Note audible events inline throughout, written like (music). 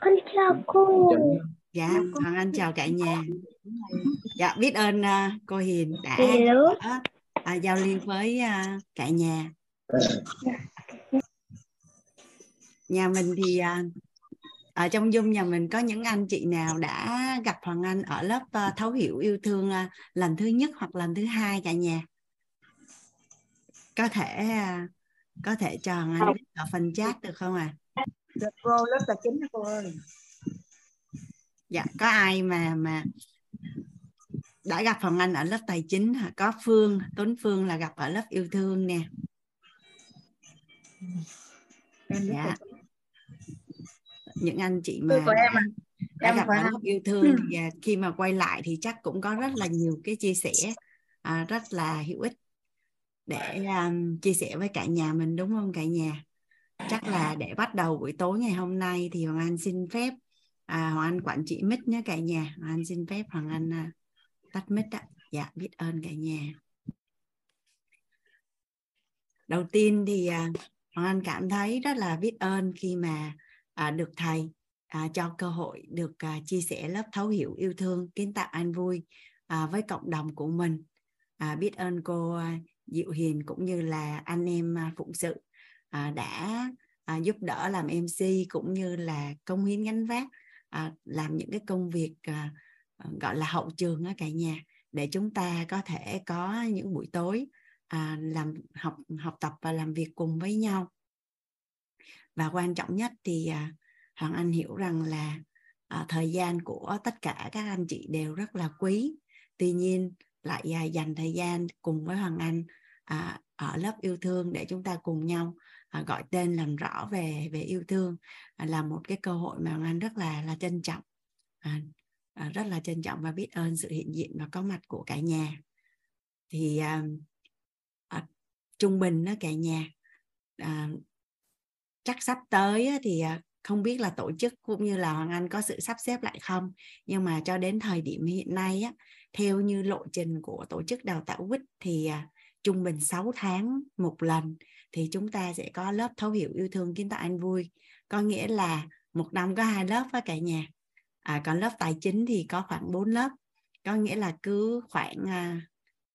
con chào cô. dạ hoàng anh chào cả nhà. Dạ biết ơn uh, cô hiền đã uh, giao lưu với uh, cả nhà. Nhà mình thì uh, ở trong dung nhà mình có những anh chị nào đã gặp hoàng anh ở lớp uh, thấu hiểu yêu thương uh, lần thứ nhất hoặc lần thứ hai cả nhà? Có thể uh, có thể cho hoàng anh ở phần chat được không ạ? à? Được cô lớp tài chính cô ơi dạ có ai mà mà đã gặp hoàng anh ở lớp tài chính? Hả có phương tuấn phương là gặp ở lớp yêu thương nè. Dạ. những anh chị mà của em à. đã em gặp ở lớp yêu thương thì (clears throat) à, khi mà quay lại thì chắc cũng có rất là nhiều cái chia sẻ à, rất là hữu ích để um, chia sẻ với cả nhà mình đúng không cả nhà chắc là để bắt đầu buổi tối ngày hôm nay thì hoàng anh xin phép à, hoàng anh quản trị mic nhé cả nhà. Hoàng anh xin phép hoàng anh à, tắt mic ạ. Dạ biết ơn cả nhà. Đầu tiên thì à, hoàng anh cảm thấy rất là biết ơn khi mà à, được thầy à, cho cơ hội được à, chia sẻ lớp thấu hiểu yêu thương kiến tạo an vui à, với cộng đồng của mình. À, biết ơn cô à, Diệu Hiền cũng như là anh em à, phụng sự. À, đã à, giúp đỡ làm MC cũng như là công hiến gánh vác à, làm những cái công việc à, à gọi là hậu trường ở cả nhà để chúng ta có thể có những buổi tối à, làm học học tập và làm việc cùng với nhau. Và quan trọng nhất thì à, hoàng anh hiểu rằng là à, thời gian của tất cả các anh chị đều rất là quý. Tuy nhiên lại à, dành thời gian cùng với hoàng anh à, ở lớp yêu thương để chúng ta cùng nhau à, gọi tên làm rõ về về yêu thương à, là một cái cơ hội mà anh rất là là trân trọng. À, à, rất là trân trọng và biết ơn sự hiện diện và có mặt của cả nhà. Thì à, à, trung bình đó cả nhà à, chắc sắp tới thì à, không biết là tổ chức cũng như là Hoàng Anh có sự sắp xếp lại không nhưng mà cho đến thời điểm hiện nay á, theo như lộ trình của tổ chức đào tạo quýt thì à, trung bình 6 tháng một lần thì chúng ta sẽ có lớp thấu hiểu yêu thương kiến tạo an vui. Có nghĩa là một năm có hai lớp với cả nhà. À, còn lớp tài chính thì có khoảng 4 lớp. Có nghĩa là cứ khoảng à,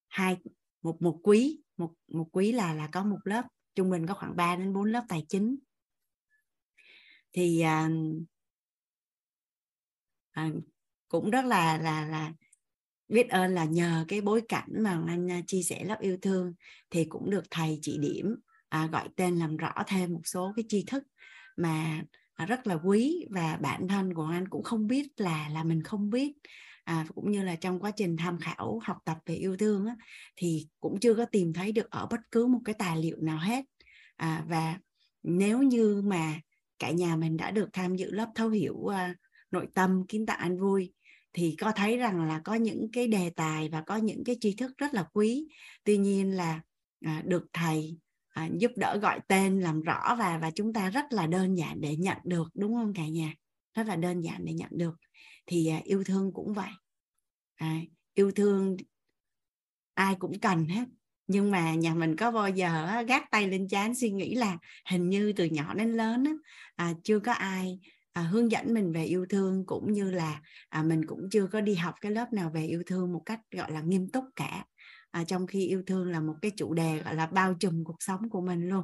hai một một quý một một quý là là có một lớp. Trung bình có khoảng 3 đến 4 lớp tài chính. Thì à, à, cũng rất là là là biết ơn là nhờ cái bối cảnh mà anh chia sẻ lớp yêu thương thì cũng được thầy chỉ điểm à, gọi tên làm rõ thêm một số cái tri thức mà à, rất là quý và bản thân của anh cũng không biết là là mình không biết. À, cũng như là trong quá trình tham khảo học tập về yêu thương á, thì cũng chưa có tìm thấy được ở bất cứ một cái tài liệu nào hết. À, và nếu như mà cả nhà mình đã được tham dự lớp thấu hiểu à, nội tâm kiến tạo an vui thì có thấy rằng là có những cái đề tài và có những cái tri thức rất là quý. Tuy nhiên là à, được thầy à, giúp đỡ gọi tên làm rõ và và chúng ta rất là đơn giản để nhận được đúng không cả nhà? Rất là đơn giản để nhận được. Thì à, yêu thương cũng vậy. À, yêu thương ai cũng cần hết. Nhưng mà nhà mình có bao giờ gác tay lên chán suy nghĩ là hình như từ nhỏ đến lớn à, chưa có ai à, hướng dẫn mình về yêu thương cũng như là à, mình cũng chưa có đi học cái lớp nào về yêu thương một cách gọi là nghiêm túc cả. À, trong khi yêu thương là một cái chủ đề gọi là bao trùm cuộc sống của mình luôn.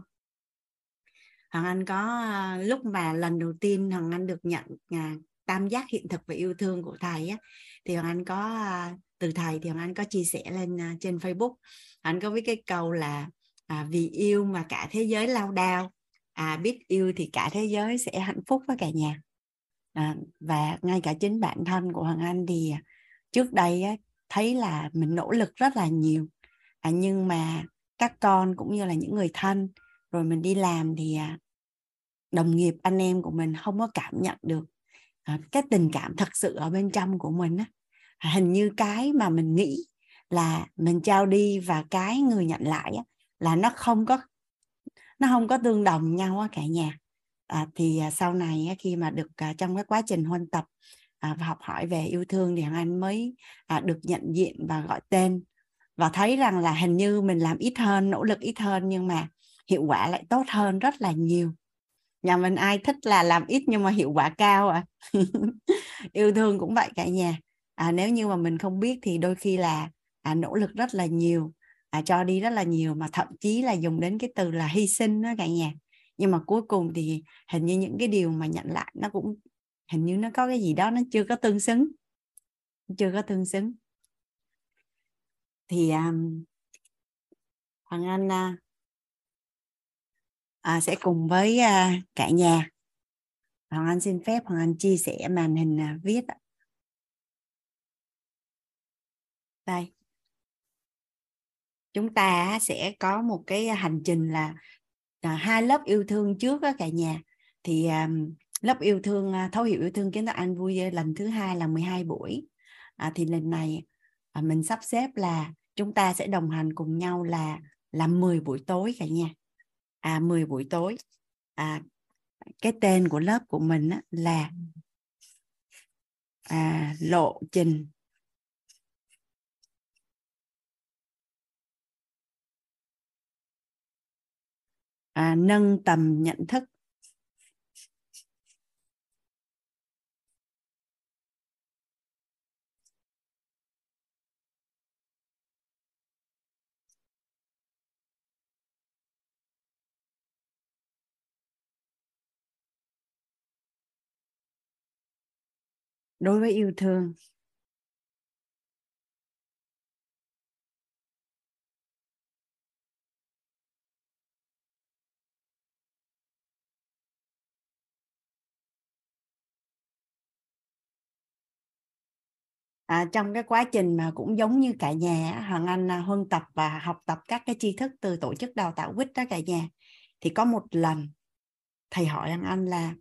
Hoàng Anh có à, lúc mà lần đầu tiên Hoàng Anh được nhận à, tam giác hiện thực về yêu thương của thầy á thì Hoàng Anh có à, từ thầy thì Hoàng Anh có chia sẻ lên à, trên Facebook. Anh có viết cái câu là à, vì yêu mà cả thế giới lao đao à, biết yêu thì cả thế giới sẽ hạnh phúc với cả nhà. À, và ngay cả chính bản thân của Hoàng Anh thì à, trước đây á, thấy là mình nỗ lực rất là nhiều. À, nhưng mà các con cũng như là những người thân rồi mình đi làm thì à, đồng nghiệp anh em của mình không có cảm nhận được à, cái tình cảm thật sự ở bên trong của mình á. À, hình như cái mà mình nghĩ là mình trao đi và cái người nhận lại á, là nó không có nó không có tương đồng nhau á cả nhà. À, thì à, sau này khi mà được à, trong cái quá trình huân tập à, và học hỏi về yêu thương thì anh mới à, được nhận diện và gọi tên. Và thấy rằng là hình như mình làm ít hơn nỗ lực ít hơn nhưng mà hiệu quả lại tốt hơn rất là nhiều. Nhà mình ai thích là làm ít nhưng mà hiệu quả cao à. (laughs) Yêu thương cũng vậy cả nhà. À, nếu như mà mình không biết thì đôi khi là à, nỗ lực rất là nhiều à, cho đi rất là nhiều mà thậm chí là dùng đến cái từ là hy sinh đó cả nhà. Nhưng mà cuối cùng thì hình như những cái điều mà nhận lại nó cũng hình như nó có cái gì đó nó chưa có tương xứng. Chưa có tương xứng. Thì à, um, hoàng anh uh, à, sẽ cùng với uh, cả nhà. Hoàng anh xin phép hoàng anh chia sẻ màn hình uh, viết đây chúng ta sẽ có một cái à, hành trình là à, hai lớp yêu thương trước đó cả nhà. Thì à, lớp yêu thương thấu hiểu yêu thương kiến thức anh vui lần thứ hai là 12 buổi. À, thì lần này à, mình sắp xếp là chúng ta sẽ đồng hành cùng nhau là là 10 buổi tối cả nhà. À 10 buổi tối. À, cái tên của lớp của mình á, là à, lộ trình. À, nâng tầm nhận thức. Đối với yêu thương. À, trong cái quá trình mà cũng giống như cả nhà hoàng anh à, huân tập và học tập các cái tri thức từ tổ chức đào tạo quýt đó cả nhà thì có một lần thầy hỏi hoàng anh là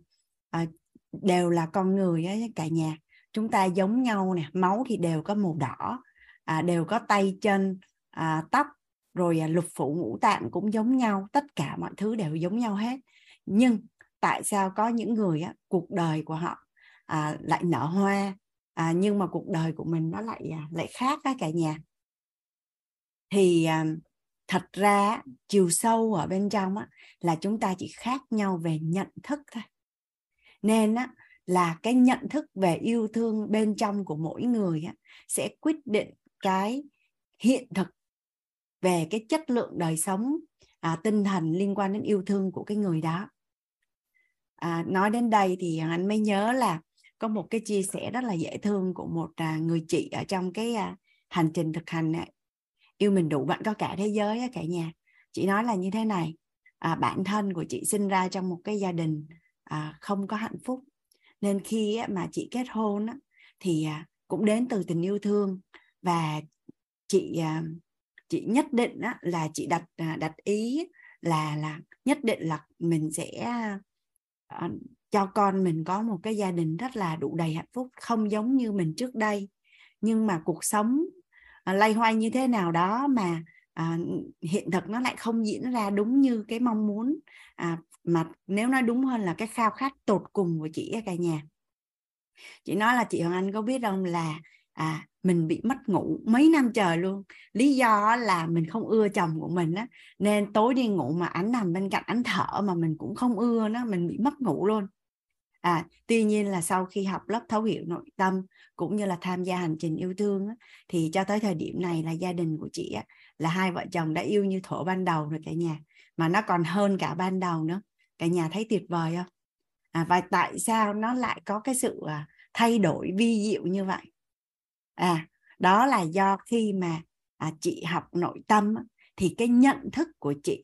à, đều là con người á cả nhà chúng ta giống nhau nè máu thì đều có màu đỏ à, đều có tay chân à, tóc rồi à, lục phủ ngũ tạng cũng giống nhau tất cả mọi thứ đều giống nhau hết. Nhưng tại sao có những người á, cuộc đời của họ à, lại nở hoa à, nhưng mà cuộc đời của mình nó lại à, lại khác đó cả nhà. Thì à, thật ra chiều sâu ở bên trong á, là chúng ta chỉ khác nhau về nhận thức thôi. Nên á, là cái nhận thức về yêu thương bên trong của mỗi người á, sẽ quyết định cái hiện thực về cái chất lượng đời sống à, tinh thần liên quan đến yêu thương của cái người đó. À, nói đến đây thì anh mới nhớ là có một cái chia sẻ rất là dễ thương của một à, người chị ở trong cái à, hành trình thực hành này. yêu mình đủ bạn có cả thế giới cả nhà. Chị nói là như thế này à, bản thân của chị sinh ra trong một cái gia đình à, không có hạnh phúc. Nên khi mà chị kết hôn thì à, cũng đến từ tình yêu thương. Và chị chị nhất định là chị đặt đặt ý là là nhất định là mình sẽ cho con mình có một cái gia đình rất là đủ đầy hạnh phúc không giống như mình trước đây. Nhưng mà cuộc sống à, lay hoay như thế nào đó mà à, hiện thực nó lại không diễn ra đúng như cái mong muốn. À, mà nếu nói đúng hơn là cái khao khát tột cùng của chị cả nhà. Chị nói là chị Hoàng Anh có biết không? Là à mình bị mất ngủ mấy năm trời luôn. Lý do là mình không ưa chồng của mình á nên tối đi ngủ mà anh nằm bên cạnh anh thở mà mình cũng không ưa nó mình bị mất ngủ luôn à tuy nhiên là sau khi học lớp thấu hiểu nội tâm cũng như là tham gia hành trình yêu thương á, thì cho tới thời điểm này là gia đình của chị á, là hai vợ chồng đã yêu như thổ ban đầu rồi cả nhà mà nó còn hơn cả ban đầu nữa. Cả nhà thấy tuyệt vời không? À, và tại sao nó lại có cái sự à, thay đổi vi diệu như vậy? À đó là do khi mà à, chị học nội tâm thì cái nhận thức của chị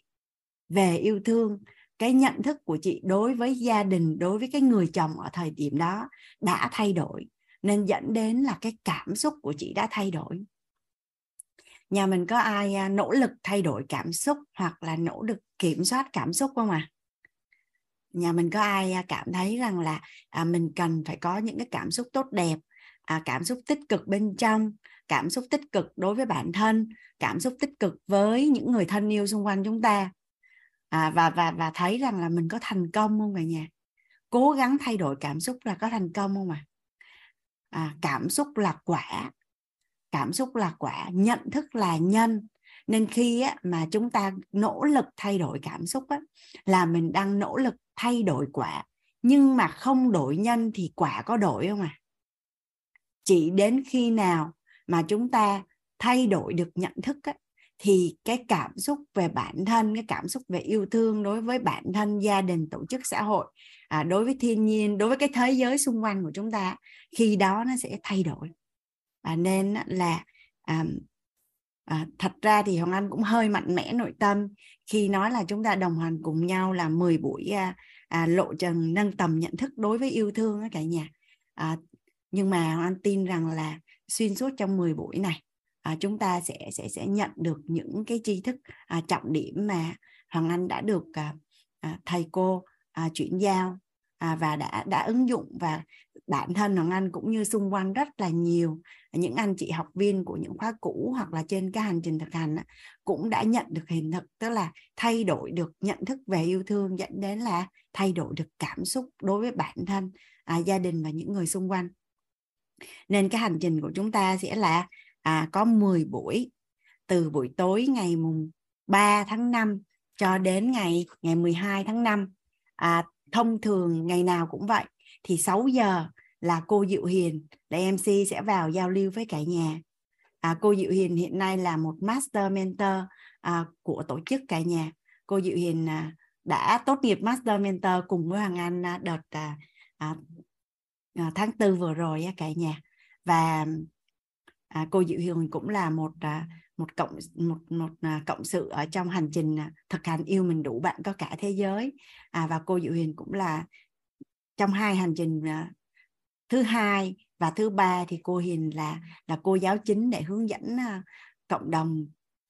về yêu thương cái nhận thức của chị đối với gia đình đối với cái người chồng ở thời điểm đó đã thay đổi nên dẫn đến là cái cảm xúc của chị đã thay đổi nhà mình có ai à, nỗ lực thay đổi cảm xúc hoặc là nỗ lực kiểm soát cảm xúc không ạ à? nhà mình có ai à, cảm thấy rằng là à, mình cần phải có những cái cảm xúc tốt đẹp à, cảm xúc tích cực bên trong cảm xúc tích cực đối với bản thân cảm xúc tích cực với những người thân yêu xung quanh chúng ta à, và và và thấy rằng là mình có thành công không cả nhà? Cố gắng thay đổi cảm xúc là có thành công không ạ? À? à, cảm xúc là quả. Cảm xúc là quả nhận thức là nhân. Nên khi á, mà chúng ta nỗ lực thay đổi cảm xúc á, là mình đang nỗ lực thay đổi quả. Nhưng mà không đổi nhân thì quả có đổi không à chỉ đến khi nào mà chúng ta thay đổi được nhận thức á, thì cái cảm xúc về bản thân cái cảm xúc về yêu thương đối với bản thân gia đình tổ chức xã hội à, đối với thiên nhiên đối với cái thế giới xung quanh của chúng ta khi đó nó sẽ thay đổi. À, nên là à, à, thật ra thì hoàng anh cũng hơi mạnh mẽ nội tâm khi nói là chúng ta đồng hành cùng nhau là 10 buổi à, à, lộ trình nâng tầm nhận thức đối với yêu thương cả nhà. À, nhưng mà hoàng anh tin rằng là xuyên suốt trong 10 buổi này à, chúng ta sẽ sẽ sẽ nhận được những cái tri thức à, trọng điểm mà hoàng anh đã được à, à, thầy cô à, chuyển giao à, và đã đã ứng dụng. Và bản thân hoàng anh cũng như xung quanh rất là nhiều những anh chị học viên của những khóa cũ hoặc là trên cái hành trình thực hành á, cũng đã nhận được hình thực tức là thay đổi được nhận thức về yêu thương dẫn đến là thay đổi được cảm xúc đối với bản thân à, gia đình và những người xung quanh. Nên cái hành trình của chúng ta sẽ là à, có 10 buổi từ buổi tối ngày mùng 3 tháng 5 cho đến ngày ngày 12 tháng 5 à, thông thường ngày nào cũng vậy. Thì 6 giờ là cô Diệu Hiền là MC sẽ vào giao lưu với cả nhà. À, cô Diệu Hiền hiện nay là một master mentor à, của tổ chức cả nhà. Cô Diệu Hiền à, đã tốt nghiệp master mentor cùng với Hoàng Anh à, đợt à, à, tháng tư vừa rồi à, cả nhà. Và à, cô Diệu Huyền cũng là một à, một cộng một một à, cộng sự ở trong hành trình à, thực hành yêu mình đủ bạn có cả thế giới. À, và cô Diệu Huyền cũng là trong hai hành trình à, thứ hai và thứ ba thì cô Hiền là là cô giáo chính để hướng dẫn à, cộng đồng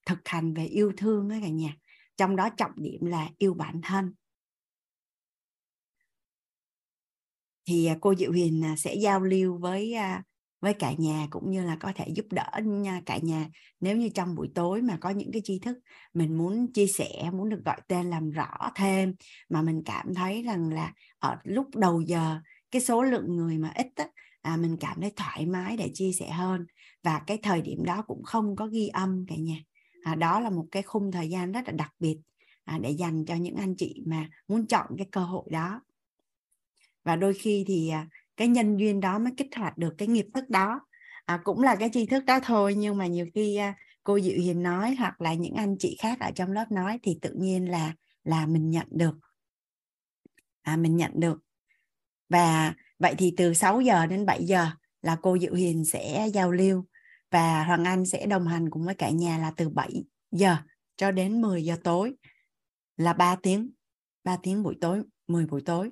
thực hành về yêu thương đó cả nhà. Trong đó trọng điểm là yêu bản thân. Thì à, cô Diệu Huyền à, sẽ giao lưu với à, với cả nhà cũng như là có thể giúp đỡ nha cả nhà. Nếu như trong buổi tối mà có những cái tri thức mình muốn chia sẻ muốn được gọi tên làm rõ thêm mà mình cảm thấy rằng là ở lúc đầu giờ cái số lượng người mà ít á, à, mình cảm thấy thoải mái để chia sẻ hơn. Và cái thời điểm đó cũng không có ghi âm cả nhà. À, đó là một cái khung thời gian rất là đặc biệt à, để dành cho những anh chị mà muốn chọn cái cơ hội đó. Và đôi khi thì à, cái nhân duyên đó mới kích hoạt được cái nghiệp thức đó. À, cũng là cái tri thức đó thôi nhưng mà nhiều khi à, cô Diệu Hiền nói hoặc là những anh chị khác ở trong lớp nói thì tự nhiên là là mình nhận được. À, mình nhận được. Và vậy thì từ 6 giờ đến 7 giờ là cô Diệu Hiền sẽ giao lưu và Hoàng Anh sẽ đồng hành cùng với cả nhà là từ 7 giờ cho đến 10 giờ tối là 3 tiếng 3 tiếng buổi tối 10 buổi tối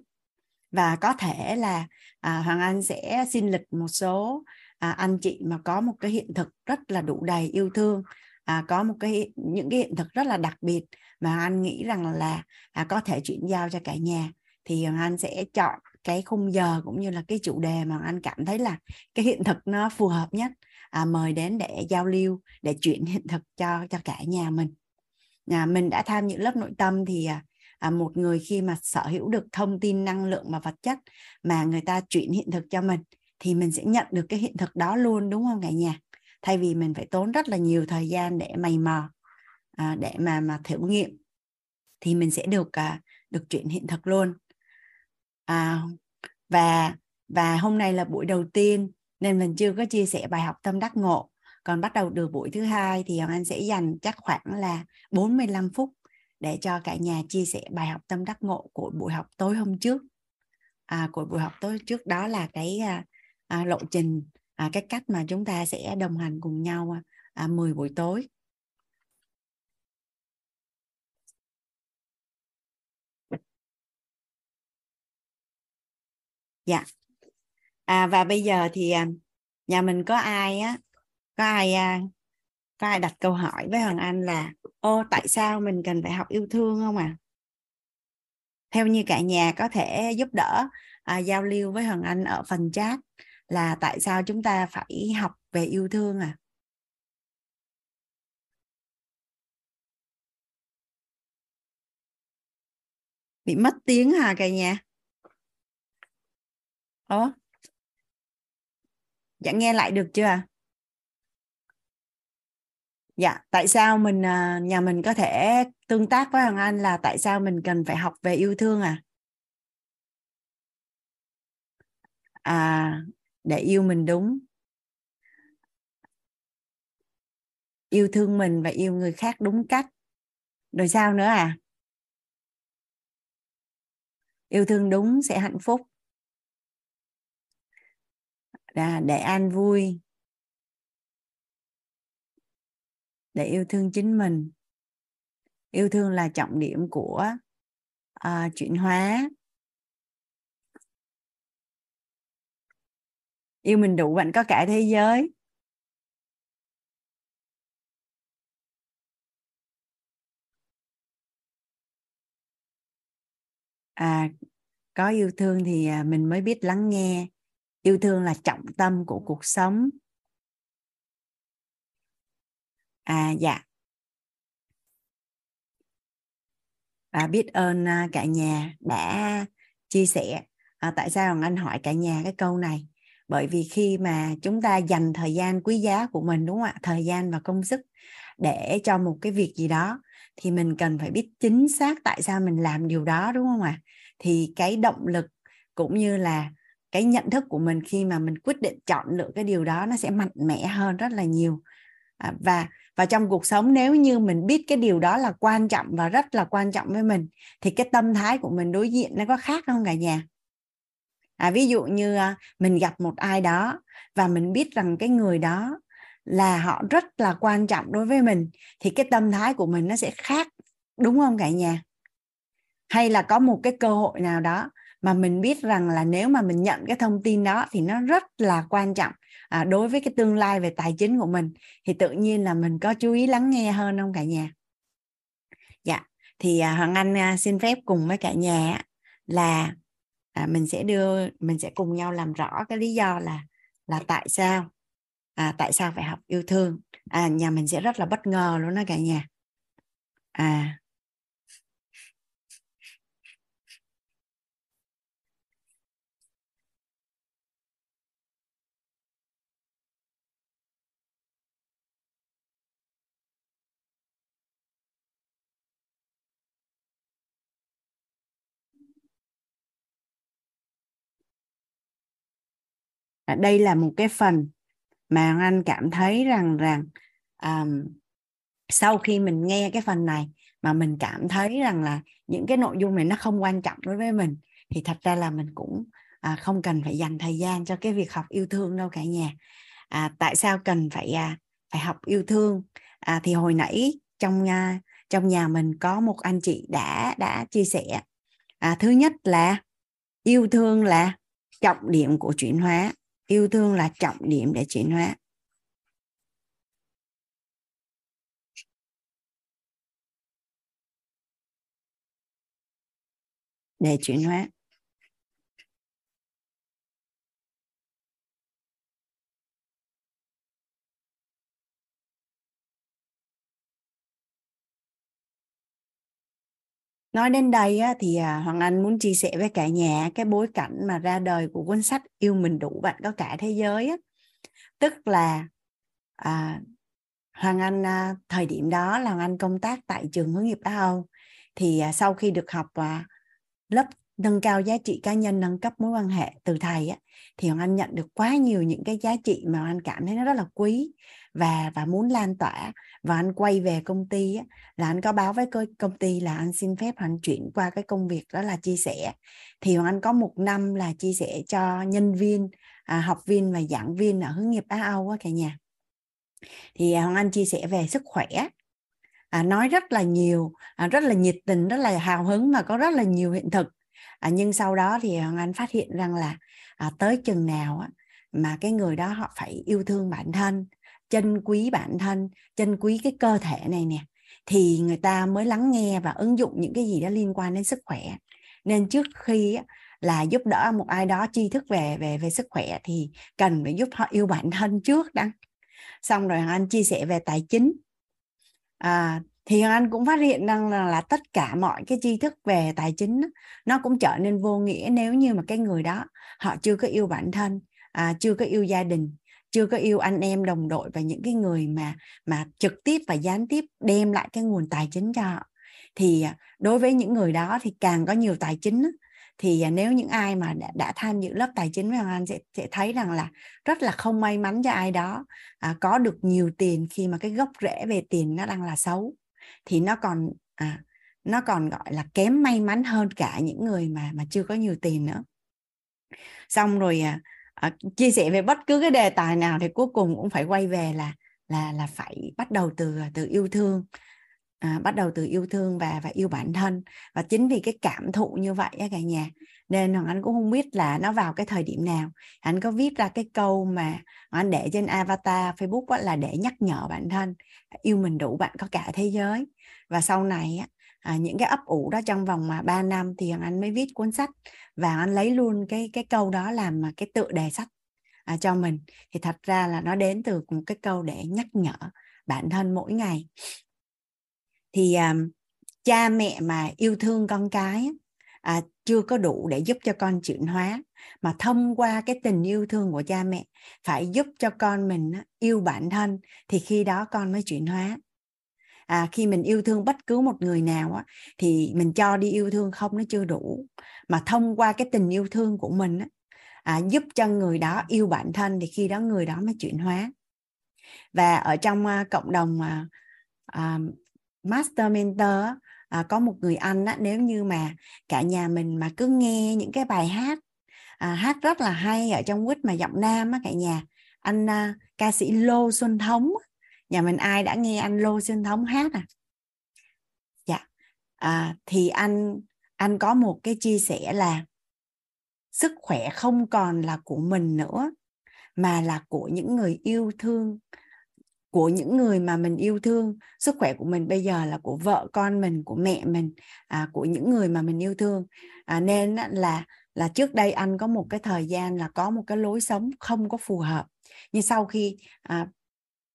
và có thể là à, Hoàng Anh sẽ xin lịch một số à, anh chị mà có một cái hiện thực rất là đủ đầy yêu thương à, có một cái những cái hiện thực rất là đặc biệt mà anh nghĩ rằng là à, có thể chuyển giao cho cả nhà. Thì Hoàng Anh sẽ chọn cái khung giờ cũng như là cái chủ đề mà anh cảm thấy là cái hiện thực nó phù hợp nhất à, mời đến để giao lưu để chuyển hiện thực cho cho cả nhà mình. À, mình đã tham những lớp nội tâm thì à, à, một người khi mà sở hữu được thông tin năng lượng và vật chất mà người ta chuyển hiện thực cho mình thì mình sẽ nhận được cái hiện thực đó luôn đúng không cả nhà? Thay vì mình phải tốn rất là nhiều thời gian để mày mò à, để mà mà thử nghiệm thì mình sẽ được à, được chuyển hiện thực luôn. À, và và hôm nay là buổi đầu tiên nên mình chưa có chia sẻ bài học tâm đắc ngộ. Còn bắt đầu từ buổi thứ hai thì Hoàng Anh sẽ dành chắc khoảng là 45 phút để cho cả nhà chia sẻ bài học tâm đắc ngộ của buổi học tối hôm trước. À, của buổi học tối trước đó là cái à, à, lộ trình à, cái cách mà chúng ta sẽ đồng hành cùng nhau à, à 10 buổi tối. Dạ. À, và bây giờ thì à, nhà mình có ai á có ai à, có ai đặt câu hỏi với hoàng anh là ô tại sao mình cần phải học yêu thương không à? Theo như cả nhà có thể giúp đỡ à, giao lưu với hoàng anh ở phần chat là tại sao chúng ta phải học về yêu thương à? Bị mất tiếng hả cả nhà? Ủa? Dạ nghe lại được chưa? Dạ tại sao mình à, nhà mình có thể tương tác với hoàng anh là tại sao mình cần phải học về yêu thương à? À để yêu mình đúng. Yêu thương mình và yêu người khác đúng cách. Rồi sao nữa à? Yêu thương đúng sẽ hạnh phúc. Để an vui. Để yêu thương chính mình. Yêu thương là trọng điểm của uh, chuyển hóa. Yêu mình đủ bạn có cả thế giới. À có yêu thương thì à, mình mới biết lắng nghe. Yêu thương là trọng tâm của cuộc sống à dạ. À, biết ơn à, cả nhà đã chia sẻ. À, tại sao anh hỏi cả nhà cái câu này? Bởi vì khi mà chúng ta dành thời gian quý giá của mình đúng không ạ? Thời gian và công sức để cho một cái việc gì đó thì mình cần phải biết chính xác tại sao mình làm điều đó đúng không ạ? Thì cái động lực cũng như là cái nhận thức của mình khi mà mình quyết định chọn lựa cái điều đó nó sẽ mạnh mẽ hơn rất là nhiều. À, và và trong cuộc sống nếu như mình biết cái điều đó là quan trọng và rất là quan trọng với mình thì cái tâm thái của mình đối diện nó có khác không cả nhà? À, ví dụ như à, mình gặp một ai đó và mình biết rằng cái người đó là họ rất là quan trọng đối với mình thì cái tâm thái của mình nó sẽ khác đúng không cả nhà? Hay là có một cái cơ hội nào đó mà mình biết rằng là nếu mà mình nhận cái thông tin đó thì nó rất là quan trọng à, đối với cái tương lai về tài chính của mình. Thì tự nhiên là mình có chú ý lắng nghe hơn không cả nhà? Dạ thì à, hoàng anh à, xin phép cùng với cả nhà là à, mình sẽ đưa mình sẽ cùng nhau làm rõ cái lý do là là tại sao à, tại sao phải học yêu thương. À, nhà mình sẽ rất là bất ngờ luôn đó cả nhà. À à, đây là một cái phần mà anh cảm thấy rằng rằng um, sau khi mình nghe cái phần này mà mình cảm thấy rằng là những cái nội dung này nó không quan trọng đối với mình thì thật ra là mình cũng à, không cần phải dành thời gian cho cái việc học yêu thương đâu cả nhà. À, tại sao cần phải à, phải học yêu thương? À, thì hồi nãy trong à, trong nhà mình có một anh chị đã đã chia sẻ. À, thứ nhất là yêu thương là trọng điểm của chuyển hóa yêu thương là trọng điểm để chuyển hóa. Để chuyển hóa. Nói đến đây á, thì à, hoàng anh muốn chia sẻ với cả nhà cái bối cảnh mà ra đời của cuốn sách yêu mình đủ bạn có cả thế giới á. tức là à, hoàng anh à, thời điểm đó là hoàng anh công tác tại trường hướng nghiệp á âu thì à, sau khi được học à, lớp nâng cao giá trị cá nhân nâng cấp mối quan hệ từ thầy á, thì hoàng anh nhận được quá nhiều những cái giá trị mà anh cảm thấy nó rất là quý và và muốn lan tỏa và anh quay về công ty á, là anh có báo với công ty là anh xin phép anh chuyển qua cái công việc đó là chia sẻ. Thì hoàng anh có một năm là chia sẻ cho nhân viên à, học viên và giảng viên ở hướng nghiệp Á Âu á cả nhà. Thì à, hoàng anh chia sẻ về sức khỏe. À, nói rất là nhiều à, rất là nhiệt tình rất là hào hứng mà có rất là nhiều hiện thực. À, nhưng sau đó thì hoàng anh phát hiện rằng là à, tới chừng nào á, mà cái người đó họ phải yêu thương bản thân trân quý bản thân trân quý cái cơ thể này nè thì người ta mới lắng nghe và ứng dụng những cái gì đó liên quan đến sức khỏe. Nên trước khi là giúp đỡ một ai đó tri thức về về về sức khỏe thì cần phải giúp họ yêu bản thân trước đã. Xong rồi anh chia sẻ về tài chính. À, thì anh cũng phát hiện rằng là, là tất cả mọi cái tri thức về tài chính nó cũng trở nên vô nghĩa nếu như mà cái người đó họ chưa có yêu bản thân à, chưa có yêu gia đình chưa có yêu anh em đồng đội và những cái người mà mà trực tiếp và gián tiếp đem lại cái nguồn tài chính cho họ. Thì à, đối với những người đó thì càng có nhiều tài chính thì à, nếu những ai mà đã, đã tham dự lớp tài chính với Hoàng Anh sẽ, sẽ thấy rằng là rất là không may mắn cho ai đó à, có được nhiều tiền khi mà cái gốc rễ về tiền nó đang là xấu. Thì nó còn à, nó còn gọi là kém may mắn hơn cả những người mà mà chưa có nhiều tiền nữa. Xong rồi à, à, chia sẻ về bất cứ cái đề tài nào thì cuối cùng cũng phải quay về là là là phải bắt đầu từ từ yêu thương. À, bắt đầu từ yêu thương và và yêu bản thân. Và chính vì cái cảm thụ như vậy á cả nhà nên hoàng anh cũng không biết là nó vào cái thời điểm nào. Anh có viết ra cái câu mà anh để trên avatar facebook á, là để nhắc nhở bản thân yêu mình đủ bạn có cả thế giới. Và sau này á, à, những cái ấp ủ đó trong vòng mà 3 năm thì anh mới viết cuốn sách và anh lấy luôn cái cái câu đó làm cái tựa đề sách à, cho mình. Thì thật ra là nó đến từ một cái câu để nhắc nhở bản thân mỗi ngày. Thì à, cha mẹ mà yêu thương con cái à, chưa có đủ để giúp cho con chuyển hóa mà thông qua cái tình yêu thương của cha mẹ phải giúp cho con mình yêu bản thân thì khi đó con mới chuyển hóa à, khi mình yêu thương bất cứ một người nào á, thì mình cho đi yêu thương không nó chưa đủ. Mà thông qua cái tình yêu thương của mình á, à, giúp cho người đó yêu bản thân thì khi đó người đó mới chuyển hóa. Và ở trong uh, cộng đồng uh, uh, master mentor à, có một người anh á, nếu như mà cả nhà mình mà cứ nghe những cái bài hát à, hát rất là hay ở trong quýt mà giọng nam á cả nhà anh à, ca sĩ Lô Xuân Thống nhà mình ai đã nghe anh Lô sinh Thống hát à? Dạ. À, thì anh anh có một cái chia sẻ là sức khỏe không còn là của mình nữa mà là của những người yêu thương của những người mà mình yêu thương. Sức khỏe của mình bây giờ là của vợ con mình của mẹ mình à, của những người mà mình yêu thương. À, nên là là trước đây anh có một cái thời gian là có một cái lối sống không có phù hợp. Nhưng sau khi à,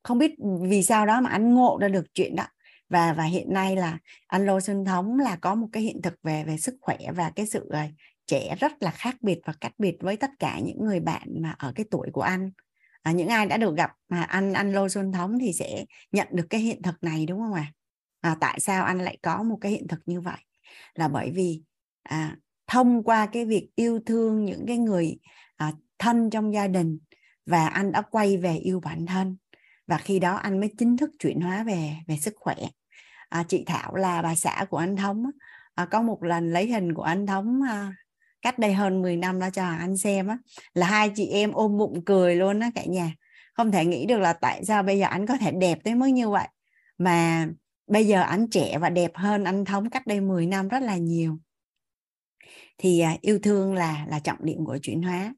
không biết vì sao đó mà anh ngộ ra được chuyện đó. Và và hiện nay là anh Lô Xuân Thống là có một cái hiện thực về về sức khỏe và cái sự uh, trẻ rất là khác biệt và cách biệt với tất cả những người bạn mà ở cái tuổi của anh. À, những ai đã được gặp mà anh anh Lô Xuân Thống thì sẽ nhận được cái hiện thực này đúng không ạ? À? à, tại sao anh lại có một cái hiện thực như vậy? Là bởi vì à, thông qua cái việc yêu thương những cái người à, thân trong gia đình và anh đã quay về yêu bản thân và khi đó anh mới chính thức chuyển hóa về về sức khỏe. À, chị Thảo là bà xã của anh Thống à, có một lần lấy hình của anh Thống à, cách đây hơn 10 năm đó cho anh xem á là hai chị em ôm bụng cười luôn á cả nhà. Không thể nghĩ được là tại sao bây giờ anh có thể đẹp tới mức như vậy. Mà bây giờ anh trẻ và đẹp hơn anh thống cách đây 10 năm rất là nhiều. Thì à, yêu thương là là trọng điểm của chuyển hóa.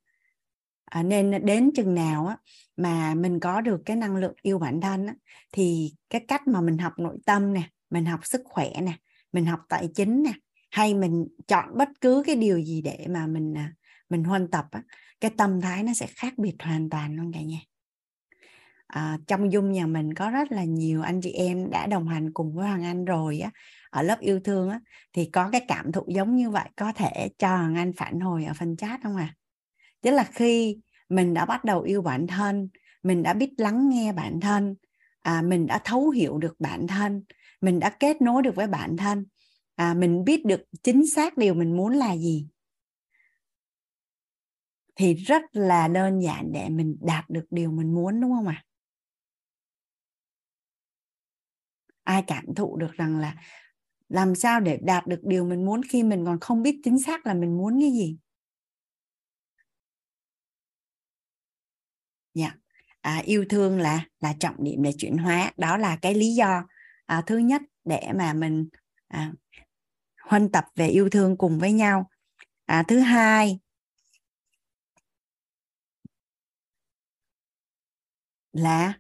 À, nên đến chừng nào á mà mình có được cái năng lượng yêu bản thân á, thì cái cách mà mình học nội tâm nè mình học sức khỏe nè mình học tài chính nè hay mình chọn bất cứ cái điều gì để mà mình à, mình huân tập á, cái tâm thái nó sẽ khác biệt hoàn toàn luôn cả nhà. À, trong dung nhà mình có rất là nhiều anh chị em đã đồng hành cùng với hoàng anh rồi á ở lớp yêu thương á thì có cái cảm thụ giống như vậy có thể cho hoàng anh phản hồi ở phần chat không à? Tức là khi mình đã bắt đầu yêu bản thân mình đã biết lắng nghe bản thân à, mình đã thấu hiểu được bản thân mình đã kết nối được với bản thân à, mình biết được chính xác điều mình muốn là gì thì rất là đơn giản để mình đạt được điều mình muốn đúng không ạ à? ai cảm thụ được rằng là làm sao để đạt được điều mình muốn khi mình còn không biết chính xác là mình muốn cái gì dạ. Yeah. à, yêu thương là là trọng điểm để chuyển hóa. Đó là cái lý do à, thứ nhất để mà mình à, huân tập về yêu thương cùng với nhau. À, thứ hai là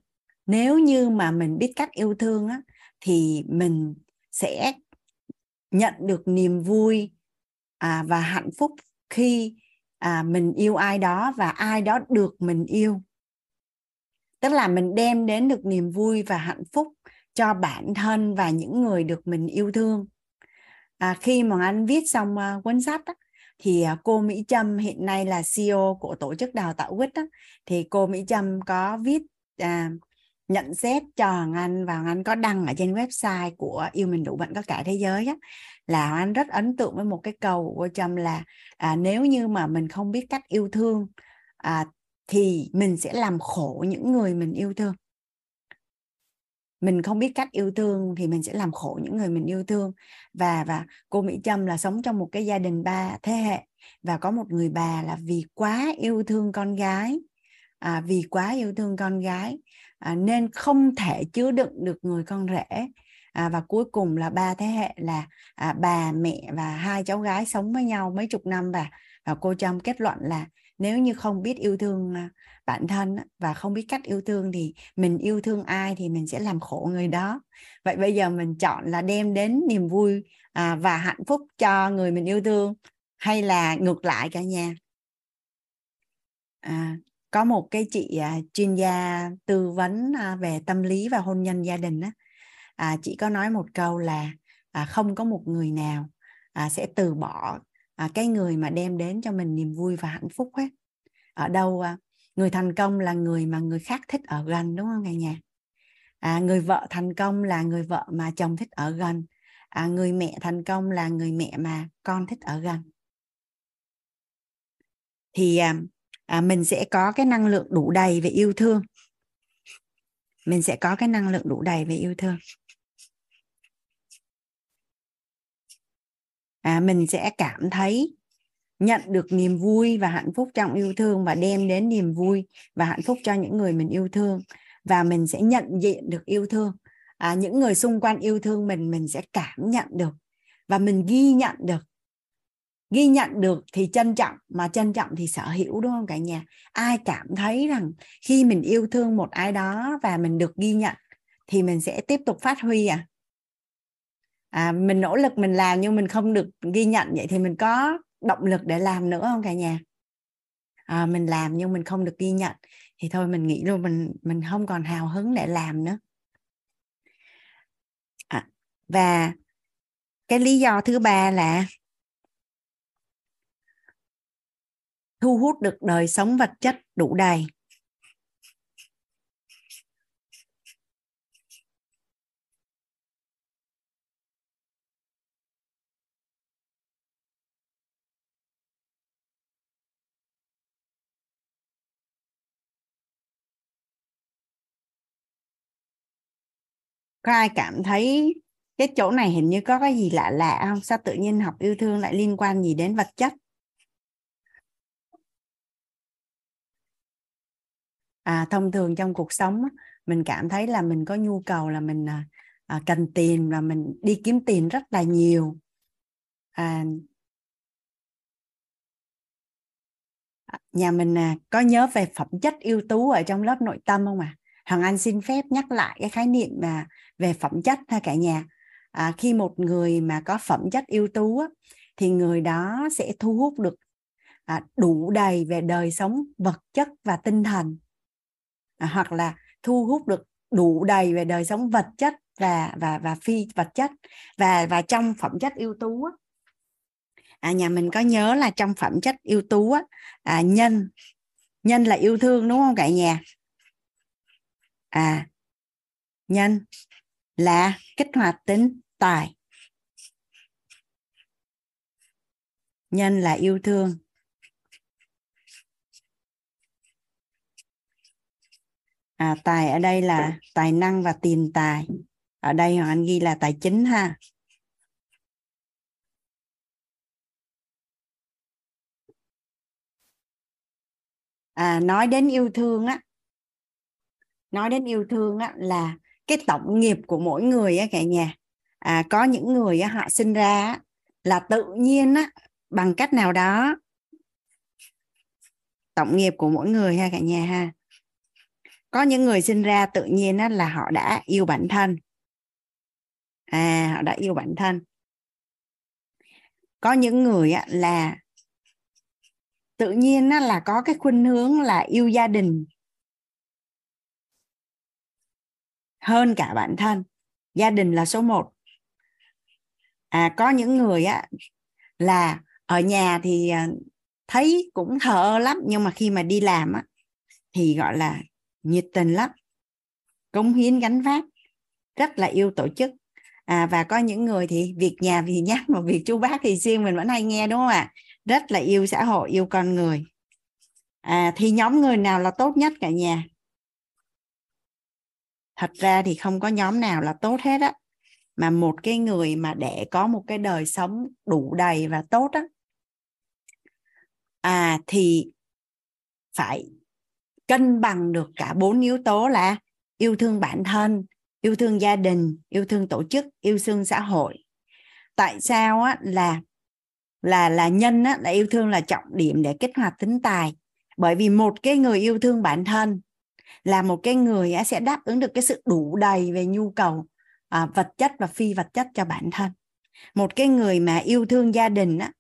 nếu như mà mình biết cách yêu thương á, thì mình sẽ nhận được niềm vui à, và hạnh phúc khi à, mình yêu ai đó và ai đó được mình yêu tức là mình đem đến được niềm vui và hạnh phúc cho bản thân và những người được mình yêu thương. À, khi mà anh viết xong uh, cuốn sách á, thì uh, cô Mỹ Trâm hiện nay là CEO của tổ chức đào tạo quýt á, thì cô Mỹ Trâm có viết à, nhận xét cho Hoàng Anh và Hoàng Anh có đăng ở trên website của yêu mình đủ bệnh có cả thế giới á, là Hoàng Anh rất ấn tượng với một cái câu của cô Trâm là à, nếu như mà mình không biết cách yêu thương à, thì mình sẽ làm khổ những người mình yêu thương. Mình không biết cách yêu thương thì mình sẽ làm khổ những người mình yêu thương. Và và cô Mỹ Trâm là sống trong một cái gia đình ba thế hệ và có một người bà là vì quá yêu thương con gái à, vì quá yêu thương con gái à, nên không thể chứa đựng được người con rể. À, và cuối cùng là ba thế hệ là à, bà mẹ và hai cháu gái sống với nhau mấy chục năm và và cô Trâm kết luận là nếu như không biết yêu thương à, bản thân và không biết cách yêu thương thì mình yêu thương ai thì mình sẽ làm khổ người đó. Vậy bây giờ mình chọn là đem đến niềm vui à, và hạnh phúc cho người mình yêu thương hay là ngược lại cả nhà? À, có một cái chị à, chuyên gia tư vấn về tâm lý và hôn nhân gia đình á. À, chị có nói một câu là à, không có một người nào à, sẽ từ bỏ à, cái người mà đem đến cho mình niềm vui và hạnh phúc hết ở đâu à, người thành công là người mà người khác thích ở gần đúng không cả nhà à, người vợ thành công là người vợ mà chồng thích ở gần. À, người mẹ thành công là người mẹ mà con thích ở gần. Thì à, à, mình sẽ có cái năng lượng đủ đầy về yêu thương. Mình sẽ có cái năng lượng đủ đầy về yêu thương. À, mình sẽ cảm thấy nhận được niềm vui và hạnh phúc trong yêu thương và đem đến niềm vui và hạnh phúc cho những người mình yêu thương. Và mình sẽ nhận diện được yêu thương. À, những người xung quanh yêu thương mình mình sẽ cảm nhận được. Và mình ghi nhận được. Ghi nhận được thì trân trọng mà trân trọng thì sở hữu đúng không cả nhà? Ai cảm thấy rằng khi mình yêu thương một ai đó và mình được ghi nhận thì mình sẽ tiếp tục phát huy à? À mình nỗ lực mình làm nhưng mình không được ghi nhận vậy thì mình có động lực để làm nữa không cả nhà? À, mình làm nhưng mình không được ghi nhận thì thôi mình nghĩ luôn mình mình không còn hào hứng để làm nữa. À, và cái lý do thứ ba là thu hút được đời sống vật chất đủ đầy. Có ai cảm thấy cái chỗ này hình như có cái gì lạ lạ không? Sao tự nhiên học yêu thương lại liên quan gì đến vật chất? À thông thường trong cuộc sống mình cảm thấy là mình có nhu cầu là mình à, à, cần tiền và mình đi kiếm tiền rất là nhiều. À, nhà mình à, có nhớ về phẩm chất ưu tú ở trong lớp nội tâm không ạ? À? Hoàng Anh xin phép nhắc lại cái khái niệm mà về phẩm chất ha cả nhà. À, khi một người mà có phẩm chất ưu tú á, thì người đó sẽ thu hút được à, đủ đầy về đời sống vật chất và tinh thần. À, hoặc là thu hút được đủ đầy về đời sống vật chất và và và phi vật chất và và trong phẩm chất ưu tú á, à, nhà mình có nhớ là trong phẩm chất ưu tú á, à, nhân nhân là yêu thương đúng không cả nhà? À nhân là kích hoạt tính tài. Nhân là yêu thương. À, tài ở đây là tài năng và tiền tài. Ở đây hoàng anh ghi là tài chính ha. À, nói đến yêu thương á nói đến yêu thương á, là cái tổng nghiệp của mỗi người á cả nhà. À, có những người á, họ sinh ra là tự nhiên á, bằng cách nào đó tổng nghiệp của mỗi người ha cả nhà ha. Có những người sinh ra tự nhiên á, là họ đã yêu bản thân. À họ đã yêu bản thân. Có những người á, là tự nhiên á, là có cái khuynh hướng là yêu gia đình. Hơn cả bản thân. Gia đình là số 1 à có những người á là ở nhà thì à, thấy cũng thờ ơ lắm nhưng mà khi mà đi làm á thì gọi là nhiệt tình lắm cống hiến gánh vác rất là yêu tổ chức. À, và có những người thì việc nhà thì (laughs) nhắc mà việc chú bác thì riêng mình vẫn hay nghe đúng không ạ? Rất là yêu xã hội yêu con người. À, thì nhóm người nào là tốt nhất cả nhà? Thật ra thì không có nhóm nào là tốt hết á. Mà một cái người mà để có một cái đời sống đủ đầy và tốt á à thì phải cân bằng được cả bốn yếu tố là yêu thương bản thân, yêu thương gia đình, yêu thương tổ chức, yêu thương xã hội. Tại sao á? Là là là nhân á, là yêu thương là trọng điểm để kích hoạt tính tài. Bởi vì một cái người yêu thương bản thân là một cái người sẽ đáp ứng được cái sự đủ đầy về nhu cầu à, vật chất và phi vật chất cho bản thân. Một cái người mà yêu thương gia đình á,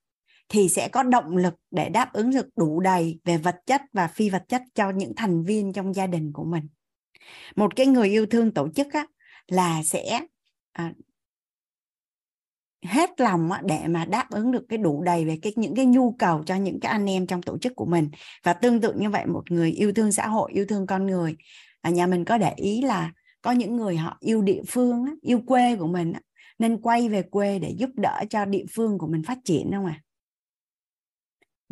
thì sẽ có động lực để đáp ứng được đủ đầy về vật chất và phi vật chất cho những thành viên trong gia đình của mình. Một cái người yêu thương tổ chức á, là sẽ à, hết lòng để mà đáp ứng được cái đủ đầy về cái những cái nhu cầu cho những cái anh em trong tổ chức của mình. Và tương tự như vậy một người yêu thương xã hội yêu thương con người à, nhà mình có để ý là có những người họ yêu địa phương yêu quê của mình nên quay về quê để giúp đỡ cho địa phương của mình phát triển không à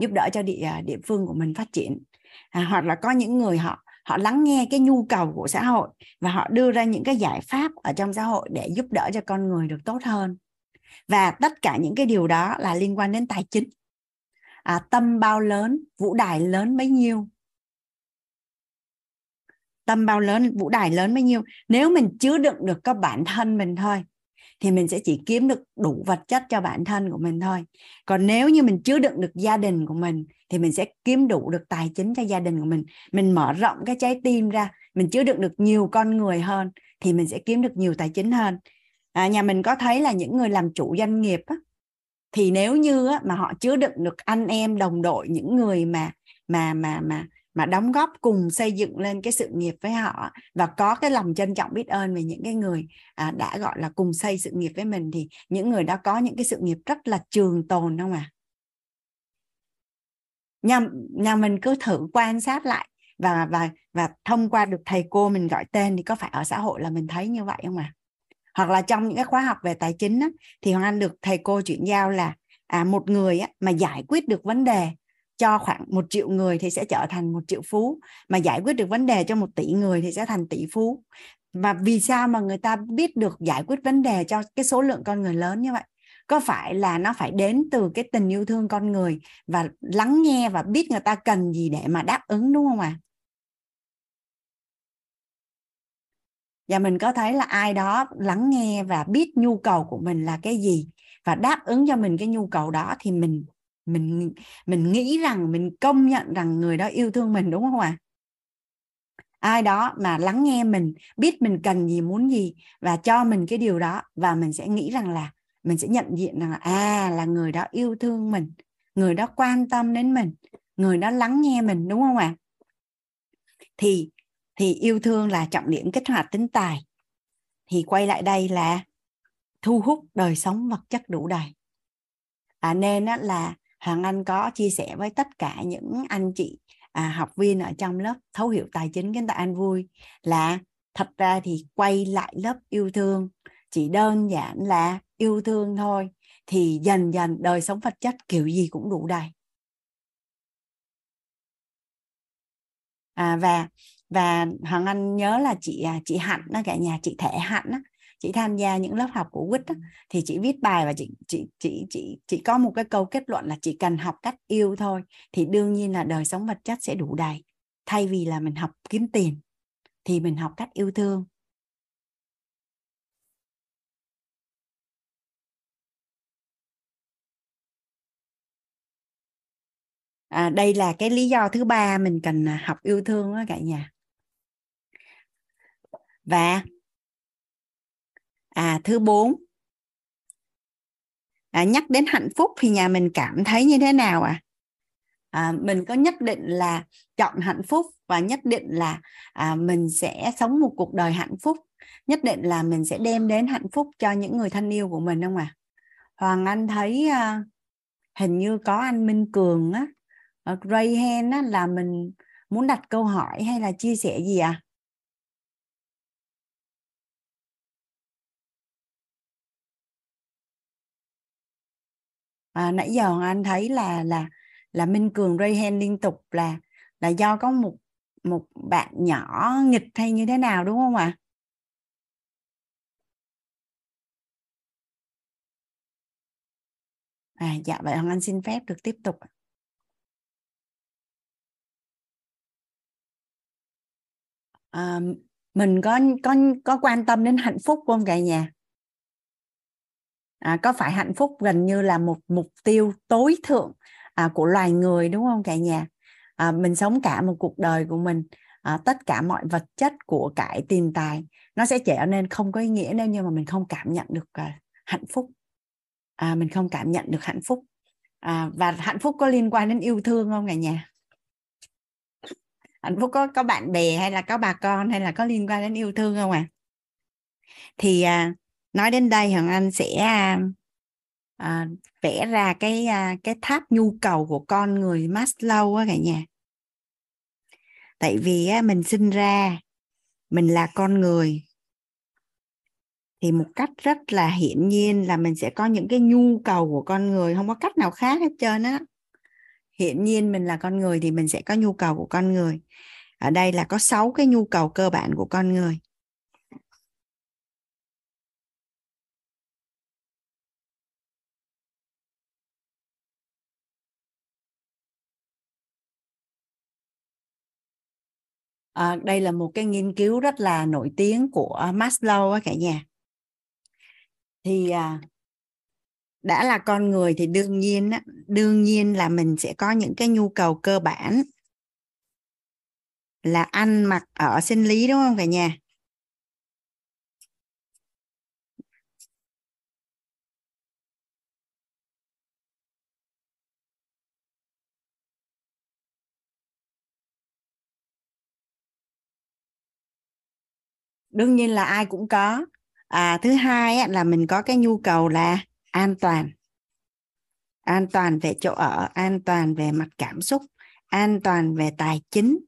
giúp đỡ cho địa à, địa phương của mình phát triển. À, hoặc là có những người họ họ lắng nghe cái nhu cầu của xã hội và họ đưa ra những cái giải pháp ở trong xã hội để giúp đỡ cho con người được tốt hơn và tất cả những cái điều đó là liên quan đến tài chính. À, tâm bao lớn vũ đài lớn bấy nhiêu? Tâm bao lớn vũ đài lớn bấy nhiêu? Nếu mình chứa đựng được có bản thân mình thôi thì mình sẽ chỉ kiếm được đủ vật chất cho bản thân của mình thôi. Còn nếu như mình chứa đựng được gia đình của mình thì mình sẽ kiếm đủ được tài chính cho gia đình của mình. Mình mở rộng cái trái tim ra mình chứa đựng được nhiều con người hơn thì mình sẽ kiếm được nhiều tài chính hơn à, nhà mình có thấy là những người làm chủ doanh nghiệp á, thì nếu như á, mà họ chứa đựng được anh em đồng đội những người mà mà mà mà mà đóng góp cùng xây dựng lên cái sự nghiệp với họ và có cái lòng trân trọng biết ơn về những cái người à, đã gọi là cùng xây sự nghiệp với mình thì những người đó có những cái sự nghiệp rất là trường tồn không à nhà, nhà mình cứ thử quan sát lại và và và thông qua được thầy cô mình gọi tên thì có phải ở xã hội là mình thấy như vậy không à hoặc là trong những cái khóa học về tài chính á, thì hoàng anh được thầy cô chuyển giao là à, một người á, mà giải quyết được vấn đề cho khoảng một triệu người thì sẽ trở thành một triệu phú mà giải quyết được vấn đề cho một tỷ người thì sẽ thành tỷ phú và vì sao mà người ta biết được giải quyết vấn đề cho cái số lượng con người lớn như vậy có phải là nó phải đến từ cái tình yêu thương con người và lắng nghe và biết người ta cần gì để mà đáp ứng đúng không ạ à? Và mình có thấy là ai đó lắng nghe và biết nhu cầu của mình là cái gì và đáp ứng cho mình cái nhu cầu đó thì mình mình mình nghĩ rằng, mình công nhận rằng người đó yêu thương mình, đúng không ạ à? ai đó mà lắng nghe mình, biết mình cần gì, muốn gì và cho mình cái điều đó và mình sẽ nghĩ rằng là mình sẽ nhận diện rằng là à là người đó yêu thương mình, người đó quan tâm đến mình, người đó lắng nghe mình, đúng không ạ à? thì thì yêu thương là trọng điểm kích hoạt tính tài. Thì quay lại đây là thu hút đời sống vật chất đủ đầy. À, nên á, là hoàng anh có chia sẻ với tất cả những anh chị à, học viên ở trong lớp thấu hiểu tài chính kiến tạo an vui là thật ra thì quay lại lớp yêu thương chỉ đơn giản là yêu thương thôi thì dần dần đời sống vật chất kiểu gì cũng đủ đầy. À, và và hoàng anh nhớ là chị à, chị hạnh đó cả nhà chị thể hạnh á chị tham gia những lớp học của quýt thì chị viết bài và chị chị chị chị chị có một cái câu kết luận là chỉ cần học cách yêu thôi thì đương nhiên là đời sống vật chất sẽ đủ đầy. Thay vì là mình học kiếm tiền thì mình học cách yêu thương. À, đây là cái lý do thứ ba mình cần à, học yêu thương đó cả nhà và à thứ bốn. À, nhắc đến hạnh phúc thì nhà mình cảm thấy như thế nào à? à mình có nhất định là chọn hạnh phúc và nhất định là à, mình sẽ sống một cuộc đời hạnh phúc. Nhất định là mình sẽ đem đến hạnh phúc cho những người thân yêu của mình không à hoàng anh thấy à, hình như có anh Minh Cường á à, ray hen á là mình muốn đặt câu hỏi hay là chia sẻ gì à à, nãy giờ anh thấy là là là Minh Cường Rayhan liên tục là là do có một một bạn nhỏ nghịch hay như thế nào đúng không ạ? À? À dạ vậy Hoàng Anh xin phép được tiếp tục. À, mình có có có quan tâm đến hạnh phúc không cả nhà? À, có phải hạnh phúc gần như là một mục tiêu tối thượng à, của loài người đúng không cả nhà? À, mình sống cả một cuộc đời của mình à, tất cả mọi vật chất của cải tiền tài nó sẽ trở nên không có ý nghĩa nếu như mà mình không cảm nhận được à, hạnh phúc. À, mình không cảm nhận được hạnh phúc. À, và hạnh phúc có liên quan đến yêu thương không cả nhà? Hạnh phúc có có bạn bè hay là có bà con hay là có liên quan đến yêu thương không à thì à, nói đến đây hoàng anh sẽ à, vẽ ra cái à, cái tháp nhu cầu của con người Maslow á cả nhà. Tại vì á, mình sinh ra mình là con người thì một cách rất là hiển nhiên là mình sẽ có những cái nhu cầu của con người. Không có cách nào khác hết trơn á. Hiển nhiên mình là con người thì mình sẽ có nhu cầu của con người. Ở đây là có 6 cái nhu cầu cơ bản của con người. À, đây là một cái nghiên cứu rất là nổi tiếng của Maslow á cả nhà. Thì à, đã là con người thì đương nhiên đương nhiên là mình sẽ có những cái nhu cầu cơ bản là ăn mặc ở sinh lý đúng không cả nhà? Đương nhiên là ai cũng có. À, thứ hai là mình có cái nhu cầu là an toàn. An toàn về chỗ ở an toàn về mặt cảm xúc an toàn về tài chính.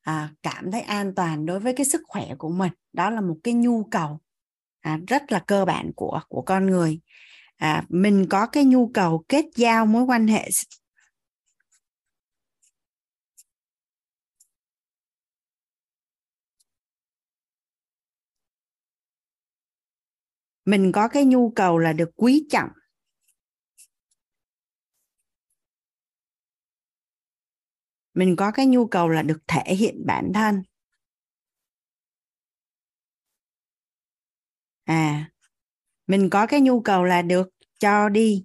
À, cảm thấy an toàn đối với cái sức khỏe của mình. Đó là một cái nhu cầu à, rất là cơ bản của của con người. À, mình có cái nhu cầu kết giao mối quan hệ mình có cái nhu cầu là được quý trọng. Mình có cái nhu cầu là được thể hiện bản thân. À mình có cái nhu cầu là được cho đi.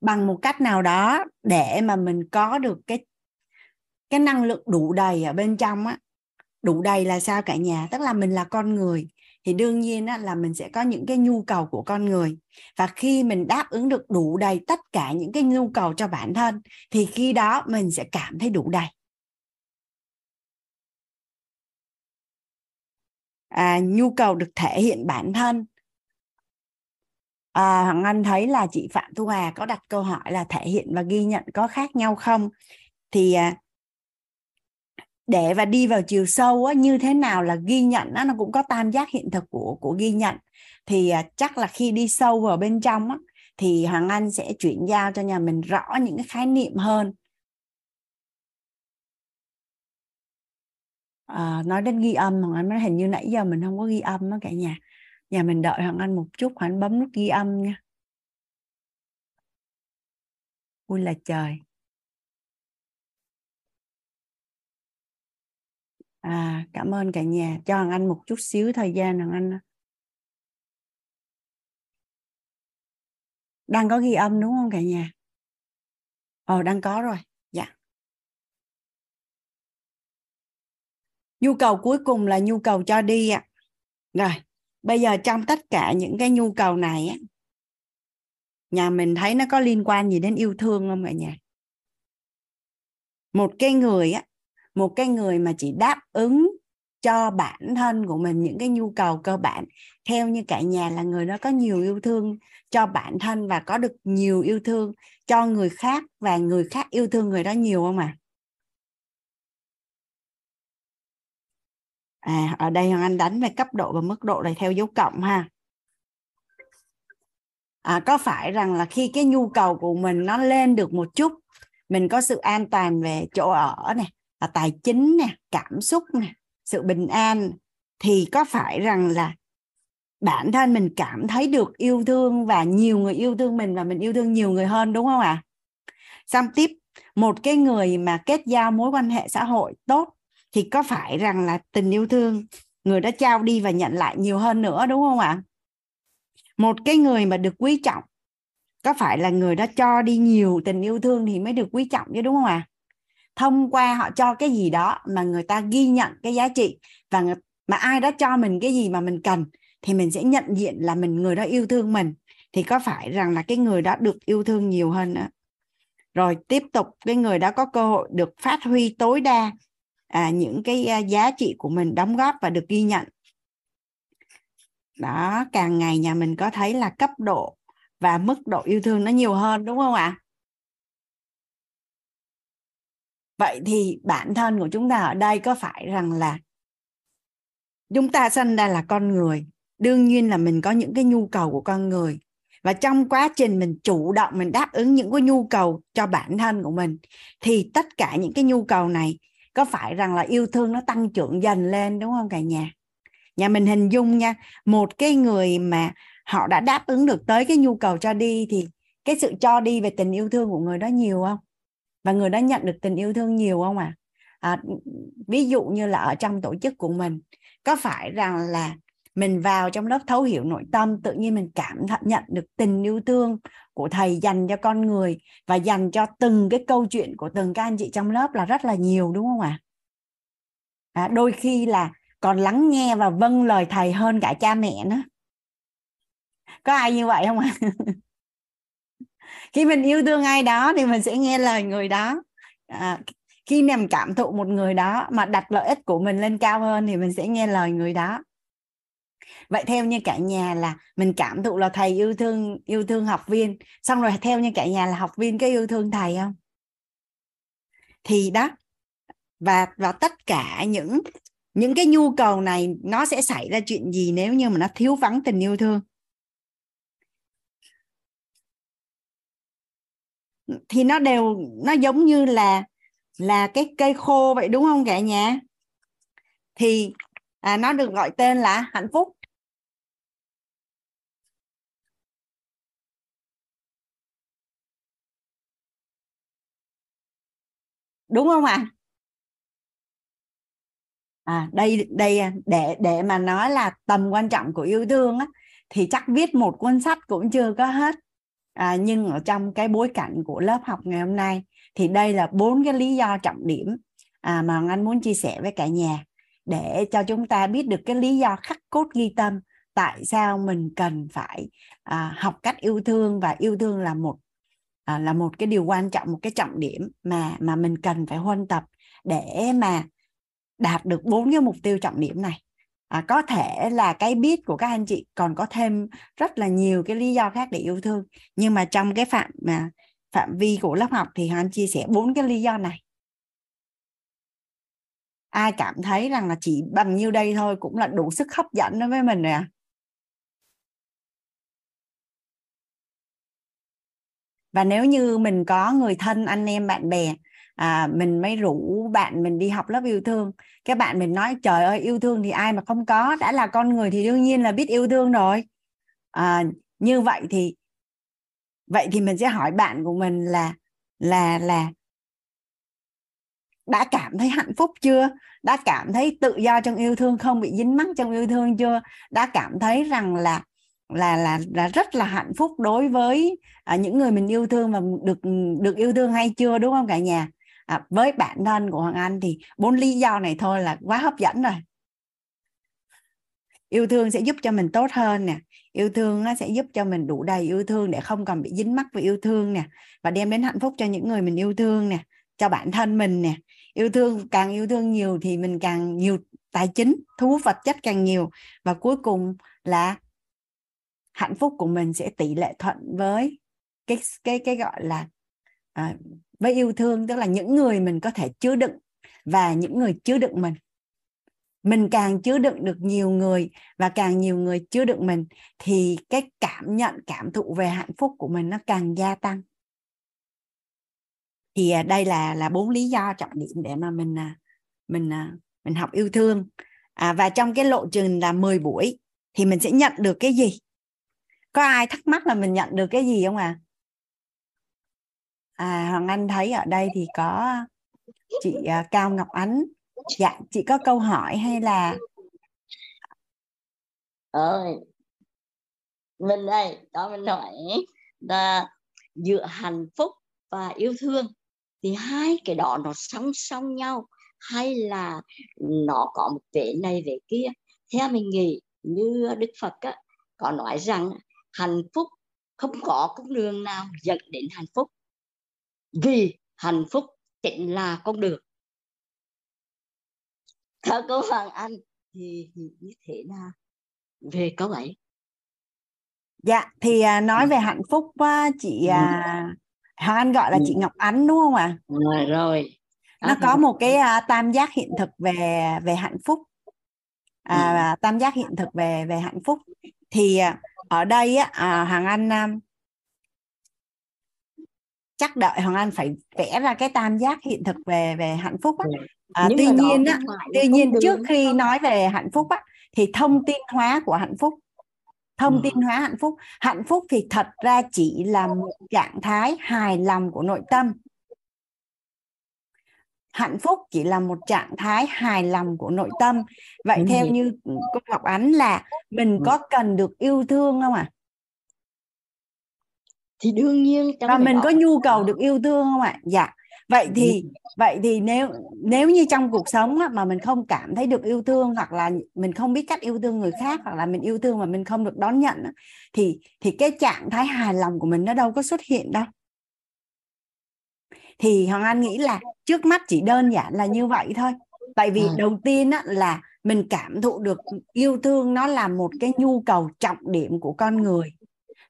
Bằng một cách nào đó để mà mình có được cái cái năng lượng đủ đầy ở bên trong á đủ đầy là sao cả nhà? Tức là mình là con người thì đương nhiên á, là mình sẽ có những cái nhu cầu của con người. Và khi mình đáp ứng được đủ đầy tất cả những cái nhu cầu cho bản thân thì khi đó mình sẽ cảm thấy đủ đầy. À, nhu cầu được thể hiện bản thân. À, Hằng Anh thấy là chị Phạm Thu Hà có đặt câu hỏi là thể hiện và ghi nhận có khác nhau không? Thì à, để và đi vào chiều sâu á, như thế nào là ghi nhận á, nó cũng có tam giác hiện thực của của ghi nhận. Thì à, chắc là khi đi sâu vào bên trong á, thì Hoàng Anh sẽ chuyển giao cho nhà mình rõ những cái khái niệm hơn. À, nói đến ghi âm Hoàng Anh nói hình như nãy giờ mình không có ghi âm á cả nhà. Nhà mình đợi Hoàng Anh một chút Hoàng Anh bấm nút ghi âm nha. Ui là trời. À cảm ơn cả nhà. Cho Hoàng Anh một chút xíu thời gian thằng Anh. Đang có ghi âm đúng không cả nhà? Ờ, Ồ đang có rồi. Dạ. Nhu cầu cuối cùng là nhu cầu cho đi ạ. Rồi, bây giờ trong tất cả những cái nhu cầu này á, nhà mình thấy nó có liên quan gì đến yêu thương không cả nhà? Một cái người á một cái người mà chỉ đáp ứng cho bản thân của mình những cái nhu cầu cơ bản theo như cả nhà là người đó có nhiều yêu thương cho bản thân và có được nhiều yêu thương cho người khác và người khác yêu thương người đó nhiều không ạ à? à ở đây hoàng anh đánh về cấp độ và mức độ này theo dấu cộng ha à, có phải rằng là khi cái nhu cầu của mình nó lên được một chút mình có sự an toàn về chỗ ở này à, tài chính nè cảm xúc nè sự bình an thì có phải rằng là bản thân mình cảm thấy được yêu thương và nhiều người yêu thương mình và mình yêu thương nhiều người hơn đúng không ạ à? xong tiếp một cái người mà kết giao mối quan hệ xã hội tốt thì có phải rằng là tình yêu thương người đã trao đi và nhận lại nhiều hơn nữa đúng không ạ một cái người mà được quý trọng có phải là người đã cho đi nhiều tình yêu thương thì mới được quý trọng chứ đúng không ạ thông qua họ cho cái gì đó mà người ta ghi nhận cái giá trị và người, mà ai đó cho mình cái gì mà mình cần thì mình sẽ nhận diện là mình người đó yêu thương mình thì có phải rằng là cái người đó được yêu thương nhiều hơn nữa? Rồi tiếp tục cái người đó có cơ hội được phát huy tối đa à, những cái à, giá trị của mình đóng góp và được ghi nhận. Đó càng ngày nhà mình có thấy là cấp độ và mức độ yêu thương nó nhiều hơn đúng không ạ? Vậy thì bản thân của chúng ta ở đây có phải rằng là chúng ta sinh ra là con người, đương nhiên là mình có những cái nhu cầu của con người. Và trong quá trình mình chủ động mình đáp ứng những cái nhu cầu cho bản thân của mình, thì tất cả những cái nhu cầu này có phải rằng là yêu thương nó tăng trưởng dần lên, đúng không cả nhà? Nhà mình hình dung nha, một cái người mà họ đã đáp ứng được tới cái nhu cầu cho đi thì cái sự cho đi về tình yêu thương của người đó nhiều không? Và người đó nhận được tình yêu thương nhiều không ạ à? à, ví dụ như là ở trong tổ chức của mình có phải rằng là mình vào trong lớp thấu hiểu nội tâm tự nhiên mình cảm nhận được tình yêu thương của thầy dành cho con người và dành cho từng cái câu chuyện của từng các anh chị trong lớp là rất là nhiều đúng không ạ à? à, đôi khi là còn lắng nghe và vâng lời thầy hơn cả cha mẹ nữa có ai như vậy không ạ (laughs) khi mình yêu thương ai đó thì mình sẽ nghe lời người đó. À, khi nằm cảm thụ một người đó mà đặt lợi ích của mình lên cao hơn thì mình sẽ nghe lời người đó. Vậy theo như cả nhà là mình cảm thụ là thầy yêu thương yêu thương học viên. Xong rồi theo như cả nhà là học viên có yêu thương thầy không? Thì đó và và tất cả những những cái nhu cầu này nó sẽ xảy ra chuyện gì nếu như mà nó thiếu vắng tình yêu thương? Thì nó đều nó giống như là là cái cây khô vậy đúng không cả nhà? Thì à, nó được gọi tên là hạnh phúc. Đúng không ạ? À? à đây đây à, để để mà nói là tầm quan trọng của yêu thương á thì chắc viết một cuốn sách cũng chưa có hết à, nhưng ở trong cái bối cảnh của lớp học ngày hôm nay thì đây là bốn cái lý do trọng điểm à, mà anh muốn chia sẻ với cả nhà để cho chúng ta biết được cái lý do khắc cốt ghi tâm tại sao mình cần phải à, học cách yêu thương và yêu thương là một à, là một cái điều quan trọng một cái trọng điểm mà mà mình cần phải huân tập để mà đạt được bốn cái mục tiêu trọng điểm này à, có thể là cái biết của các anh chị còn có thêm rất là nhiều cái lý do khác để yêu thương. Nhưng mà trong cái phạm mà phạm vi của lớp học thì anh chia sẻ bốn cái lý do này. Ai cảm thấy rằng là chỉ bằng nhiêu đây thôi cũng là đủ sức hấp dẫn đối với mình rồi à? Và nếu như mình có người thân anh em bạn bè à, mình mới rủ bạn mình đi học lớp yêu thương. Các bạn mình nói trời ơi yêu thương thì ai mà không có đã là con người thì đương nhiên là biết yêu thương rồi. À, như vậy thì vậy thì mình sẽ hỏi bạn của mình là là là đã cảm thấy hạnh phúc chưa? Đã cảm thấy tự do trong yêu thương không? Bị dính mắc trong yêu thương chưa? Đã cảm thấy rằng là là là là rất là hạnh phúc đối với à, những người mình yêu thương và được được yêu thương hay chưa? Đúng không cả nhà? À, với bản thân của hoàng anh thì bốn lý do này thôi là quá hấp dẫn rồi. Yêu thương sẽ giúp cho mình tốt hơn nè. Yêu thương nó sẽ giúp cho mình đủ đầy yêu thương để không còn bị dính mắc với yêu thương nè và đem đến hạnh phúc cho những người mình yêu thương nè cho bản thân mình nè. Yêu thương càng yêu thương nhiều thì mình càng nhiều tài chính thu hút vật chất càng nhiều và cuối cùng là hạnh phúc của mình sẽ tỷ lệ thuận với cái cái cái gọi là à, với yêu thương tức là những người mình có thể chứa đựng và những người chứa đựng mình. Mình càng chứa đựng được nhiều người và càng nhiều người chứa đựng mình thì cái cảm nhận cảm thụ về hạnh phúc của mình nó càng gia tăng. Thì à, đây là là bốn lý do trọng điểm để mà mình à, mình à, mình học yêu thương. À, và trong cái lộ trình là 10 buổi thì mình sẽ nhận được cái gì? Có ai thắc mắc là mình nhận được cái gì không à à hoàng anh thấy ở đây thì có chị à, cao ngọc ánh. Dạ chị có câu hỏi hay là ơi mình đây đó mình hỏi là giữa hạnh phúc và yêu thương thì hai cái đó nó song song nhau hay là nó có một vẻ này vẻ kia? Theo mình nghĩ như đức phật á, có nói rằng hạnh phúc không có con đường nào dẫn đến hạnh phúc vì hạnh phúc chính là con đường. Theo câu hoàng anh thì, như thế nào về câu ấy. Dạ thì à, nói về hạnh phúc á, chị à, hoàng anh gọi là chị ngọc ánh đúng không ạ? À? rồi rồi. Nó có (laughs) một cái uh, tam giác hiện thực về về hạnh phúc. À, tam giác hiện thực về về hạnh phúc. Thì uh, ở đây á à, hoàng anh chắc đợi hoàng anh phải vẽ ra cái tam giác hiện thực về về hạnh phúc á à, tuy nhiên á tuy nhiên trước khi nói về hạnh phúc á thì thông tin hóa của hạnh phúc thông ừ. tin hóa hạnh phúc hạnh phúc thì thật ra chỉ là một trạng thái hài lòng của nội tâm hạnh phúc chỉ là một trạng thái hài lòng của nội tâm vậy ừ. theo như cô ngọc ánh là mình ừ. có cần được yêu thương không ạ à? Thì đương nhiên và mình có nhu cầu được yêu thương không ạ? Dạ. Vậy thì vậy thì nếu nếu như trong cuộc sống á, mà mình không cảm thấy được yêu thương hoặc là mình không biết cách yêu thương người khác hoặc là mình yêu thương mà mình không được đón nhận á, thì thì cái trạng thái hài lòng của mình nó đâu có xuất hiện đâu. Thì hoàng anh nghĩ là trước mắt chỉ đơn giản là như vậy thôi. Tại vì à. đầu tiên á, là mình cảm thụ được yêu thương nó là một cái nhu cầu trọng điểm của con người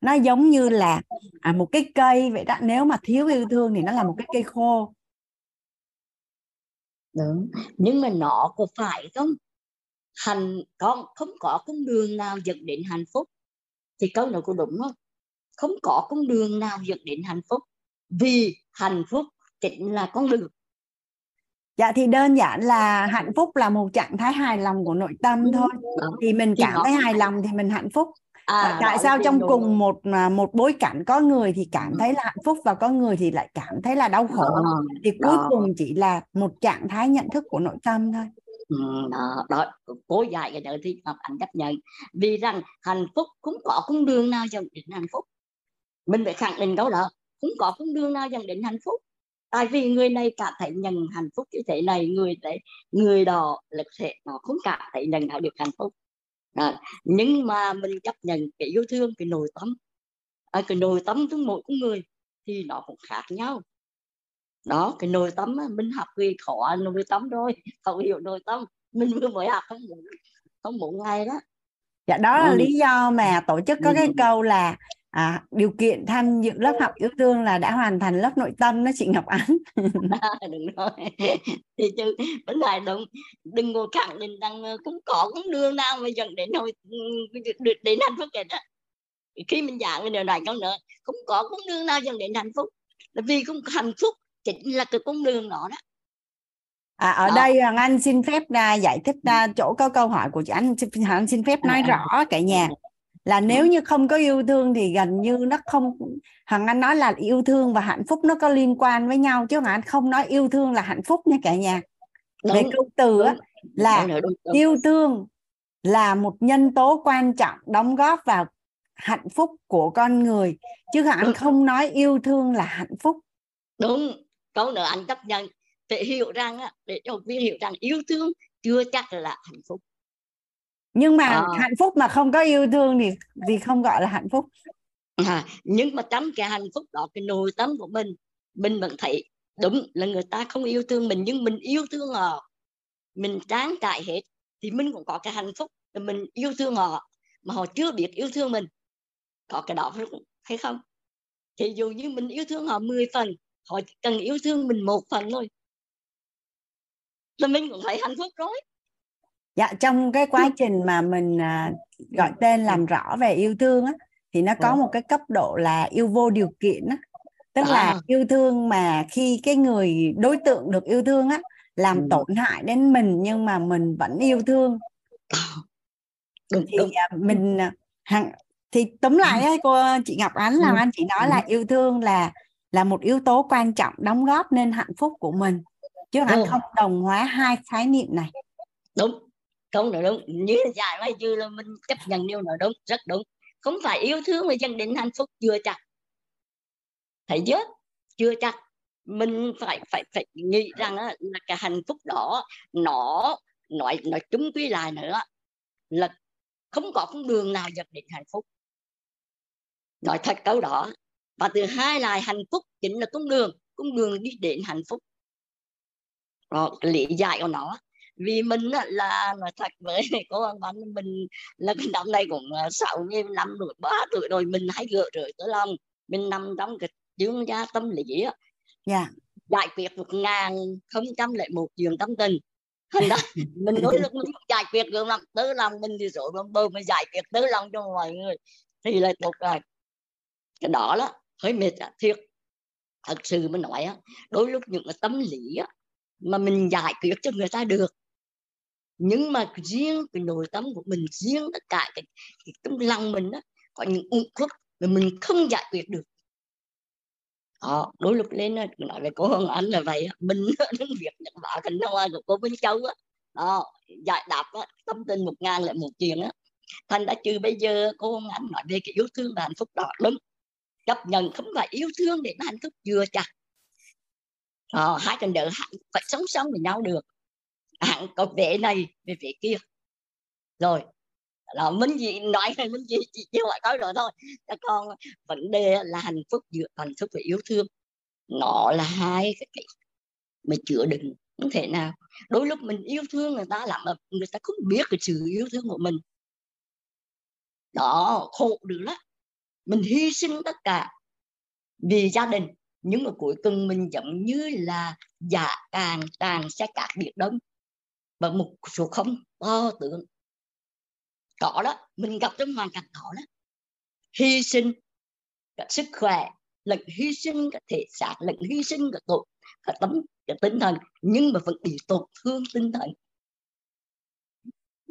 nó giống như là à, một cái cây vậy đó. Nếu mà thiếu yêu thương thì nó là một cái cây khô. Đúng. Nhưng mà nó có phải không? Hành con không có con đường nào dẫn đến hạnh phúc. Thì câu nói có đúng không? Không có con đường nào dẫn đến hạnh phúc. Vì hạnh phúc chính là con đường. Dạ thì đơn giản là hạnh phúc là một trạng thái hài lòng của nội tâm thôi. thì mình cảm thấy hài lòng thì mình hạnh phúc à, tại sao trong cùng một à, một bối cảnh có người thì cảm thấy là hạnh phúc và có người thì lại cảm thấy là đau khổ. Đó, thì cuối đó. cùng chỉ là một trạng thái nhận thức của nội tâm thôi. Đó, đó. Cố dạy cái đó thì ngọc anh chấp nhận. Vì rằng hạnh phúc cũng có con đường nào dẫn đến hạnh phúc? Mình phải khẳng định câu đó. Cũng có con đường nào dẫn đến hạnh phúc? Tại vì người này cảm thấy nhận hạnh phúc như thế này người đấy người đó lực thể nó không cảm thấy nhận được hạnh phúc à, nhưng mà mình chấp nhận cái yêu thương cái nội tâm. À, cái nội tâm của mỗi người thì nó cũng khác nhau. Đó cái nội tâm mình học về khó nội tâm rồi (laughs) không hiểu nội tâm. Mình vừa mới học không một không một ngày đó. Dạ đó là ừ. lý do mà tổ chức có cái ừ. câu là à, điều kiện tham dự lớp học yêu thương là đã hoàn thành lớp nội tâm đó chị Ngọc Ánh. (laughs) À, đúng rồi. (laughs) Thì chứ vấn đề đúng đừng ngồi khẳng định rằng ờ, cũng có cũng đường nào mà dẫn đến hồi được đến hạnh phúc hết á khi mình giảng cái điều này con nữa cũng có cũng đường nào dẫn đến hạnh phúc. Là vì cũng hạnh phúc chính là cái con đường đó đó. À, ở đó. đây Hoàng Anh xin phép uh, giải thích uh, chỗ có câu hỏi của chị Anh, anh xin phép nói à, rõ cả nhà là nếu như không có yêu thương thì gần như nó không hằng anh nói là yêu thương và hạnh phúc nó có liên quan với nhau chứ hằng anh không nói yêu thương là hạnh phúc nha cả nhà. Đúng, về câu từ á, là đúng, đúng, đúng. yêu thương là một nhân tố quan trọng đóng góp vào hạnh phúc của con người chứ hằng anh không nói yêu thương là hạnh phúc. Đúng. Câu nữa anh chấp nhận. Để hiểu rằng để cho viên hiểu rằng yêu thương chưa chắc là hạnh phúc nhưng mà à. hạnh phúc mà không có yêu thương thì thì không gọi là hạnh phúc. À, nhưng mà trong cái hạnh phúc đó cái nội tâm của mình mình vẫn thấy đúng là người ta không yêu thương mình nhưng mình yêu thương họ. Mình trang trải hết thì mình cũng có cái hạnh phúc mình yêu thương họ mà họ chưa biết yêu thương mình. Có cái đó hay không? Thì dù như mình yêu thương họ 10 phần họ cần yêu thương mình một phần thôi. Là mình cũng thấy hạnh phúc rồi dạ trong cái quá trình mà mình uh, gọi tên làm rõ về yêu thương á thì nó có dạ. một cái cấp độ là yêu vô điều kiện á. Tức à. là yêu thương mà khi cái người đối tượng được yêu thương á làm ừ. tổn hại đến mình nhưng mà mình vẫn yêu thương. Đúng, thì đúng. À, mình hàng thì tóm lại ấy, cô chị Ngọc Ánh là ừ. anh chị nói là yêu thương là là một yếu tố quan trọng đóng góp nên hạnh phúc của mình. Chứ anh không đồng hóa hai khái niệm này. Đúng không là đúng. Như dài mai chưa là mình chấp nhận điều nào đúng rất đúng. Không phải yêu thương mà dân định hạnh phúc chưa chắc. Thấy chưa? Chưa chắc. Mình phải phải phải nghĩ rằng là cái hạnh phúc đó nó nói nói chúng quy lại nữa. Là không có con đường nào dẫn đến hạnh phúc. Nói thật câu đó. Và thứ hai là hạnh phúc chính là con đường. Con đường đi đến hạnh phúc. Đó, lý giải của nó vì mình là nói thật với cô anh bạn mình là cái năm nay cũng à, sáu năm rồi ba tuổi rồi mình hay gỡ rời tới lòng. Mình nằm trong cái chuyên gia tâm lý á. Yeah. giải quyết một ngàn không trăm lẻ một chuyện tâm tình. Thành ra (laughs) mình nói lúc mình giải quyết được lòng tới lòng mình thì rồi bơm bơm mới giải quyết tới lòng cho mọi người. Thì là tốt rồi cái đó đó hơi mệt à, thiệt. Thật sự mình nói á đôi lúc những cái tâm lý á mà mình giải quyết cho người ta được nhưng mà riêng cái nội tâm của mình riêng tất cả cái, cái trong lòng mình đó có những uẩn khúc mà mình không giải quyết được. Đó, đôi lúc lên nói về cô Hồng Anh là vậy mình (laughs) đến việc nhận bảo thành hoa của cô Vinh Châu á. Đó giải đáp á, tâm tình một ngàn lại một chuyện á. Thành đã trừ bây giờ cô Hồng Anh nói về cái yêu thương và hạnh phúc đó lắm chấp nhận không phải yêu thương để nó hạnh phúc vừa chắc đó, hai cần đỡ phải sống sống với nhau được hẳn có vẻ này về vẻ kia. Rồi là mình gì nói hay mình gì chỉ chưa mọi nói rồi thôi. Các con vấn đề là hạnh phúc dựa hạnh phúc và yêu thương. Nó là hai cái, cái mà chữa đựng không thể nào. Đôi lúc mình yêu thương người ta làm mà người ta không biết cái sự yêu thương của mình. Đó khổ được lắm. Mình hy sinh tất cả vì gia đình nhưng mà cuối cùng mình giống như là dạ càng càng sẽ cạn biệt đông và một số không to tưởng có đó mình gặp trong hoàn cảnh đó đó. Hy sinh cả sức khỏe lẫn hy sinh cả thể xác lẫn hy sinh cả tội cả tấm cả tinh thần nhưng mà vẫn bị tổn thương tinh thần.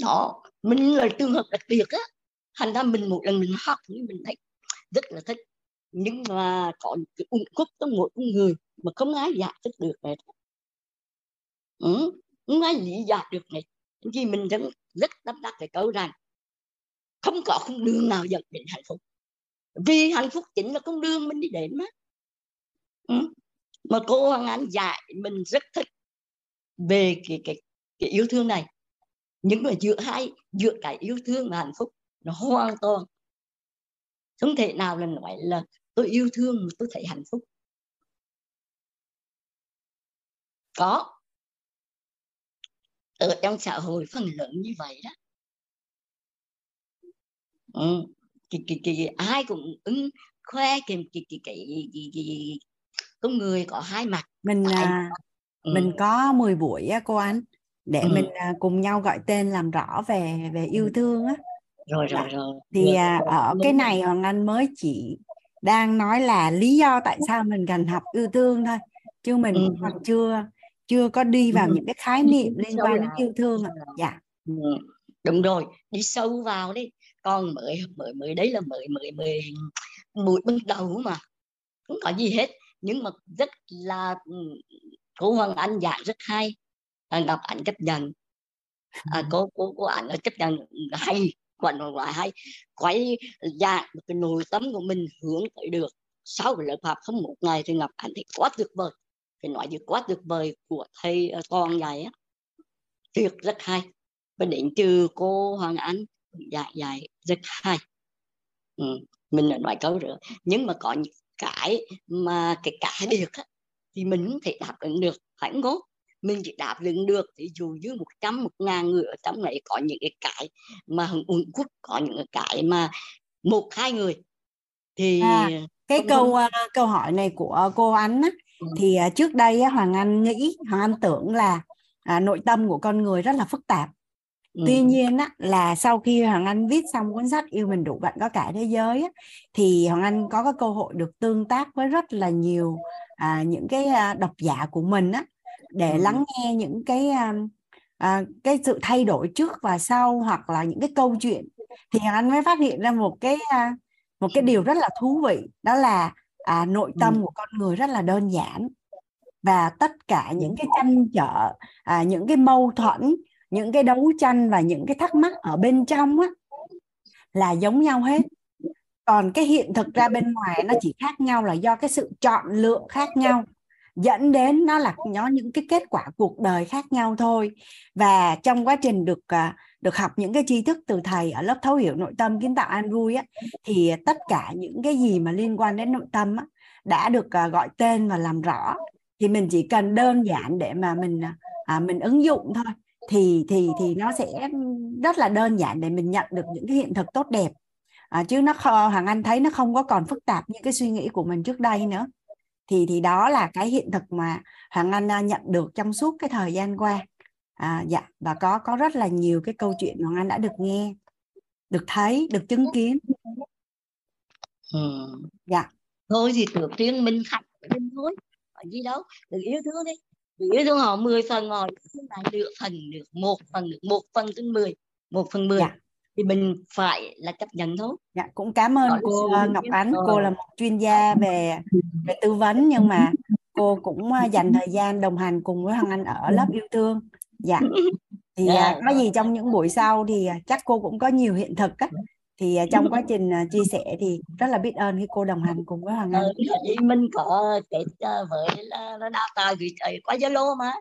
Đó mình là trường hợp đặc biệt á. Thành ra mình một lần mình học nhưng mình thấy rất là thích. Nhưng mà có những cái ung khúc trong mỗi con người mà không ai giải thích được này ừ, không ai lý giải được này. Vì mình rất rất tâm đắc cái câu rằng không có con đường nào dẫn đến hạnh phúc. Vì hạnh phúc chính là con đường mình đi đến mà. Ừ. mà cô Hoàng Anh dạy mình rất thích về cái cái cái yêu thương này. Nhưng mà giữa hai, giữa cái yêu thương và hạnh phúc nó hoàn toàn không thể nào là nói là tôi yêu thương mà tôi thấy hạnh phúc. Có ở trong xã hội phần lớn như vậy đó ừ. cái, cái, cái, ai cũng ứng khoe cái cái cái cái, cái, cái, con người có hai mặt mình à, ừ. mình có 10 buổi á cô anh để ừ. mình à, cùng nhau gọi tên làm rõ về về yêu thương á rồi rồi rồi thì à, ở cái này hoàng anh mới chỉ đang nói là lý do tại sao mình cần học yêu thương thôi chứ mình ừ. còn chưa chưa có đi vào ừ. những cái khái niệm liên quan đến yêu thương ạ. Dạ. ừ. đúng rồi đi sâu vào đi. Con mới mới mới đấy là mới mới mới mũi bước đầu mà. Không có gì hết. Nhưng mà rất là ừ, cô Hoàng Anh dạy rất hay. À, gặp ảnh chấp nhận. À, cô cô cô ảnh chấp nhận hay quần ngoài hay. Quay dạng cái nội tâm của mình hướng tới được. Sau cái lớp học không một ngày thì ngọc ảnh thì quá tuyệt vời phải nói gì quá tuyệt vời của thầy ờ, con này á tuyệt rất hay và đến trừ cô Hoàng Anh dạy dạy rất hay ừ. mình nói câu nữa nhưng mà có những cái mà cái cả được á, thì mình không thể đáp ứng được phải ngố mình chỉ đáp ứng được ví dụ như một trăm một ngàn người ở trong này có những cái cái mà hùng quốc có những cái mà một hai người thì à, cái câu uh, câu hỏi này của cô Ánh á. Thì uh, trước đây Hoàng Anh nghĩ Hoàng Anh tưởng là uh, nội tâm của con người rất là phức tạp Ừ. Tuy nhiên á, là sau khi Hoàng Anh viết xong cuốn sách yêu mình đủ bạn có cả thế giới á, thì Hoàng Anh có cái cơ hội được tương tác với rất là nhiều à, những cái à, độc giả của mình á để ừ. lắng nghe những cái à, à, cái sự thay đổi trước và sau hoặc là những cái câu chuyện thì Hoàng Anh mới phát hiện ra một cái à, một cái điều rất là thú vị đó là à, nội tâm ừ. của con người rất là đơn giản. Và tất cả những cái tranh trở à, những cái mâu thuẫn những cái đấu tranh và những cái thắc mắc ở bên trong á là giống nhau hết. Còn cái hiện thực ra bên ngoài nó chỉ khác nhau là do cái sự chọn lựa khác nhau dẫn đến nó là nó những cái kết quả cuộc đời khác nhau thôi. Và trong quá trình được à, được học những cái tri thức từ thầy ở lớp thấu hiểu nội tâm kiến tạo an vui á thì tất cả những cái gì mà liên quan đến nội tâm á đã được à, gọi tên và làm rõ. Thì mình chỉ cần đơn giản để mà mình à, à, mình ứng dụng thôi. Thì thì thì nó sẽ rất là đơn giản để mình nhận được những cái hiện thực tốt đẹp. À, chứ nó hoàng anh thấy nó không có còn phức tạp như cái suy nghĩ của mình trước đây nữa. Thì thì đó là cái hiện thực mà hoàng anh à, nhận được trong suốt cái thời gian qua à, dạ và có có rất là nhiều cái câu chuyện hoàng anh đã được nghe được thấy được chứng kiến. Ừ. dạ. Thôi thì trước tiên mình học mình thôi có gì đâu đừng yêu thương đi. Ví dụ họ 10 phần họ là nửa phần được một phần được một phần trên 10 một phần 10 dạ. thì mình phải là chấp nhận thôi. Dạ cũng cảm ơn Đó cô Ngọc Ánh. Cô ờ. là một chuyên gia về về tư vấn nhưng mà cô cũng ờ, dành thời gian đồng hành cùng với Hoàng Anh ở lớp yêu thương dạ (laughs) thì yeah. Dạ. có gì trong những buổi sau thì chắc cô cũng có nhiều hiện thực á thì trong quá trình chia sẻ thì rất là biết ơn khi cô đồng hành cùng với Hoàng Anh. Ừ, mình có kết với là đào tạo gửi qua Zalo mà.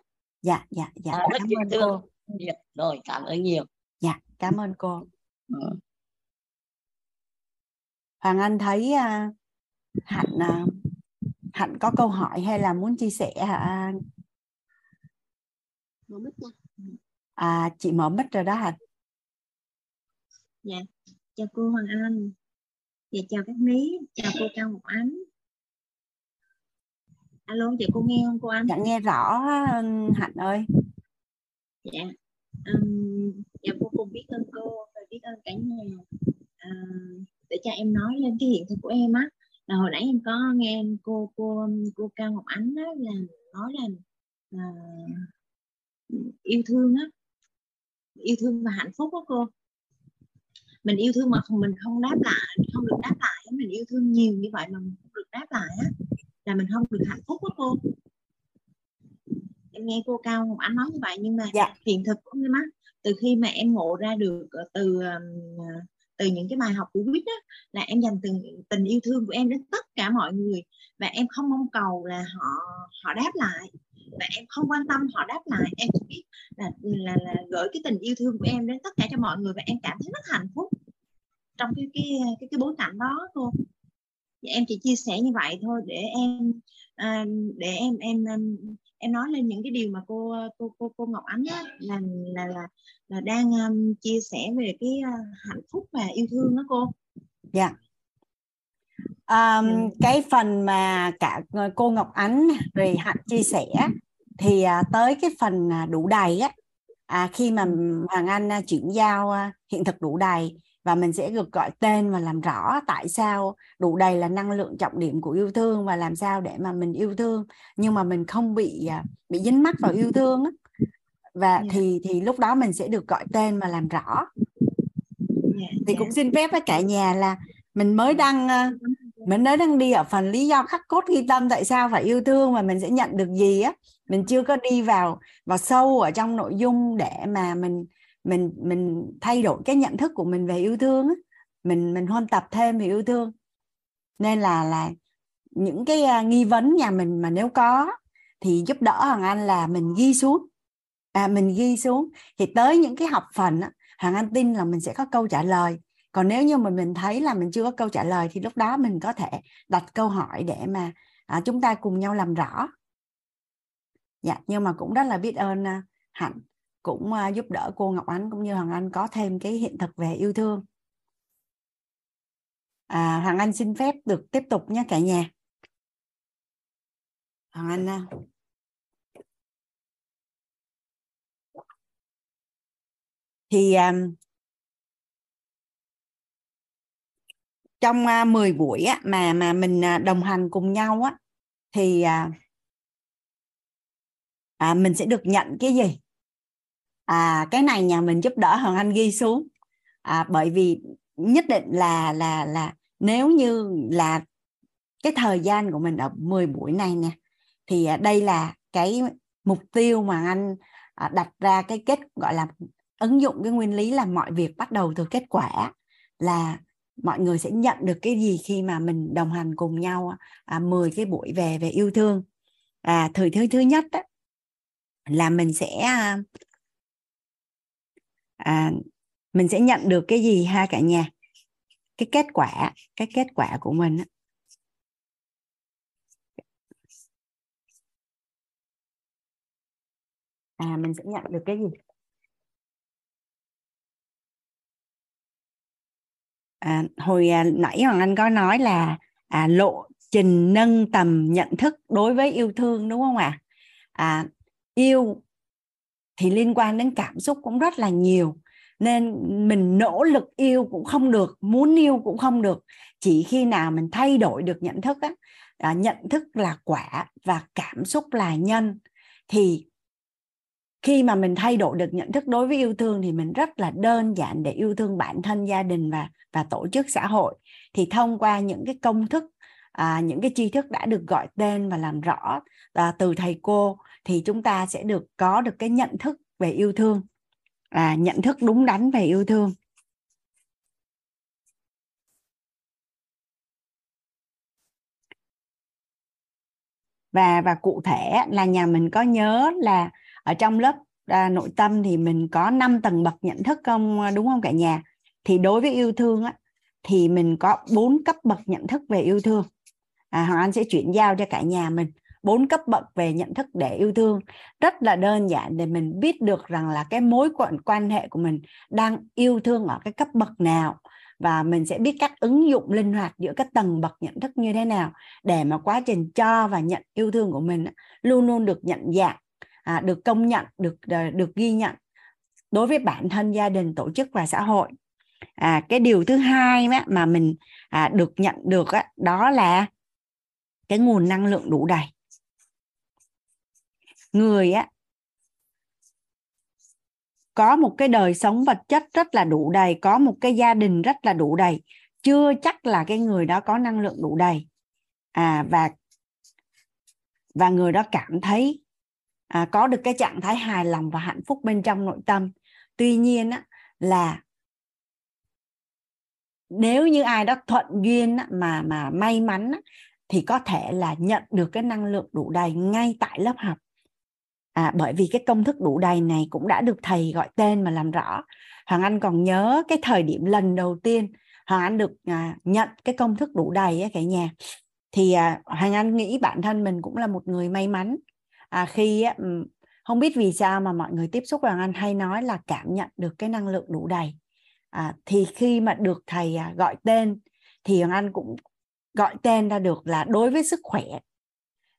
Dạ dạ dạ. À, cảm ơn cô. Dạ, rồi cảm ơn nhiều. Dạ cảm ơn cô. Ừ. Hoàng Anh thấy Hạnh Hạnh có câu hỏi hay là muốn chia sẻ hả? Mở mic nha. À chị mở mic rồi đó Hạnh. Dạ. Chào cô Hoàng Anh. Và chào các mí. Chào cô Cao Ngọc Ánh. Alo chị cô nghe không cô Anh? Dạ nghe rõ Hạnh ơi. Dạ. Um, dạ cô cùng biết ơn cô và biết ơn cả nhà. À, để cho em nói lên cái hiện thực của em á. Là hồi nãy em có nghe cô cô cô Cao Ngọc Ánh đó là nói là là yêu thương á. Yêu thương và hạnh phúc đó cô. Mình yêu thương mà mình không đáp lại không được đáp lại mình yêu thương nhiều như vậy mà mình không được đáp lại á là mình không được hạnh phúc đó cô. Em nghe cô cao ngọc ánh nói như vậy nhưng mà dạ. hiện thực của em á từ khi mà em ngộ ra được ờ, từ từ những cái bài học của quýt á là em dành từng tình yêu thương của em đến tất cả mọi người và em không mong cầu là họ họ đáp lại và em không quan tâm họ đáp lại em chỉ biết là là, là gửi cái tình yêu thương của em đến tất cả cho mọi người và em cảm thấy rất hạnh phúc trong cái cái cái cái bối cảnh đó thôi và em chỉ chia sẻ như vậy thôi để em à, để em em em nói lên những cái điều mà cô cô cô cô Ngọc Ánh á, là là là là đang um, chia sẻ về cái uh, hạnh phúc và yêu thương đó cô. Dạ. Yeah um, cái phần mà cả cô Ngọc Ánh rồi Hạnh chia sẻ thì à, tới cái phần à, đủ đầy á à, khi mà Hoàng Anh à, chuyển giao hiện thực đủ đầy và mình sẽ được gọi tên và làm rõ tại sao đủ đầy là năng lượng trọng điểm của yêu thương và làm sao để mà mình yêu thương nhưng mà mình không bị bị dính mắc vào yêu thương á và yeah. Dạ. thì thì lúc đó mình sẽ được gọi tên và làm rõ yeah, dạ, thì yeah. cũng xin phép với cả nhà là mình mới đăng mình mới đang đi ở phần lý do khắc cốt ghi tâm tại sao phải yêu thương và mình sẽ nhận được gì á mình chưa có đi vào vào sâu ở trong nội dung để mà mình mình mình thay đổi cái nhận thức của mình về yêu thương á. Mình mình huân tập thêm về yêu thương. Nên là là những cái à, nghi vấn nhà mình mà nếu có thì giúp đỡ hoàng anh là mình ghi xuống. À, mình ghi xuống. Thì tới những cái học phần á, hoàng anh tin là mình sẽ có câu trả lời còn nếu như mà mình thấy là mình chưa có câu trả lời thì lúc đó mình có thể đặt câu hỏi để mà à, chúng ta cùng nhau làm rõ. Dạ nhưng mà cũng rất là biết ơn à, hạnh cũng à, giúp đỡ cô ngọc ánh cũng như hoàng anh có thêm cái hiện thực về yêu thương. À, hoàng anh xin phép được tiếp tục nhé cả nhà. Hoàng anh à. thì um, trong à, uh, 10 buổi á, mà mà mình uh, đồng hành cùng nhau á thì uh, à, mình sẽ được nhận cái gì? À, cái này nhà mình giúp đỡ hoàng anh ghi xuống. À, bởi vì nhất định là là là nếu như là cái thời gian của mình ở 10 buổi này nè thì đây là cái mục tiêu mà anh đặt ra cái kết gọi là ứng dụng cái nguyên lý là mọi việc bắt đầu từ kết quả là mọi người sẽ nhận được cái gì khi mà mình đồng hành cùng nhau à, 10 cái buổi về về yêu thương. À thời thứ thứ nhất đó, là mình sẽ à, à, mình sẽ nhận được cái gì ha cả nhà? Cái kết quả cái kết quả của mình à mình sẽ nhận được cái gì? À, hồi à, nãy hoàng anh có nói là à, lộ trình nâng tầm nhận thức đối với yêu thương đúng không ạ à? à, yêu thì liên quan đến cảm xúc cũng rất là nhiều nên mình nỗ lực yêu cũng không được muốn yêu cũng không được chỉ khi nào mình thay đổi được nhận thức á à, nhận thức là quả và cảm xúc là nhân thì khi mà mình thay đổi được nhận thức đối với yêu thương thì mình rất là đơn giản để yêu thương bản thân gia đình và và tổ chức xã hội. Thì thông qua những cái công thức à, những cái tri thức đã được gọi tên và làm rõ à, từ thầy cô thì chúng ta sẽ được có được cái nhận thức về yêu thương à, nhận thức đúng đắn về yêu thương. Và và cụ thể là nhà mình có nhớ là ở trong lớp à, nội tâm thì mình có 5 tầng bậc nhận thức không đúng không cả nhà? Thì đối với yêu thương á thì mình có bốn cấp bậc nhận thức về yêu thương. À, Hoàng Anh sẽ chuyển giao cho cả nhà mình bốn cấp bậc về nhận thức để yêu thương. Rất là đơn giản để mình biết được rằng là cái mối quan quan hệ của mình đang yêu thương ở cái cấp bậc nào. Và mình sẽ biết cách ứng dụng linh hoạt giữa các tầng bậc nhận thức như thế nào để mà quá trình cho và nhận yêu thương của mình luôn luôn được nhận dạng à, được công nhận được à, được ghi nhận đối với bản thân gia đình tổ chức và xã hội. À, cái điều thứ hai mà mình à, được nhận được á, đó là cái nguồn năng lượng đủ đầy. Người á có một cái đời sống vật chất rất là đủ đầy có một cái gia đình rất là đủ đầy chưa chắc là cái người đó có năng lượng đủ đầy. À và và người đó cảm thấy à, có được cái trạng thái hài lòng và hạnh phúc bên trong nội tâm. Tuy nhiên á, là nếu như ai đó thuận duyên á, mà mà may mắn á, thì có thể là nhận được cái năng lượng đủ đầy ngay tại lớp học. À, bởi vì cái công thức đủ đầy này cũng đã được thầy gọi tên mà làm rõ. Hoàng anh còn nhớ cái thời điểm lần đầu tiên hoàng anh được à, nhận cái công thức đủ đầy ấy, cả nhà. Thì à, hoàng anh nghĩ bản thân mình cũng là một người may mắn à, khi á, không biết vì sao mà mọi người tiếp xúc hoàng anh hay nói là cảm nhận được cái năng lượng đủ đầy. À, thì khi mà được thầy à, gọi tên thì hoàng anh cũng gọi tên ra được là đối với sức khỏe.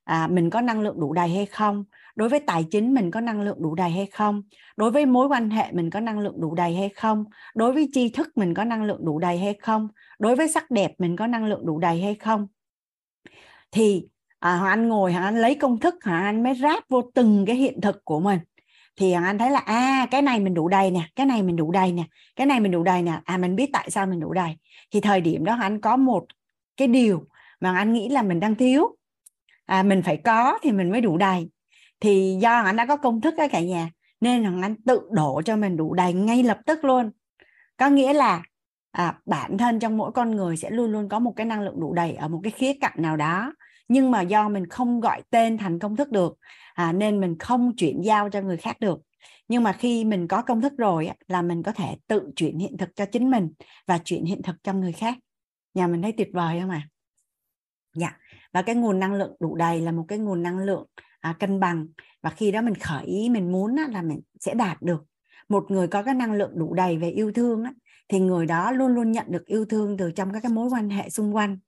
À, mình có năng lượng đủ đầy hay không? Đối với tài chính mình có năng lượng đủ đầy hay không? Đối với mối quan hệ mình có năng lượng đủ đầy hay không? Đối với tri thức mình có năng lượng đủ đầy hay không? Đối với sắc đẹp mình có năng lượng đủ đầy hay không? Thì à, hoàng anh ngồi hoàng anh lấy công thức hoàng anh mới ráp vô từng cái hiện thực của mình. Thì hoàng anh thấy là à cái này mình đủ đầy nè cái này mình đủ đầy nè cái này mình đủ đầy nè. À mình biết tại sao mình đủ đầy. Thì thời điểm đó anh có một cái điều mà anh nghĩ là mình đang thiếu. À, mình phải có thì mình mới đủ đầy. Thì do anh đã có công thức đó cả nhà nên là anh tự đổ cho mình đủ đầy ngay lập tức luôn. Có nghĩa là à, bản thân trong mỗi con người sẽ luôn luôn có một cái năng lượng đủ đầy ở một cái khía cạnh nào đó nhưng mà do mình không gọi tên thành công thức được à, nên mình không chuyển giao cho người khác được. Nhưng mà khi mình có công thức rồi là mình có thể tự chuyển hiện thực cho chính mình và chuyển hiện thực cho người khác. Nhà mình thấy tuyệt vời không ạ? À? dạ. Và cái nguồn năng lượng đủ đầy là một cái nguồn năng lượng à, cân bằng. Và khi đó mình khởi ý mình muốn á, là mình sẽ đạt được. Một người có cái năng lượng đủ đầy về yêu thương á, thì người đó luôn luôn nhận được yêu thương từ trong các cái mối quan hệ xung quanh.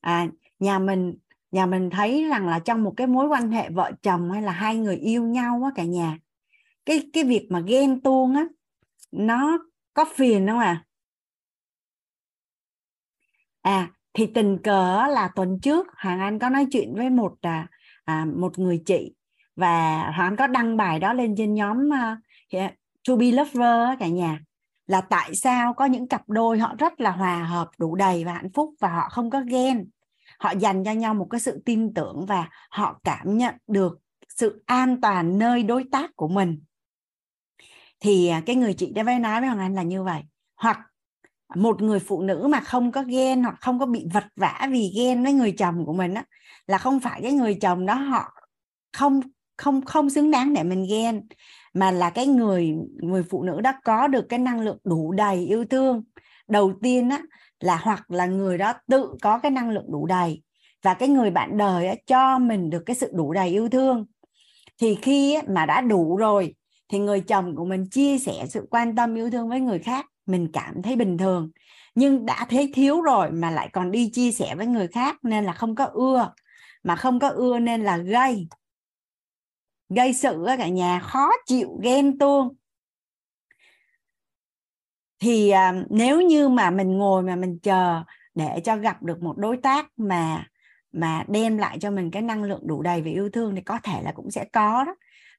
À, nhà mình nhà mình thấy rằng là trong một cái mối quan hệ vợ chồng hay là hai người yêu nhau á cả nhà cái cái việc mà ghen tuông á nó có phiền không à à thì tình cờ là tuần trước hoàng anh có nói chuyện với một à, à một người chị và hoàng anh có đăng bài đó lên trên nhóm uh, to be lover cả nhà là tại sao có những cặp đôi họ rất là hòa hợp đủ đầy và hạnh phúc và họ không có ghen họ dành cho nhau một cái sự tin tưởng và họ cảm nhận được sự an toàn nơi đối tác của mình. Thì à, cái người chị đã với nói với hoàng anh là như vậy. Hoặc một người phụ nữ mà không có ghen hoặc không có bị vật vã vì ghen với người chồng của mình á, là không phải cái người chồng đó họ không không không xứng đáng để mình ghen, mà là cái người người phụ nữ đó có được cái năng lượng đủ đầy yêu thương. Đầu tiên á là hoặc là người đó tự có cái năng lượng đủ đầy và cái người bạn đời á, cho mình được cái sự đủ đầy yêu thương. Thì khi á, mà đã đủ rồi thì người chồng của mình chia sẻ sự quan tâm yêu thương với người khác mình cảm thấy bình thường. Nhưng đã thấy thiếu rồi mà lại còn đi chia sẻ với người khác nên là không có ưa mà không có ưa nên là gây gây sự cả nhà khó chịu ghen tuông thì à, nếu như mà mình ngồi mà mình chờ để cho gặp được một đối tác mà mà đem lại cho mình cái năng lượng đủ đầy về yêu thương thì có thể là cũng sẽ có đó.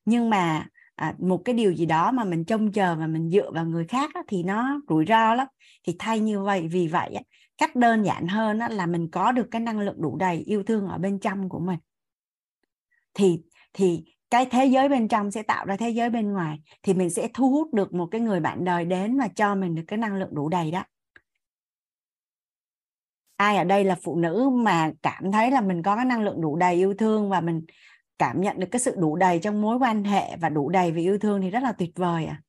Nhưng mà à, một cái điều gì đó mà mình trông chờ và mình dựa vào người khác á, thì nó rủi ro lắm. Thì thay như vậy vì vậy á, cách đơn giản hơn á, là mình có được cái năng lượng đủ đầy yêu thương ở bên trong của mình. Thì thì cái thế giới bên trong sẽ tạo ra thế giới bên ngoài, thì mình sẽ thu hút được một cái người bạn đời đến và cho mình được cái năng lượng đủ đầy đó. Ai ở đây là phụ nữ mà cảm thấy là mình có cái năng lượng đủ đầy yêu thương và mình cảm nhận được cái sự đủ đầy trong mối quan hệ và đủ đầy về yêu thương thì rất là tuyệt vời à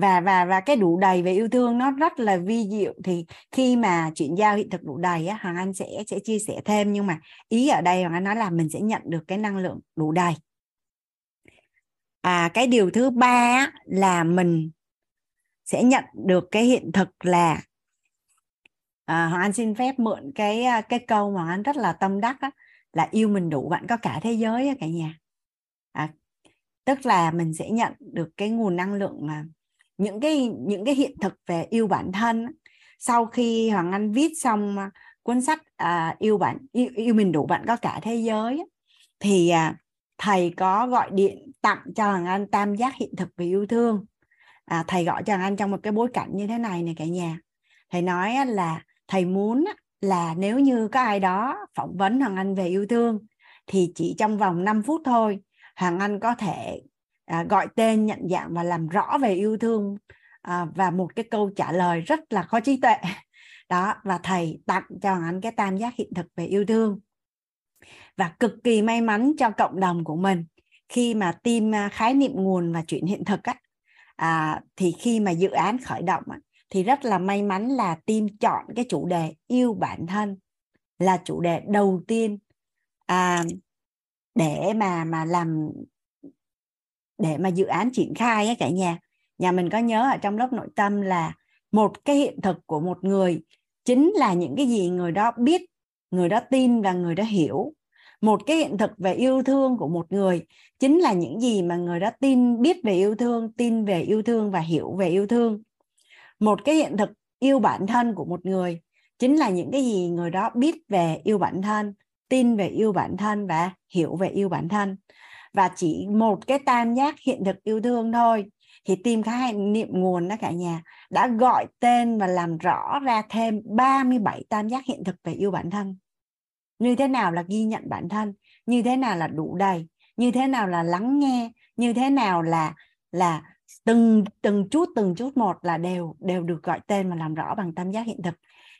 và và và cái đủ đầy về yêu thương nó rất là vi diệu. Thì khi mà chuyển giao hiện thực đủ đầy á hoàng anh sẽ sẽ chia sẻ thêm. Nhưng mà ý ở đây hoàng anh nói là mình sẽ nhận được cái năng lượng đủ đầy. À cái điều thứ ba là mình sẽ nhận được cái hiện thực là à, hoàng anh xin phép mượn cái à, cái câu mà hoàng anh rất là tâm đắc á, là yêu mình đủ bạn có cả thế giới á, cả nhà. À, tức là mình sẽ nhận được cái nguồn năng lượng mà những cái những cái hiện thực về yêu bản thân sau khi hoàng anh viết xong à, cuốn sách à, yêu bản yêu, yêu mình đủ bạn có cả thế giới thì à, thầy có gọi điện tặng cho hoàng anh tam giác hiện thực về yêu thương. À, thầy gọi cho hoàng anh trong một cái bối cảnh như thế này này cả nhà. Thầy nói là thầy muốn là nếu như có ai đó phỏng vấn hoàng anh về yêu thương thì chỉ trong vòng 5 phút thôi hoàng anh có thể à, gọi tên nhận dạng và làm rõ về yêu thương à, và một cái câu trả lời rất là có trí tuệ. (laughs) Đó và thầy tặng cho anh cái tam giác hiện thực về yêu thương. Và cực kỳ may mắn cho cộng đồng của mình khi mà team à, khái niệm nguồn và chuyện hiện thực á. À, thì khi mà dự án khởi động á, thì rất là may mắn là team chọn cái chủ đề yêu bản thân là chủ đề đầu tiên à, để mà mà làm để mà dự án triển khai á cả nhà. Nhà mình có nhớ ở trong lớp nội tâm là một cái hiện thực của một người chính là những cái gì người đó biết, người đó tin và người đó hiểu. Một cái hiện thực về yêu thương của một người chính là những gì mà người đó tin, biết về yêu thương, tin về yêu thương và hiểu về yêu thương. Một cái hiện thực yêu bản thân của một người chính là những cái gì người đó biết về yêu bản thân, tin về yêu bản thân và hiểu về yêu bản thân và chỉ một cái tam giác hiện thực yêu thương thôi. Thì tìm khái niệm nguồn đó cả nhà đã gọi tên và làm rõ ra thêm 37 tam giác hiện thực về yêu bản thân. Như thế nào là ghi nhận bản thân? Như thế nào là đủ đầy? Như thế nào là lắng nghe? Như thế nào là là từng từng chút từng chút một là đều đều được gọi tên và làm rõ bằng tam giác hiện thực.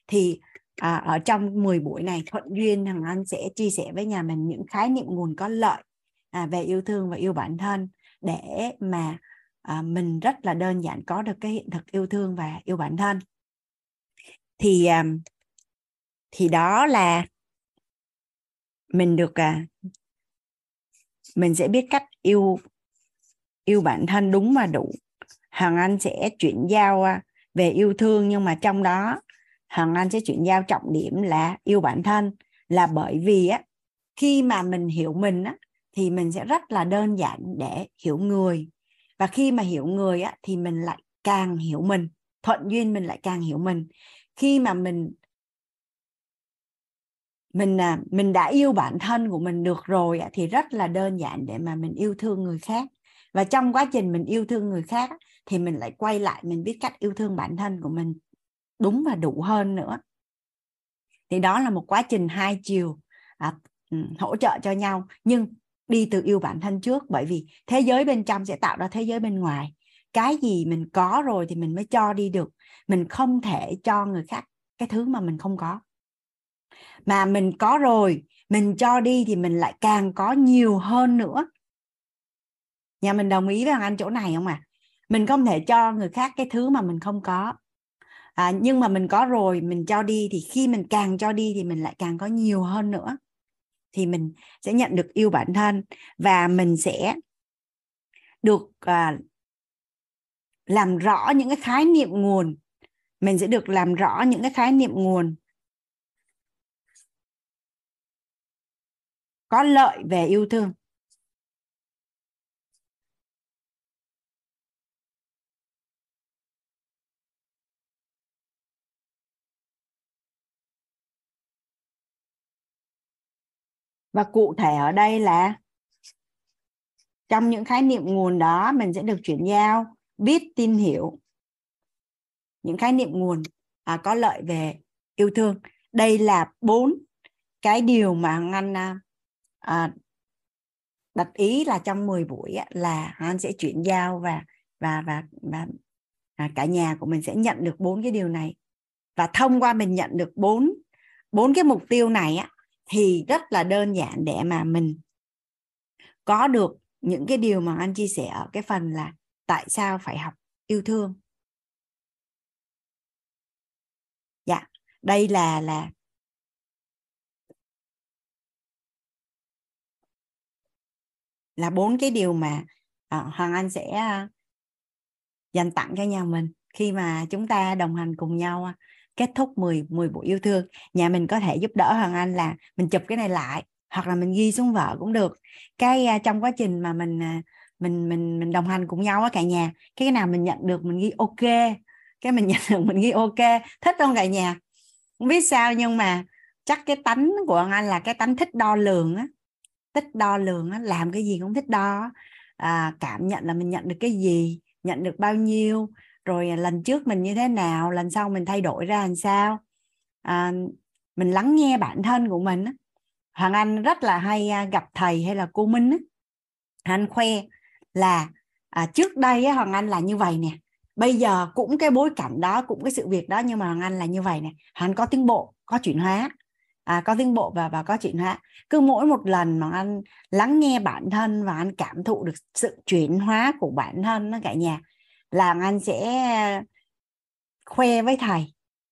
Thì à, ở trong 10 buổi này thuận duyên thằng anh sẽ chia sẻ với nhà mình những khái niệm nguồn có lợi à, về yêu thương và yêu bản thân để mà à, mình rất là đơn giản có được cái hiện thực yêu thương và yêu bản thân. Thì à, thì đó là mình được à mình sẽ biết cách yêu yêu bản thân đúng và đủ. Hằng Anh sẽ chuyển giao à, về yêu thương nhưng mà trong đó Hằng Anh sẽ chuyển giao trọng điểm là yêu bản thân là bởi vì á khi mà mình hiểu mình á thì mình sẽ rất là đơn giản để hiểu người. Và khi mà hiểu người á thì mình lại càng hiểu mình thuận duyên mình lại càng hiểu mình. Khi mà mình mình à, mình đã yêu bản thân của mình được rồi thì rất là đơn giản để mà mình yêu thương người khác. Và trong quá trình mình yêu thương người khác thì mình lại quay lại mình biết cách yêu thương bản thân của mình đúng và đủ hơn nữa. Thì đó là một quá trình hai chiều à, ừ, hỗ trợ cho nhau. Nhưng đi từ yêu bản thân trước bởi vì thế giới bên trong sẽ tạo ra thế giới bên ngoài. Cái gì mình có rồi thì mình mới cho đi được. Mình không thể cho người khác cái thứ mà mình không có. Mà mình có rồi mình cho đi thì mình lại càng có nhiều hơn nữa. Nhà mình đồng ý với anh chỗ này không à mình không thể cho người khác cái thứ mà mình không có. À, nhưng mà mình có rồi mình cho đi thì khi mình càng cho đi thì mình lại càng có nhiều hơn nữa thì mình sẽ nhận được yêu bản thân và mình sẽ được à, làm rõ những cái khái niệm nguồn. Mình sẽ được làm rõ những cái khái niệm nguồn. Có lợi về yêu thương. Và cụ thể ở đây là trong những khái niệm nguồn đó mình sẽ được chuyển giao biết tin hiểu. Những khái niệm nguồn à, có lợi về yêu thương. Đây là bốn cái điều mà anh à, à, đặt ý là trong 10 buổi á, là anh sẽ chuyển giao và và và, và à, cả nhà của mình sẽ nhận được bốn cái điều này. Và thông qua mình nhận được bốn bốn cái mục tiêu này á thì rất là đơn giản để mà mình có được những cái điều mà anh chia sẻ ở cái phần là tại sao phải học yêu thương. Dạ đây là là là bốn cái điều mà à, hoàng anh sẽ ờ, dành tặng cho nhà mình khi mà chúng ta đồng hành cùng nhau kết thúc 10 10 buổi yêu thương. Nhà mình có thể giúp đỡ hoàng anh là mình chụp cái này lại hoặc là mình ghi xuống vợ cũng được. Cái uh, trong quá trình mà mình uh, mình mình mình đồng hành cùng nhau á cả nhà cái cái nào mình nhận được mình ghi ok cái mình (laughs) nhận được mình ghi ok thích không cả nhà? Không biết sao nhưng mà chắc cái tánh của anh là cái tánh thích đo lường á. Thích đo lường á làm cái gì cũng thích đo à, cảm nhận là mình nhận được cái gì nhận được bao nhiêu rồi à, lần trước mình như thế nào? Lần sau mình thay đổi ra làm sao? À, mình lắng nghe bản thân của mình hoàng anh rất là hay à, gặp thầy hay là cô minh anh khoe là à, trước đây hoàng anh là như vậy nè. Bây giờ cũng cái bối cảnh đó cũng cái sự việc đó nhưng mà hoàng anh là như vậy nè. Hoàng anh có tiến bộ có chuyển hóa. À, có tiến bộ và và có chuyển hóa. Cứ mỗi một lần mà anh lắng nghe bản thân và anh cảm thụ được sự chuyển hóa của bản thân đó cả nhà là anh sẽ khoe với thầy.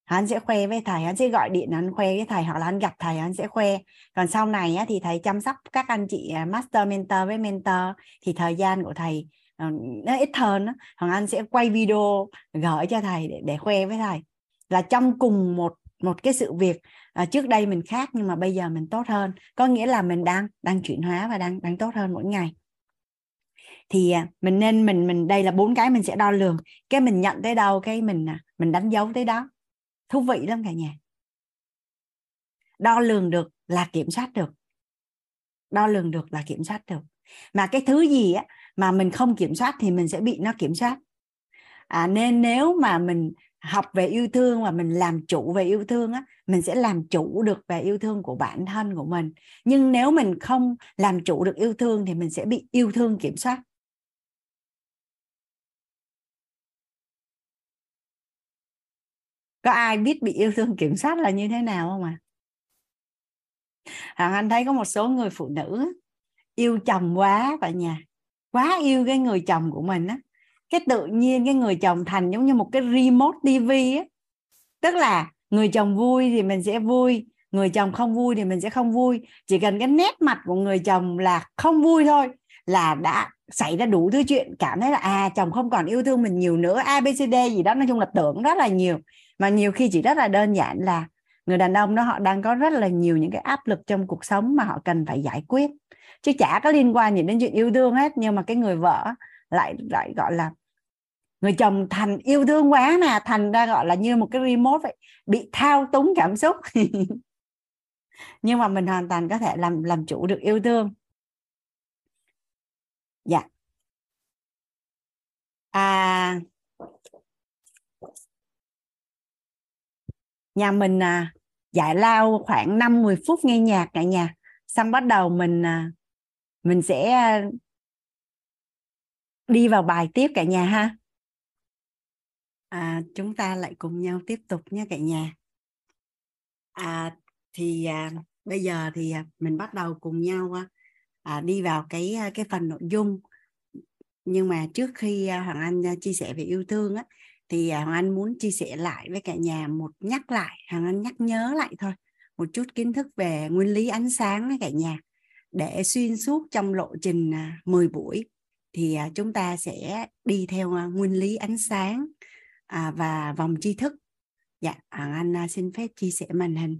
Anh sẽ khoe với thầy anh sẽ gọi điện anh khoe với thầy hoặc là anh gặp thầy anh sẽ khoe. Còn sau này á, thì thầy chăm sóc các anh chị à, master mentor với mentor. Thì thời gian của thầy ờ, nó ít hơn hoặc anh sẽ quay video gửi cho thầy để, để khoe với thầy. Là trong cùng một một cái sự việc à, trước đây mình khác nhưng mà bây giờ mình tốt hơn. Có nghĩa là mình đang đang chuyển hóa và đang đang tốt hơn mỗi ngày thì à, mình nên mình mình đây là bốn cái mình sẽ đo lường. Cái mình nhận tới đâu cái mình à, mình đánh dấu tới đó. Thú vị lắm cả nhà. Đo lường được là kiểm soát được. Đo lường được là kiểm soát được. Mà cái thứ gì á mà mình không kiểm soát thì mình sẽ bị nó kiểm soát. À, nên nếu mà mình học về yêu thương và mình làm chủ về yêu thương á mình sẽ làm chủ được về yêu thương của bản thân của mình. Nhưng nếu mình không làm chủ được yêu thương thì mình sẽ bị yêu thương kiểm soát. Có ai biết bị yêu thương kiểm soát là như thế nào không à Hằng Anh thấy có một số người phụ nữ yêu chồng quá cả nhà, quá yêu cái người chồng của mình á. Cái tự nhiên cái người chồng thành giống như một cái remote TV á. Tức là người chồng vui thì mình sẽ vui, người chồng không vui thì mình sẽ không vui. Chỉ cần cái nét mặt của người chồng là không vui thôi là đã xảy ra đủ thứ chuyện, cảm thấy là à chồng không còn yêu thương mình nhiều nữa abcd gì đó, nói chung là tưởng rất là nhiều mà nhiều khi chỉ rất là đơn giản là người đàn ông đó họ đang có rất là nhiều những cái áp lực trong cuộc sống mà họ cần phải giải quyết. Chứ chả có liên quan gì đến chuyện yêu thương hết, nhưng mà cái người vợ lại lại gọi là người chồng thành yêu thương quá mà thành ra gọi là như một cái remote vậy, bị thao túng cảm xúc. (laughs) Nhưng mà mình hoàn toàn có thể làm làm chủ được yêu thương. Dạ. À nhà mình à, giải lao khoảng 5 10 phút nghe nhạc cả nhà. Xong bắt đầu mình à, mình sẽ à, đi vào bài tiếp cả nhà ha. À, chúng ta lại cùng nhau tiếp tục nha cả nhà. À, thì à, bây giờ thì à, mình bắt đầu cùng nhau à, à đi vào cái à, cái phần nội dung. Nhưng mà trước khi à, hoàng anh à, chia sẻ về yêu thương á thì hoàng anh muốn chia sẻ lại với cả nhà một nhắc lại hoàng anh nhắc nhớ lại thôi, một chút kiến thức về nguyên lý ánh sáng với cả nhà. Để xuyên suốt trong lộ trình à, 10 buổi, thì à, chúng ta sẽ đi theo à, nguyên lý ánh sáng và vòng tri thức. Dạ hoàng anh xin phép chia sẻ màn hình.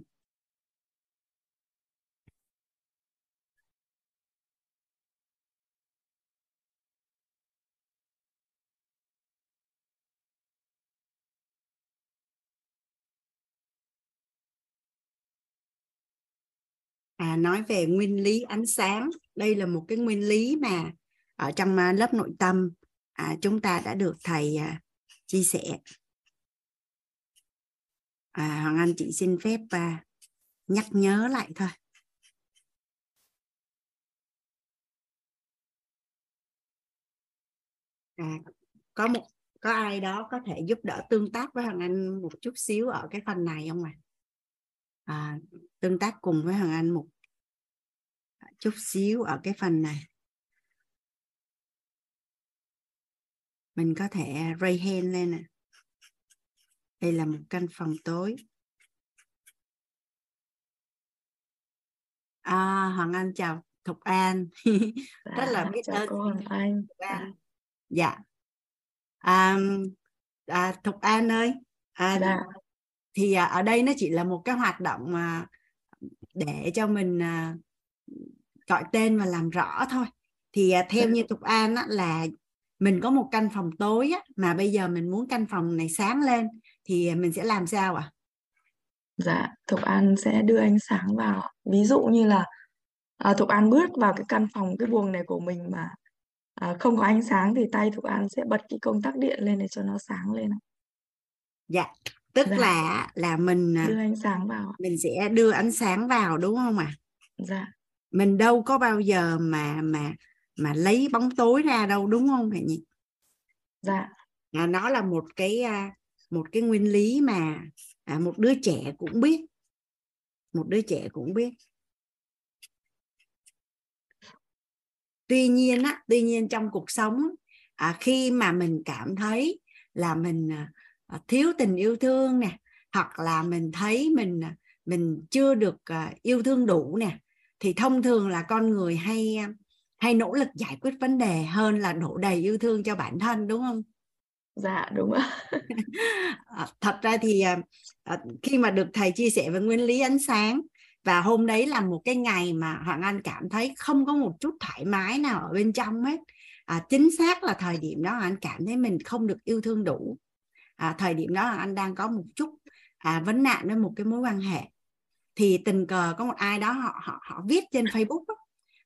À, nói về nguyên lý ánh sáng đây là một cái nguyên lý mà ở trong à, lớp nội tâm à, chúng ta đã được thầy à, chia sẻ à, hoàng anh chị xin phép uh, nhắc nhớ lại thôi à, có một có ai đó có thể giúp đỡ tương tác với hoàng anh một chút xíu ở cái phần này không ạ à? à, tương tác cùng với Hoàng Anh một chút xíu ở cái phần này. Mình có thể ray hand lên nè đây là một căn phòng tối. À, Hoàng Anh chào Thục An. (laughs) Rất là dạ, biết ơn Hoàng Anh. An. dạ. À, à, Thục An ơi. À, dạ. thì à, ở đây nó chỉ là một cái hoạt động mà để cho mình à, gọi tên và làm rõ thôi thì à, theo như tục an á, là mình có một căn phòng tối á, mà bây giờ mình muốn căn phòng này sáng lên thì mình sẽ làm sao ạ? À? Dạ, Thục An sẽ đưa ánh sáng vào. Ví dụ như là à, Thục An bước vào cái căn phòng cái buồng này của mình mà à, không có ánh sáng thì tay Thục An sẽ bật cái công tắc điện lên để cho nó sáng lên. Dạ, tức dạ. là là mình à, đưa ánh sáng vào mình sẽ đưa ánh sáng vào đúng không ạ? À? dạ. Mình đâu có bao giờ mà mà mà lấy bóng tối ra đâu đúng không thầy nhỉ? Dạ. À, nó là một cái một cái nguyên lý mà à, một đứa trẻ cũng biết. Một đứa trẻ cũng biết. Tuy nhiên á tuy nhiên trong cuộc sống à, khi mà mình cảm thấy là mình À, thiếu tình yêu thương nè hoặc là mình thấy mình à, mình chưa được à, yêu thương đủ nè thì thông thường là con người hay hay nỗ lực giải quyết vấn đề hơn là đổ đầy yêu thương cho bản thân đúng không? Dạ đúng ạ. (laughs) Thật ra thì khi mà được thầy chia sẻ về nguyên lý ánh sáng và hôm đấy là một cái ngày mà hoàng anh cảm thấy không có một chút thoải mái nào ở bên trong hết. À, chính xác là thời điểm đó anh cảm thấy mình không được yêu thương đủ à, thời điểm đó là anh đang có một chút à, vấn nạn với một cái mối quan hệ. Thì tình cờ có một ai đó họ họ họ viết trên Facebook đó,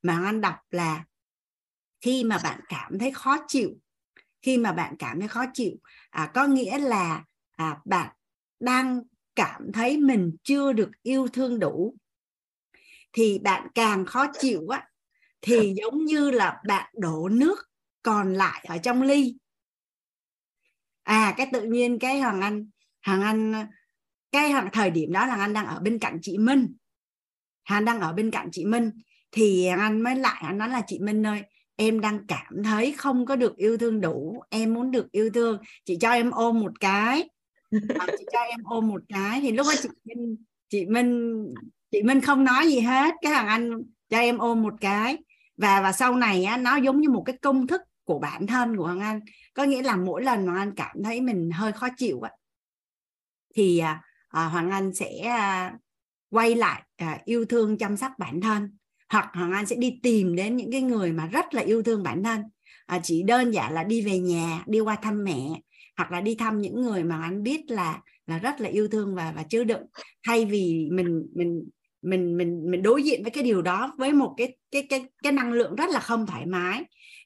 mà anh đọc là khi mà bạn cảm thấy khó chịu khi mà bạn cảm thấy khó chịu à, có nghĩa là à, bạn đang cảm thấy mình chưa được yêu thương đủ. Thì bạn càng khó chịu á thì giống như là bạn đổ nước còn lại ở trong ly à cái tự nhiên cái hoàng anh hoàng anh cái thời điểm đó là anh đang ở bên cạnh chị Minh. Hắn đang ở bên cạnh chị Minh. Thì anh mới lại anh nói là chị Minh ơi em đang cảm thấy không có được yêu thương đủ em muốn được yêu thương. Chị cho em ôm một cái. (laughs) Chị cho em ôm một cái. Thì lúc đó chị Minh chị Minh chị Minh không nói gì hết. Cái thằng anh cho em ôm một cái. Và và sau này á, nó giống như một cái công thức của bản thân của Hoàng Anh. Có nghĩa là mỗi lần hoàng anh cảm thấy mình hơi khó chịu á thì à, à, Hoàng Anh sẽ à, quay lại à, yêu thương chăm sóc bản thân. Hoặc Hoàng Anh sẽ đi tìm đến những cái người mà rất là yêu thương bản thân. À, chỉ đơn giản là đi về nhà đi qua thăm mẹ hoặc là đi thăm những người mà anh biết là là rất là yêu thương và và chứa đựng. Thay vì mình mình mình mình mình đối diện với cái điều đó với một cái cái cái cái năng lượng rất là không thoải mái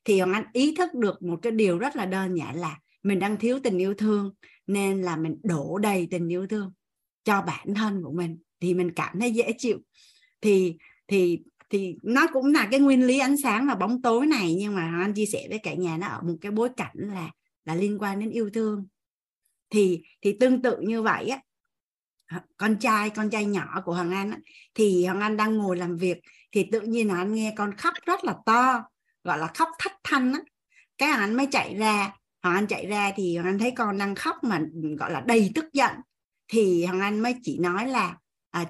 thì hoàng anh ý thức được một cái điều rất là đơn giản là mình đang thiếu tình yêu thương nên là mình đổ đầy tình yêu thương cho bản thân của mình thì mình cảm thấy dễ chịu. Thì thì thì nó cũng là cái nguyên lý ánh sáng và bóng tối này nhưng mà anh chia sẻ với cả nhà nó ở một cái bối cảnh là là liên quan đến yêu thương. Thì thì tương tự như vậy á con trai con trai nhỏ của hoàng anh á, thì hoàng anh đang ngồi làm việc thì tự nhiên là anh nghe con khóc rất là to gọi là khóc thất thanh á. Cái hoàng anh mới chạy ra hoàng anh chạy ra thì hoàng anh thấy con đang khóc mà gọi là đầy tức giận. Thì hoàng anh mới chỉ nói là à,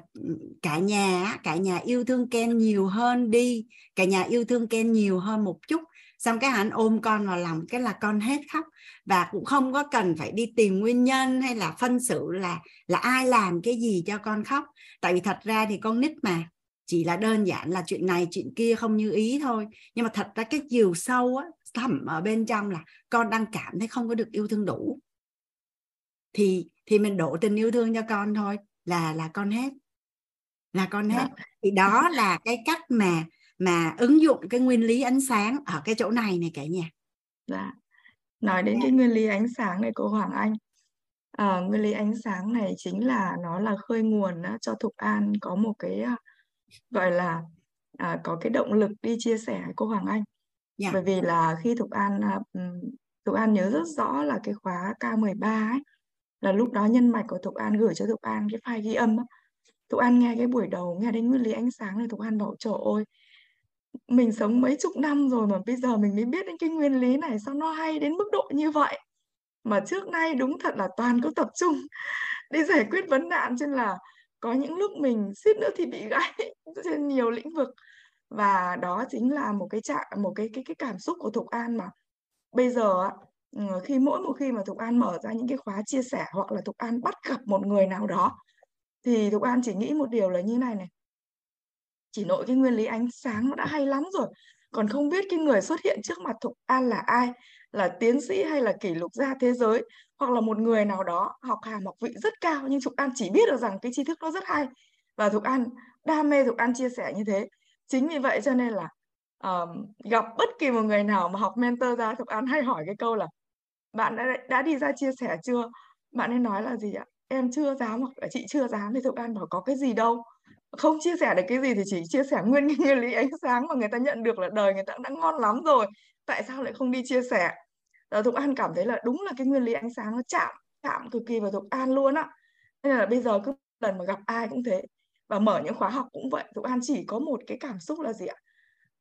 cả nhà cả nhà yêu thương Ken nhiều hơn đi cả nhà yêu thương Ken nhiều hơn một chút. Xong cái anh ôm con vào lòng cái là con hết khóc. Và cũng không có cần phải đi tìm nguyên nhân hay là phân xử là là ai làm cái gì cho con khóc. Tại vì thật ra thì con nít mà chỉ là đơn giản là chuyện này chuyện kia không như ý thôi. Nhưng mà thật ra cái chiều sâu á thẳm ở bên trong là con đang cảm thấy không có được yêu thương đủ. Thì thì mình đổ tình yêu thương cho con thôi là là con hết. Là con hết. Dạ. thì đó là cái cách mà mà ứng dụng cái nguyên lý ánh sáng ở cái chỗ này này cả nhà. Dạ. Nói đến cái nguyên lý ánh sáng này cô Hoàng Anh. À, nguyên lý ánh sáng này chính là nó là khơi nguồn cho Thục An có một cái à, gọi là à, có cái động lực đi chia sẻ với cô Hoàng Anh yeah. bởi vì là khi Thục An à, Thục An nhớ rất rõ là cái khóa K13 ấy là lúc đó nhân mạch của Thục An gửi cho Thục An cái file ghi âm á. Thục An nghe cái buổi đầu nghe đến nguyên lý ánh sáng này Thục An bảo trời ơi mình sống mấy chục năm rồi mà bây giờ mình mới biết đến cái nguyên lý này sao nó hay đến mức độ như vậy mà trước nay đúng thật là toàn có tập trung (laughs) đi giải quyết vấn nạn nên là có những lúc mình suýt nữa thì bị gãy (laughs) trên nhiều lĩnh vực. Và đó chính là một cái trạng, một cái cái cái cảm xúc của Thục An mà bây giờ ừ, khi mỗi một khi mà Thục An mở ra những cái khóa chia sẻ hoặc là Thục An bắt gặp một người nào đó, thì Thục An chỉ nghĩ một điều là như này này. Chỉ nội cái nguyên lý ánh sáng nó đã hay lắm rồi, còn không biết cái người xuất hiện trước mặt Thục An là ai? Là tiến sĩ hay là kỷ lục gia thế giới? Hoặc là một người nào đó học hàm học vị rất cao nhưng Thục An chỉ biết được rằng cái tri thức nó rất hay. Và Thục An đam mê Thục An chia sẻ như thế. Chính vì vậy cho nên là um, gặp bất kỳ một người nào mà học mentor ra Thục An hay hỏi cái câu là bạn đã đã đi ra chia sẻ chưa? Bạn ấy nói là gì ạ? Em chưa dám hoặc là chị chưa dám. Thì Thục An bảo có cái gì đâu. Không chia sẻ được cái gì thì chỉ chia sẻ nguyên cái nguyên lý ánh sáng mà người ta nhận được là đời người ta đã ngon lắm rồi. Tại sao lại không đi chia sẻ? Ờ, Thục An cảm thấy là đúng là cái nguyên lý ánh sáng nó chạm chạm cực kỳ vào Thục An luôn á. Nên là bây giờ cứ lần mà gặp ai cũng thế. Và mở những khóa học cũng vậy, Thục An chỉ có một cái cảm xúc là gì ạ?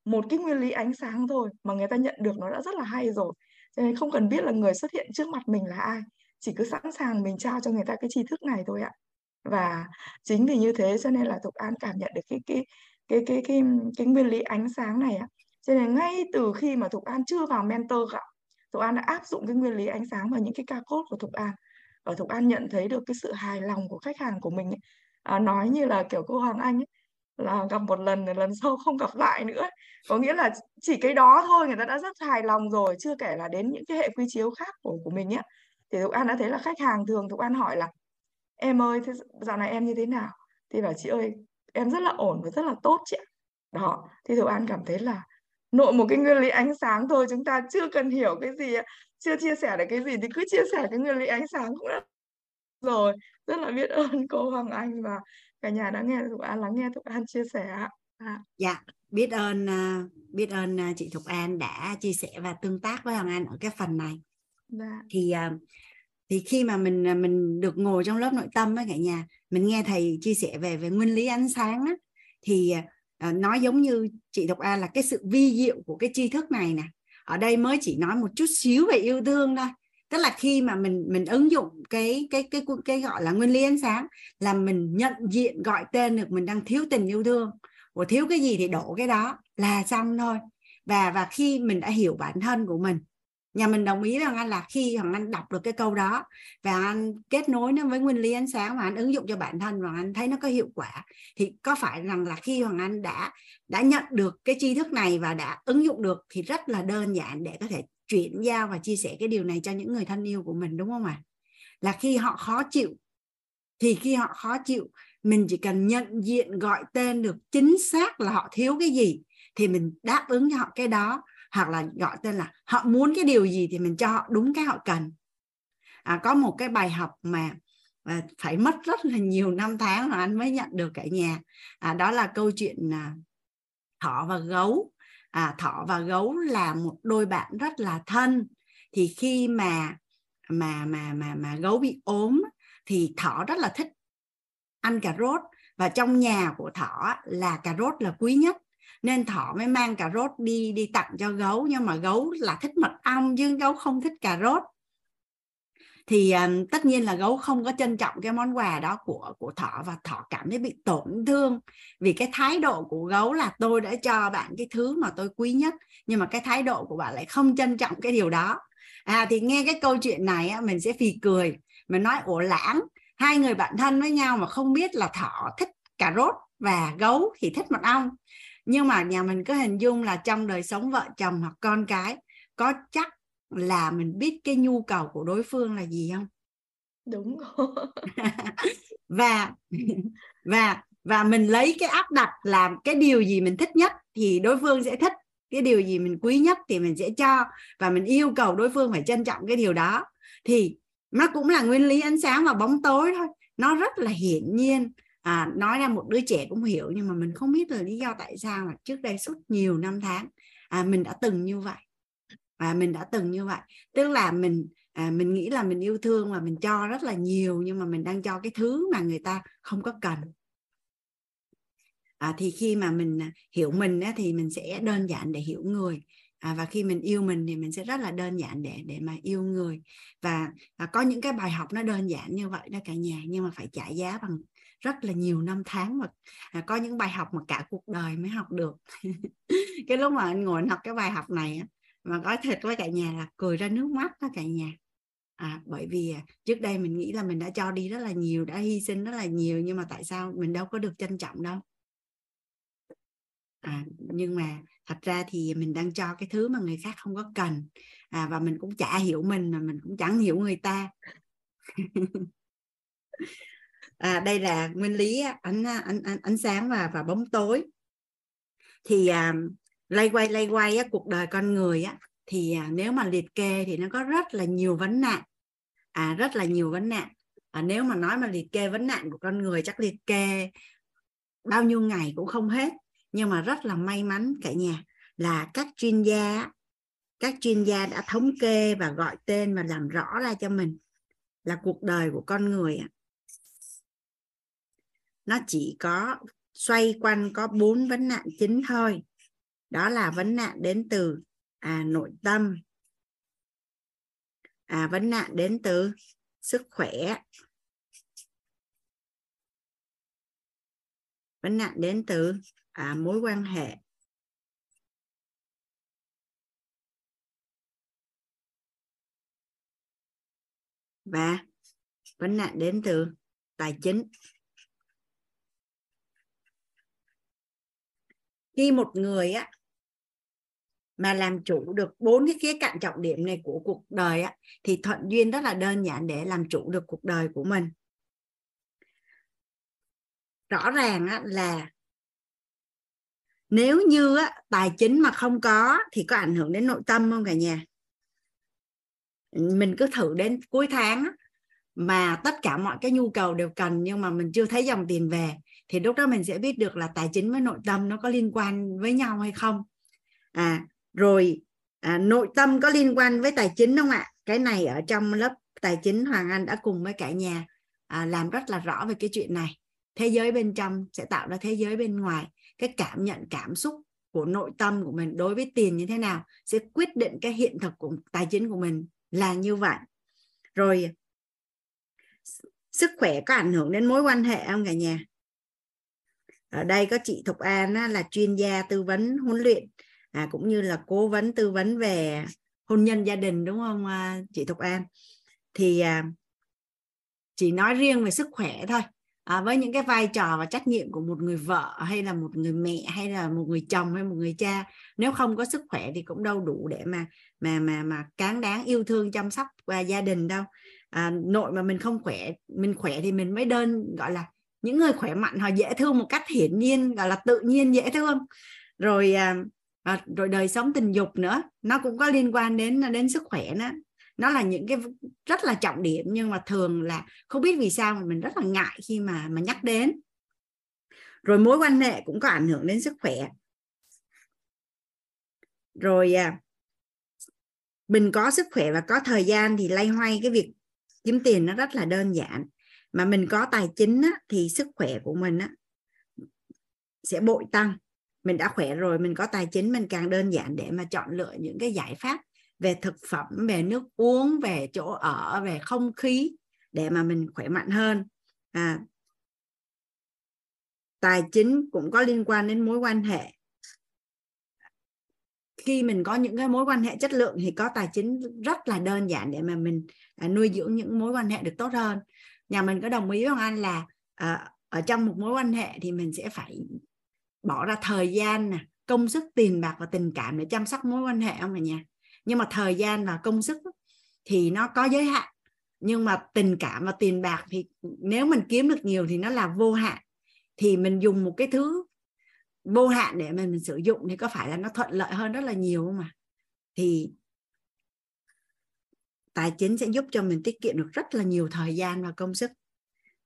Một cái nguyên lý ánh sáng thôi mà người ta nhận được nó đã rất là hay rồi. Cho nên không cần biết là người xuất hiện trước mặt mình là ai, chỉ cứ sẵn sàng mình trao cho người ta cái tri thức này thôi ạ. Và chính vì như thế cho nên là Thục An cảm nhận được cái cái cái cái cái cái nguyên lý ánh sáng này ạ. Cho nên ngay từ khi mà Thục An chưa vào mentor gặp Thục An đã áp dụng cái nguyên lý ánh sáng vào những cái ca cốt của Thục An. Và Thục An nhận thấy được cái sự hài lòng của khách hàng của mình ấy. À, nói như là kiểu cô Hoàng Anh ấy, là gặp một lần lần sau không gặp lại nữa. Có nghĩa là chỉ cái đó thôi người ta đã rất hài lòng rồi chưa kể là đến những cái hệ quy chiếu khác của của mình ấy. Thì Thục An đã thấy là khách hàng thường Thục An hỏi là em ơi thế dạo này em như thế nào? Thì bảo chị ơi em rất là ổn và rất là tốt chị ạ. Đó thì Thục An cảm thấy là nội một cái nguyên lý ánh sáng thôi chúng ta chưa cần hiểu cái gì chưa chia sẻ được cái gì thì cứ chia sẻ cái nguyên lý ánh sáng cũng đã rồi rất là biết ơn cô Hoàng Anh và cả nhà đã nghe Thục An lắng nghe Thục An chia sẻ à. dạ biết ơn à, biết ơn à, chị Thục An đã chia sẻ và tương tác với Hoàng Anh ở cái phần này dạ. thì à, thì khi mà mình mình được ngồi trong lớp nội tâm á cả nhà mình nghe thầy chia sẻ về về nguyên lý ánh sáng á thì Ờ, nói giống như chị Thục An là cái sự vi diệu của cái tri thức này nè. Ở đây mới chỉ nói một chút xíu về yêu thương thôi. Tức là khi mà mình mình ứng dụng cái cái cái cái, cái gọi là nguyên lý ánh sáng là mình nhận diện gọi tên được mình đang thiếu tình yêu thương. Của thiếu cái gì thì đổ cái đó là xong thôi. Và và khi mình đã hiểu bản thân của mình nhà mình đồng ý rằng anh là khi hoàng anh đọc được cái câu đó và anh kết nối nó với nguyên lý ánh sáng và anh ứng dụng cho bản thân và anh thấy nó có hiệu quả, thì có phải rằng là khi hoàng anh đã đã nhận được cái tri thức này và đã ứng dụng được thì rất là đơn giản để có thể chuyển giao và chia sẻ cái điều này cho những người thân yêu của mình, đúng không ạ? Là khi họ khó chịu, thì khi họ khó chịu, mình chỉ cần nhận diện, gọi tên được chính xác là họ thiếu cái gì thì mình đáp ứng cho họ cái đó hoặc là gọi tên là họ muốn cái điều gì thì mình cho họ đúng cái họ cần. À, có một cái bài học mà à, phải mất rất là nhiều năm tháng là anh mới nhận được cả nhà. À, đó là câu chuyện à, thỏ và gấu. À, thỏ và gấu là một đôi bạn rất là thân. Thì khi mà mà mà mà mà gấu bị ốm thì thỏ rất là thích ăn cà rốt. Và trong nhà của thỏ là cà rốt là quý nhất nên thỏ mới mang cà rốt đi đi tặng cho gấu. Nhưng mà gấu là thích mật ong chứ gấu không thích cà rốt. Thì um, tất nhiên là gấu không có trân trọng cái món quà đó của của thỏ và thỏ cảm thấy bị tổn thương. Vì cái thái độ của gấu là tôi đã cho bạn cái thứ mà tôi quý nhất nhưng mà cái thái độ của bạn lại không trân trọng cái điều đó. À thì nghe cái câu chuyện này á, mình sẽ phì cười. Mình nói ổ lãng hai người bạn thân với nhau mà không biết là thỏ thích cà rốt và gấu thì thích mật ong nhưng mà nhà mình có hình dung là trong đời sống vợ chồng hoặc con cái có chắc là mình biết cái nhu cầu của đối phương là gì không? Đúng (laughs) và và và mình lấy cái áp đặt làm cái điều gì mình thích nhất thì đối phương sẽ thích. Cái điều gì mình quý nhất thì mình sẽ cho. Và mình yêu cầu đối phương phải trân trọng cái điều đó. Thì nó cũng là nguyên lý ánh sáng và bóng tối thôi. Nó rất là hiển nhiên à, nói ra một đứa trẻ cũng hiểu nhưng mà mình không biết là lý do tại sao mà trước đây suốt nhiều năm tháng à, mình đã từng như vậy. Và mình đã từng như vậy. Tức là mình à, mình nghĩ là mình yêu thương và mình cho rất là nhiều nhưng mà mình đang cho cái thứ mà người ta không có cần. À, thì khi mà mình à, hiểu mình á, thì mình sẽ đơn giản để hiểu người. À, và khi mình yêu mình thì mình sẽ rất là đơn giản để để mà yêu người. Và, và có những cái bài học nó đơn giản như vậy đó cả nhà nhưng mà phải trả giá bằng rất là nhiều năm tháng mà à, có những bài học mà cả cuộc đời mới học được. (laughs) Cái lúc mà anh ngồi anh học cái bài học này mà có thật với cả nhà là cười ra nước mắt đó cả nhà. À, bởi vì à, trước đây mình nghĩ là mình đã cho đi rất là nhiều đã hy sinh rất là nhiều nhưng mà tại sao mình đâu có được trân trọng đâu. À, nhưng mà thật ra thì mình đang cho cái thứ mà người khác không có cần. À, và mình cũng chả hiểu mình mà mình cũng chẳng hiểu người ta. (laughs) à, đây là nguyên lý ánh ánh ánh, ánh sáng và và bóng tối. Thì à, lay quay lay quay á, cuộc đời con người á thì à, nếu mà liệt kê thì nó có rất là nhiều vấn nạn. À rất là nhiều vấn nạn. À, nếu mà nói mà liệt kê vấn nạn của con người chắc liệt kê bao nhiêu ngày cũng không hết. Nhưng mà rất là may mắn cả nhà là các chuyên gia các chuyên gia đã thống kê và gọi tên và làm rõ ra cho mình là cuộc đời của con người nó chỉ có xoay quanh có bốn vấn nạn chính thôi. Đó là vấn nạn đến từ à, nội tâm. À, vấn nạn đến từ sức khỏe. Vấn nạn đến từ à, mối quan hệ. Và vấn nạn đến từ tài chính. Khi một người á mà làm chủ được bốn cái khía cạnh trọng điểm này của cuộc đời á thì thuận duyên rất là đơn giản để làm chủ được cuộc đời của mình. Rõ ràng á, là nếu như á, tài chính mà không có thì có ảnh hưởng đến nội tâm không cả nhà? Mình cứ thử đến cuối tháng á, mà tất cả mọi cái nhu cầu đều cần nhưng mà mình chưa thấy dòng tiền về thì lúc đó mình sẽ biết được là tài chính với nội tâm nó có liên quan với nhau hay không. À rồi à, nội tâm có liên quan với tài chính không ạ? Cái này ở trong lớp tài chính hoàng anh đã cùng với cả nhà à, làm rất là rõ về cái chuyện này. Thế giới bên trong sẽ tạo ra thế giới bên ngoài. Cái cảm nhận cảm xúc của nội tâm của mình đối với tiền như thế nào sẽ quyết định cái hiện thực của tài chính của mình là như vậy. Rồi sức khỏe có ảnh hưởng đến mối quan hệ không cả nhà? Ở đây có chị Thục An á, là chuyên gia tư vấn huấn luyện à, cũng như là cố vấn tư vấn về hôn nhân gia đình đúng không à, chị Thục An? Thì à, chỉ nói riêng về sức khỏe thôi. À, với những cái vai trò và trách nhiệm của một người vợ hay là một người mẹ hay là một người chồng hay một người cha nếu không có sức khỏe thì cũng đâu đủ để mà mà mà mà cán đáng yêu thương chăm sóc và gia đình đâu. À, nội mà mình không khỏe mình khỏe thì mình mới đơn gọi là những người khỏe mạnh họ dễ thương một cách hiển nhiên gọi là tự nhiên dễ thương. Rồi à, à rồi đời sống tình dục nữa nó cũng có liên quan đến à, đến sức khỏe nữa. Nó là những cái rất là trọng điểm nhưng mà thường là không biết vì sao mà mình rất là ngại khi mà mà nhắc đến. Rồi mối quan hệ cũng có ảnh hưởng đến sức khỏe. Rồi à, mình có sức khỏe và có thời gian thì lay hoay cái việc kiếm tiền nó rất là đơn giản mà mình có tài chính á, thì sức khỏe của mình á, sẽ bội tăng. Mình đã khỏe rồi mình có tài chính mình càng đơn giản để mà chọn lựa những cái giải pháp về thực phẩm về nước uống về chỗ ở về không khí để mà mình khỏe mạnh hơn. À, tài chính cũng có liên quan đến mối quan hệ. Khi mình có những cái mối quan hệ chất lượng thì có tài chính rất là đơn giản để mà mình à, nuôi dưỡng những mối quan hệ được tốt hơn nhà mình có đồng ý không anh là à, ở trong một mối quan hệ thì mình sẽ phải bỏ ra thời gian nè công sức tiền bạc và tình cảm để chăm sóc mối quan hệ không à cả nhà nhưng mà thời gian và công sức thì nó có giới hạn. Nhưng mà tình cảm và tiền bạc thì nếu mình kiếm được nhiều thì nó là vô hạn. Thì mình dùng một cái thứ vô hạn để mình, mình sử dụng thì có phải là nó thuận lợi hơn rất là nhiều không à thì tài chính sẽ giúp cho mình tiết kiệm được rất là nhiều thời gian và công sức.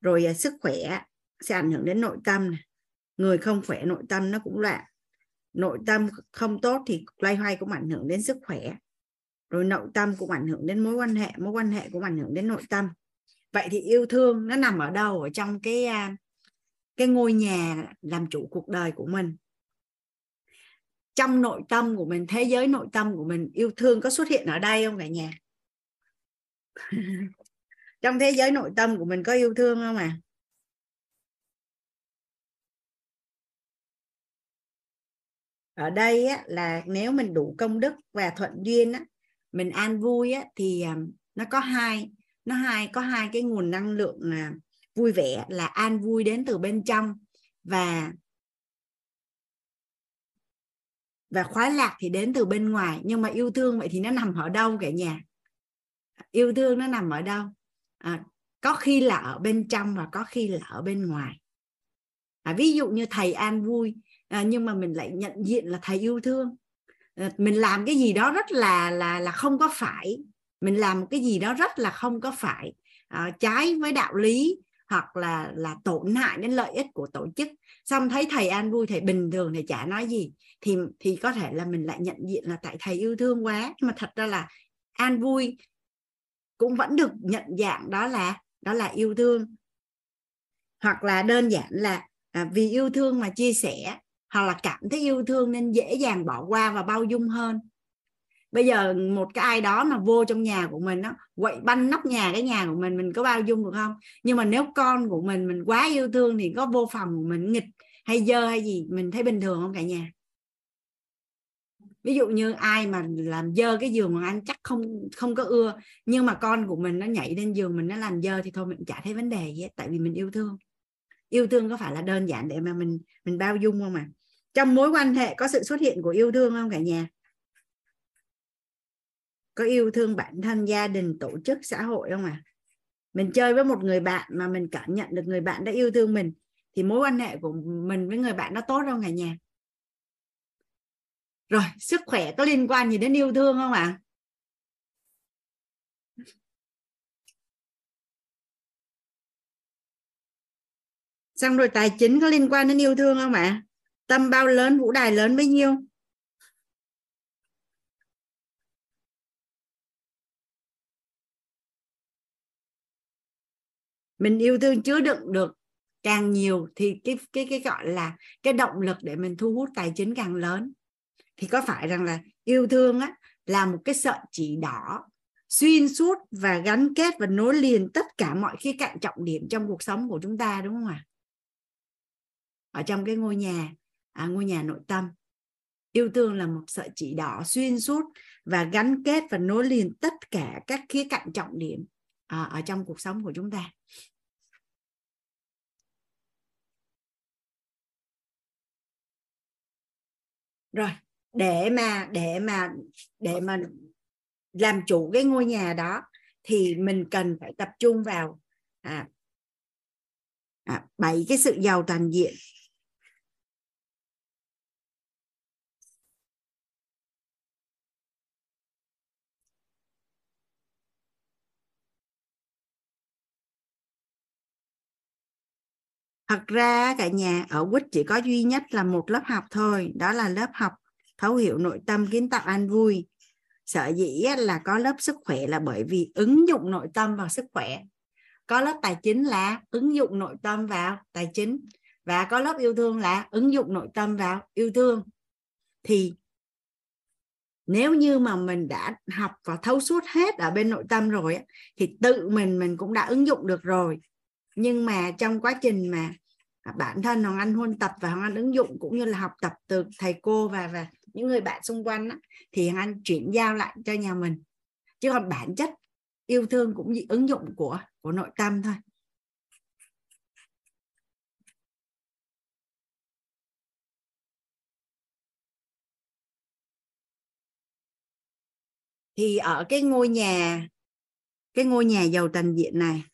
Rồi à, sức khỏe sẽ ảnh hưởng đến nội tâm này. người không khỏe nội tâm nó cũng loạn. Nội tâm không tốt thì loay hoay cũng ảnh hưởng đến sức khỏe. Rồi nội tâm cũng ảnh hưởng đến mối quan hệ mối quan hệ cũng ảnh hưởng đến nội tâm. Vậy thì yêu thương nó nằm ở đâu? Ở trong cái à, cái ngôi nhà làm chủ cuộc đời của mình. Trong nội tâm của mình thế giới nội tâm của mình yêu thương có xuất hiện ở đây không cả nhà? (laughs) trong thế giới nội tâm của mình có yêu thương không à ở đây á, là nếu mình đủ công đức và thuận duyên á, mình an vui á, thì à, nó có hai nó hai có hai cái nguồn năng lượng là vui vẻ là an vui đến từ bên trong và và khoái lạc thì đến từ bên ngoài. Nhưng mà yêu thương vậy thì nó nằm ở đâu cả nhà? Yêu thương nó nằm ở đâu? À, có khi là ở bên trong và có khi là ở bên ngoài. À, ví dụ như thầy an vui à, nhưng mà mình lại nhận diện là thầy yêu thương. À, mình làm cái gì đó rất là là là không có phải. Mình làm một cái gì đó rất là không có phải. À, trái với đạo lý hoặc là là tổn hại đến lợi ích của tổ chức. Xong thấy thầy an vui thầy bình thường thầy chả nói gì. Thì thì có thể là mình lại nhận diện là tại thầy yêu thương quá. Nhưng mà thật ra là an vui cũng vẫn được nhận dạng đó là đó là yêu thương. Hoặc là đơn giản là à, vì yêu thương mà chia sẻ hoặc là cảm thấy yêu thương nên dễ dàng bỏ qua và bao dung hơn. Bây giờ một cái ai đó mà vô trong nhà của mình nó quậy banh nóc nhà cái nhà của mình mình có bao dung được không? Nhưng mà nếu con của mình mình quá yêu thương thì có vô phòng của mình nghịch hay dơ hay gì mình thấy bình thường không cả nhà? Ví dụ như ai mà làm dơ cái giường mà anh chắc không không có ưa, nhưng mà con của mình nó nhảy lên giường mình nó làm dơ thì thôi mình chả thấy vấn đề gì hết, tại vì mình yêu thương. Yêu thương có phải là đơn giản để mà mình mình bao dung không mà trong mối quan hệ có sự xuất hiện của yêu thương không cả nhà? Có yêu thương bản thân, gia đình, tổ chức, xã hội không à mình chơi với một người bạn mà mình cảm nhận được người bạn đã yêu thương mình, thì mối quan hệ của mình với người bạn nó tốt không cả nhà? Rồi, sức khỏe có liên quan gì đến yêu thương không ạ à? xong rồi tài chính có liên quan đến yêu thương không ạ à? tâm bao lớn, vũ đài lớn bấy nhiêu mình yêu thương chứa đựng được càng nhiều thì cái cái cái gọi là cái động lực để mình thu hút tài chính càng lớn thì có phải rằng là yêu thương á là một cái sợi chỉ đỏ xuyên suốt và gắn kết và nối liền tất cả mọi khía cạnh trọng điểm trong cuộc sống của chúng ta đúng không ạ? Ở trong cái ngôi nhà à, ngôi nhà nội tâm yêu thương là một sợi chỉ đỏ xuyên suốt và gắn kết và nối liền tất cả các khía cạnh trọng điểm à, ở trong cuộc sống của chúng ta. Rồi để mà để mà để mà làm chủ cái ngôi nhà đó thì mình cần phải tập trung vào à, à, bảy cái sự giàu toàn diện. Thật ra cả nhà ở quýt chỉ có duy nhất là một lớp học thôi đó là lớp học thấu hiểu nội tâm, kiến tạo an vui. Sở dĩ là có lớp sức khỏe là bởi vì ứng dụng nội tâm vào sức khỏe. Có lớp tài chính là ứng dụng nội tâm vào tài chính và có lớp yêu thương là ứng dụng nội tâm vào yêu thương. Thì nếu như mà mình đã học và thấu suốt hết ở bên nội tâm rồi thì tự mình mình cũng đã ứng dụng được rồi. Nhưng mà trong quá trình mà bản thân hoàng anh huân tập và hoàng anh ứng dụng cũng như là học tập từ thầy cô và và những người bạn xung quanh á, thì hoàng anh chuyển giao lại cho nhà mình. Chứ còn bản chất yêu thương cũng như ứng dụng của của nội tâm thôi. Thì ở cái ngôi nhà cái ngôi nhà giàu toàn diện này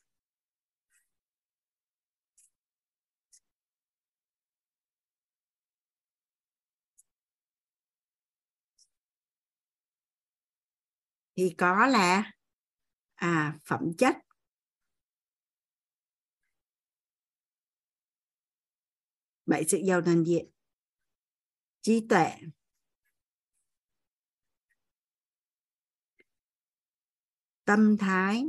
thì có là à phẩm chất. Bảy sự giàu toàn diện. Trí tuệ. Tâm thái.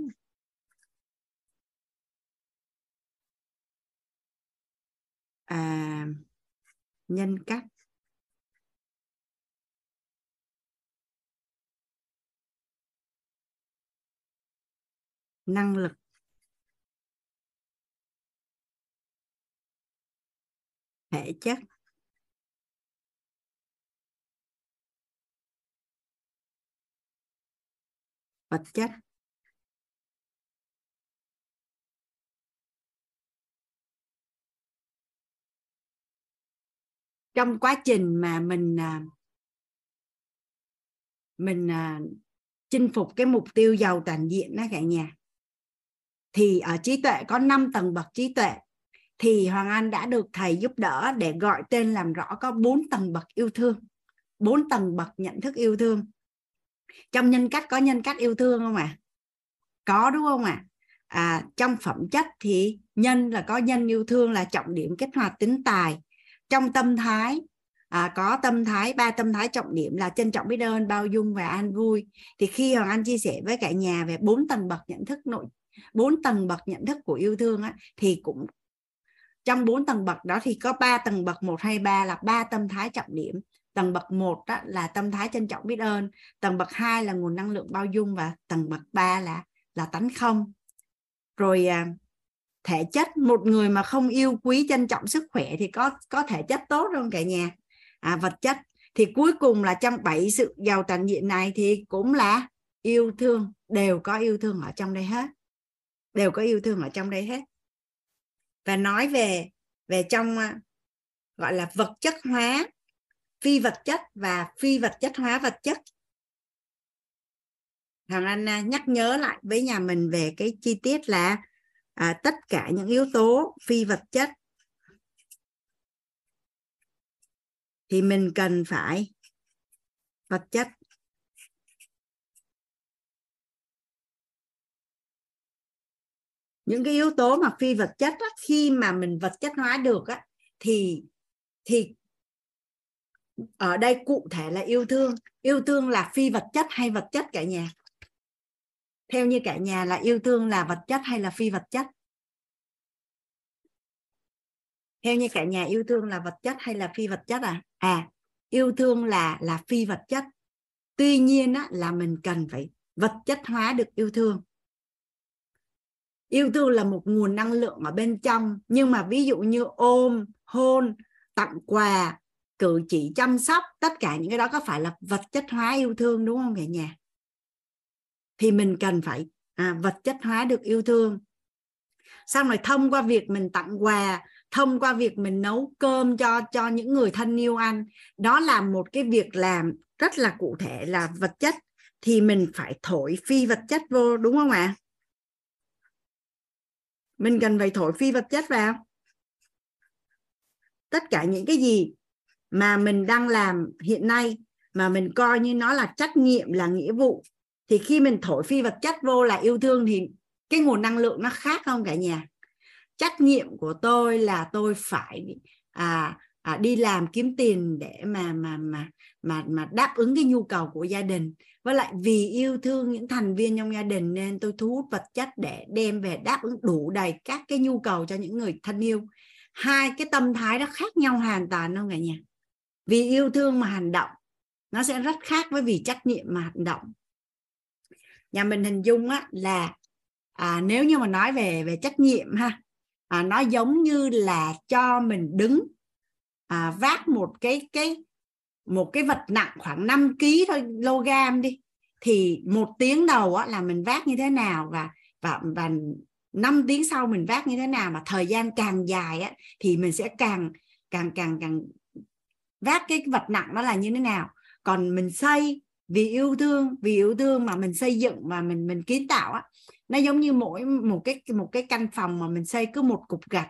À, nhân cách. Năng lực. Thể chất. Vật chất. Trong quá trình mà mình à, mình à, chinh phục cái mục tiêu giàu toàn diện đó cả nhà thì ở trí tuệ có 5 tầng bậc trí tuệ thì Hoàng Anh đã được thầy giúp đỡ để gọi tên làm rõ có 4 tầng bậc yêu thương. 4 tầng bậc nhận thức yêu thương. Trong nhân cách có nhân cách yêu thương không ạ? À? Có đúng không ạ? À? à trong phẩm chất thì nhân là có nhân yêu thương là trọng điểm kích hoạt tính tài. Trong tâm thái à, có tâm thái ba tâm thái trọng điểm là trân trọng biết ơn bao dung và an vui thì khi hoàng anh chia sẻ với cả nhà về bốn tầng bậc nhận thức nội bốn tầng bậc nhận thức của yêu thương á, thì cũng trong bốn tầng bậc đó thì có ba tầng bậc một hay ba là ba tâm thái trọng điểm. Tầng bậc một đó là tâm thái trân trọng biết ơn. Tầng bậc hai là nguồn năng lượng bao dung và tầng bậc ba là là tánh không. Rồi à, thể chất một người mà không yêu quý trân trọng sức khỏe thì có có thể chất tốt không cả nhà. À, vật chất thì cuối cùng là trong bảy sự giàu toàn diện này thì cũng là yêu thương đều có yêu thương ở trong đây hết đều có yêu thương ở trong đây hết. Và nói về về trong à, gọi là vật chất hóa phi vật chất và phi vật chất hóa vật chất. Thằng anh à, nhắc nhớ lại với nhà mình về cái chi tiết là à, tất cả những yếu tố phi vật chất. Thì mình cần phải vật chất. Những cái yếu tố mà phi vật chất á, khi mà mình vật chất hóa được á, thì thì ở đây cụ thể là yêu thương. Yêu thương là phi vật chất hay vật chất cả nhà? Theo như cả nhà là yêu thương là vật chất hay là phi vật chất? Theo như cả nhà yêu thương là vật chất hay là phi vật chất à? À yêu thương là là phi vật chất. Tuy nhiên á, là mình cần phải vật chất hóa được yêu thương yêu thương là một nguồn năng lượng ở bên trong. Nhưng mà ví dụ như ôm hôn tặng quà cử chỉ chăm sóc tất cả những cái đó có phải là vật chất hóa yêu thương đúng không cả nhà? Thì mình cần phải à, vật chất hóa được yêu thương. Xong rồi thông qua việc mình tặng quà thông qua việc mình nấu cơm cho cho những người thân yêu ăn đó là một cái việc làm rất là cụ thể là vật chất. Thì mình phải thổi phi vật chất vô đúng không ạ? Mình cần phải thổi phi vật chất vào. Tất cả những cái gì mà mình đang làm hiện nay mà mình coi như nó là trách nhiệm là nghĩa vụ thì khi mình thổi phi vật chất vô là yêu thương thì cái nguồn năng lượng nó khác không cả nhà. Trách nhiệm của tôi là tôi phải à, à, đi làm kiếm tiền để mà mà mà mà mà đáp ứng cái nhu cầu của gia đình. Với lại vì yêu thương những thành viên trong gia đình nên tôi thu hút vật chất để đem về đáp ứng đủ đầy các cái nhu cầu cho những người thân yêu. Hai cái tâm thái đó khác nhau hoàn toàn không cả nhà. Vì yêu thương mà hành động nó sẽ rất khác với vì trách nhiệm mà hành động. Nhà mình hình dung á là à, nếu như mà nói về về trách nhiệm ha à, nó giống như là cho mình đứng à, vác một cái cái một cái vật nặng khoảng 5 kg thôi kg đi. Thì một tiếng đầu á, là mình vác như thế nào và và và 5 tiếng sau mình vác như thế nào mà thời gian càng dài á, thì mình sẽ càng càng càng càng vác cái vật nặng đó là như thế nào. Còn mình xây vì yêu thương vì yêu thương mà mình xây dựng và mình mình kiến tạo á nó giống như mỗi một cái một cái căn phòng mà mình xây cứ một cục gạch.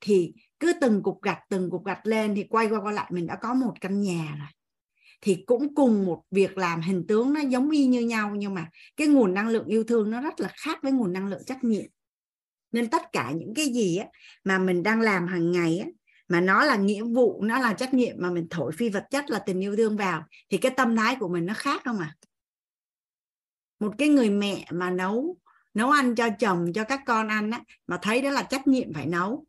Thì cứ từng cục gạch từng cục gạch lên thì quay qua quay lại mình đã có một căn nhà rồi. Thì cũng cùng một việc làm hình tướng nó giống y như nhau nhưng mà cái nguồn năng lượng yêu thương nó rất là khác với nguồn năng lượng trách nhiệm. Nên tất cả những cái gì á, mà mình đang làm hàng ngày á, mà nó là nghĩa vụ nó là trách nhiệm mà mình thổi phi vật chất là tình yêu thương vào thì cái tâm thái của mình nó khác không à? Một cái người mẹ mà nấu nấu ăn cho chồng cho các con ăn á, mà thấy đó là trách nhiệm phải nấu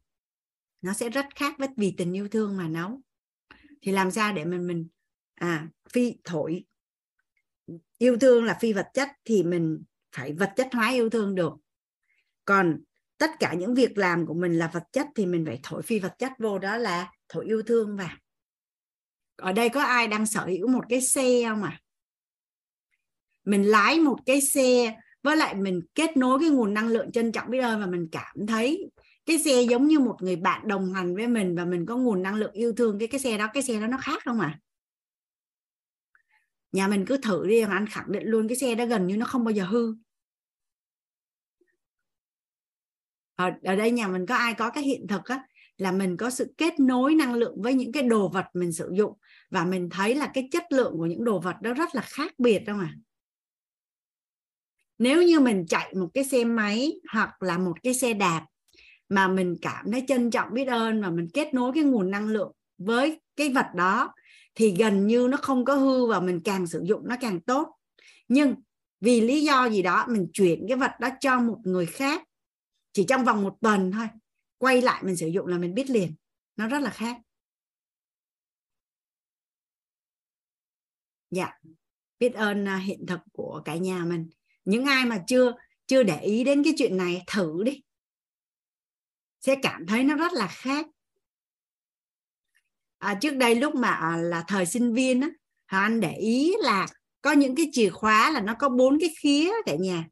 nó sẽ rất khác với vì tình yêu thương mà nấu. Thì làm sao để mình mình à phi thổi? Yêu thương là phi vật chất thì mình phải vật chất hóa yêu thương được. Còn tất cả những việc làm của mình là vật chất thì mình phải thổi phi vật chất vô đó là thổi yêu thương vào. Ở đây có ai đang sở hữu một cái xe không à mình lái một cái xe với lại mình kết nối cái nguồn năng lượng trân trọng biết ơn và mình cảm thấy cái xe giống như một người bạn đồng hành với mình và mình có nguồn năng lượng yêu thương cái cái xe đó cái xe đó nó khác không à nhà mình cứ thử đi anh khẳng định luôn cái xe đó gần như nó không bao giờ hư. Ở, ở đây nhà mình có ai có cái hiện thực á là mình có sự kết nối năng lượng với những cái đồ vật mình sử dụng và mình thấy là cái chất lượng của những đồ vật đó rất là khác biệt không à nếu như mình chạy một cái xe máy hoặc là một cái xe đạp mà mình cảm thấy trân trọng biết ơn và mình kết nối cái nguồn năng lượng với cái vật đó, thì gần như nó không có hư và mình càng sử dụng nó càng tốt. Nhưng vì lý do gì đó, mình chuyển cái vật đó cho một người khác, chỉ trong vòng một tuần thôi, quay lại mình sử dụng là mình biết liền. Nó rất là khác. Dạ. Biết ơn à, hiện thực của cả nhà mình. Những ai mà chưa chưa để ý đến cái chuyện này, thử đi sẽ cảm thấy nó rất là khác. À, trước đây lúc mà à, là thời sinh viên á anh để ý là có những cái chìa khóa là nó có bốn cái khía cả nhà.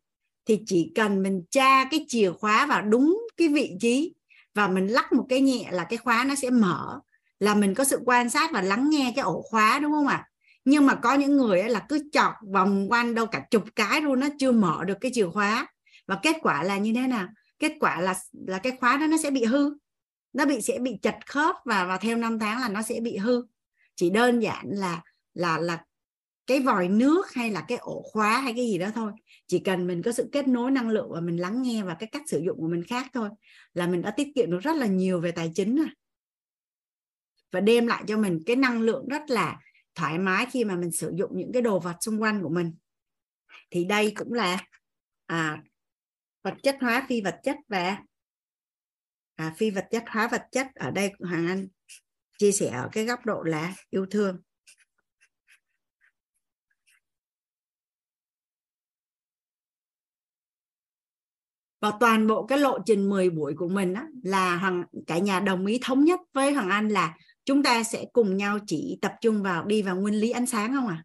Thì chỉ cần mình tra cái chìa khóa vào đúng cái vị trí và mình lắc một cái nhẹ là cái khóa nó sẽ mở là mình có sự quan sát và lắng nghe cái ổ khóa đúng không ạ? Nhưng mà có những người là cứ chọc vòng quanh đâu cả chục cái luôn nó chưa mở được cái chìa khóa. Và kết quả là như thế nào? Kết quả là là cái khóa đó nó sẽ bị hư. Nó bị sẽ bị chật khớp và và theo năm tháng là nó sẽ bị hư. Chỉ đơn giản là là là cái vòi nước hay là cái ổ khóa hay cái gì đó thôi. Chỉ cần mình có sự kết nối năng lượng và mình lắng nghe và cái cách sử dụng của mình khác thôi là mình đã tiết kiệm được rất là nhiều về tài chính rồi. Và đem lại cho mình cái năng lượng rất là thoải mái khi mà mình sử dụng những cái đồ vật xung quanh của mình. Thì đây cũng là à, vật chất hóa phi vật chất và à, phi vật chất hóa vật chất ở đây hoàng anh chia sẻ ở cái góc độ là yêu thương và toàn bộ cái lộ trình 10 buổi của mình á, là hoàng cả nhà đồng ý thống nhất với Hoàng Anh là chúng ta sẽ cùng nhau chỉ tập trung vào đi vào nguyên lý ánh sáng không à?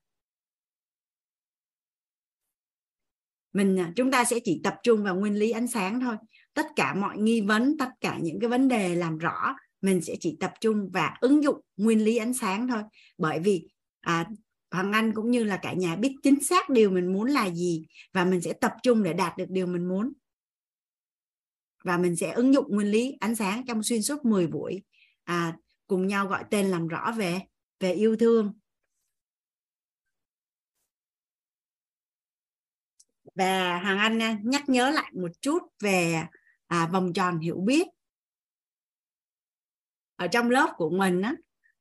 Mình à, chúng ta sẽ chỉ tập trung vào nguyên lý ánh sáng thôi. Tất cả mọi nghi vấn tất cả những cái vấn đề làm rõ mình sẽ chỉ tập trung và ứng dụng nguyên lý ánh sáng thôi. Bởi vì à, Hoàng Anh cũng như là cả nhà biết chính xác điều mình muốn là gì và mình sẽ tập trung để đạt được điều mình muốn. Và mình sẽ ứng dụng nguyên lý ánh sáng trong xuyên suốt 10 buổi à, cùng nhau gọi tên làm rõ về về yêu thương và Hoàng Anh à, nhắc nhớ lại một chút về à, vòng tròn hiểu biết. Ở trong lớp của mình á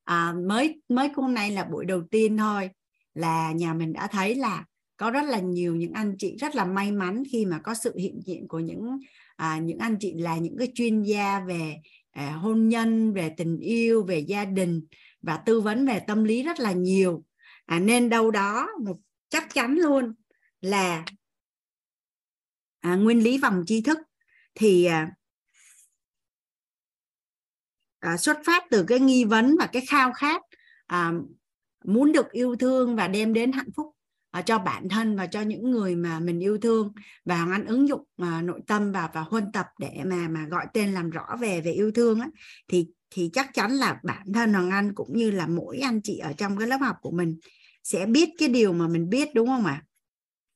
à, mới mới hôm nay là buổi đầu tiên thôi là nhà mình đã thấy là có rất là nhiều những anh chị rất là may mắn khi mà có sự hiện diện của những à, những anh chị là những cái chuyên gia về à, hôn nhân về tình yêu về gia đình và tư vấn về tâm lý rất là nhiều. À, nên đâu đó một chắc chắn luôn là à, nguyên lý vòng tri thức thì à, à, xuất phát từ cái nghi vấn và cái khao khát à, muốn được yêu thương và đem đến hạnh phúc à, cho bản thân và cho những người mà mình yêu thương và Hoàng Anh ứng dụng à, nội tâm và và huân tập để mà mà gọi tên làm rõ về về yêu thương á, thì thì chắc chắn là bản thân Hoàng Anh cũng như là mỗi anh chị ở trong cái lớp học của mình sẽ biết cái điều mà mình biết đúng không ạ? À?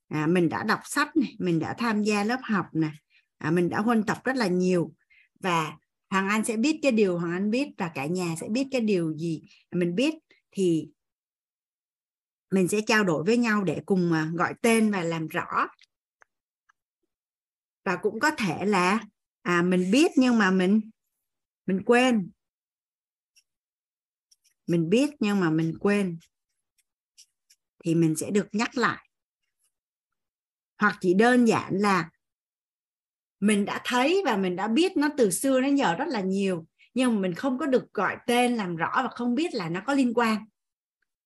À, mình đã đọc sách này, mình đã tham gia lớp học này, à, mình đã huân tập rất là nhiều. Và Hoàng Anh sẽ biết cái điều Hoàng Anh biết và cả nhà sẽ biết cái điều gì mình biết. Thì mình sẽ trao đổi với nhau để cùng à, gọi tên và làm rõ. Và cũng có thể là à mình biết nhưng mà mình mình quên. Mình biết nhưng mà mình quên. Thì mình sẽ được nhắc lại hoặc chỉ đơn giản là mình đã thấy và mình đã biết nó từ xưa đến giờ rất là nhiều, nhưng mà mình không có được gọi tên làm rõ và không biết là nó có liên quan.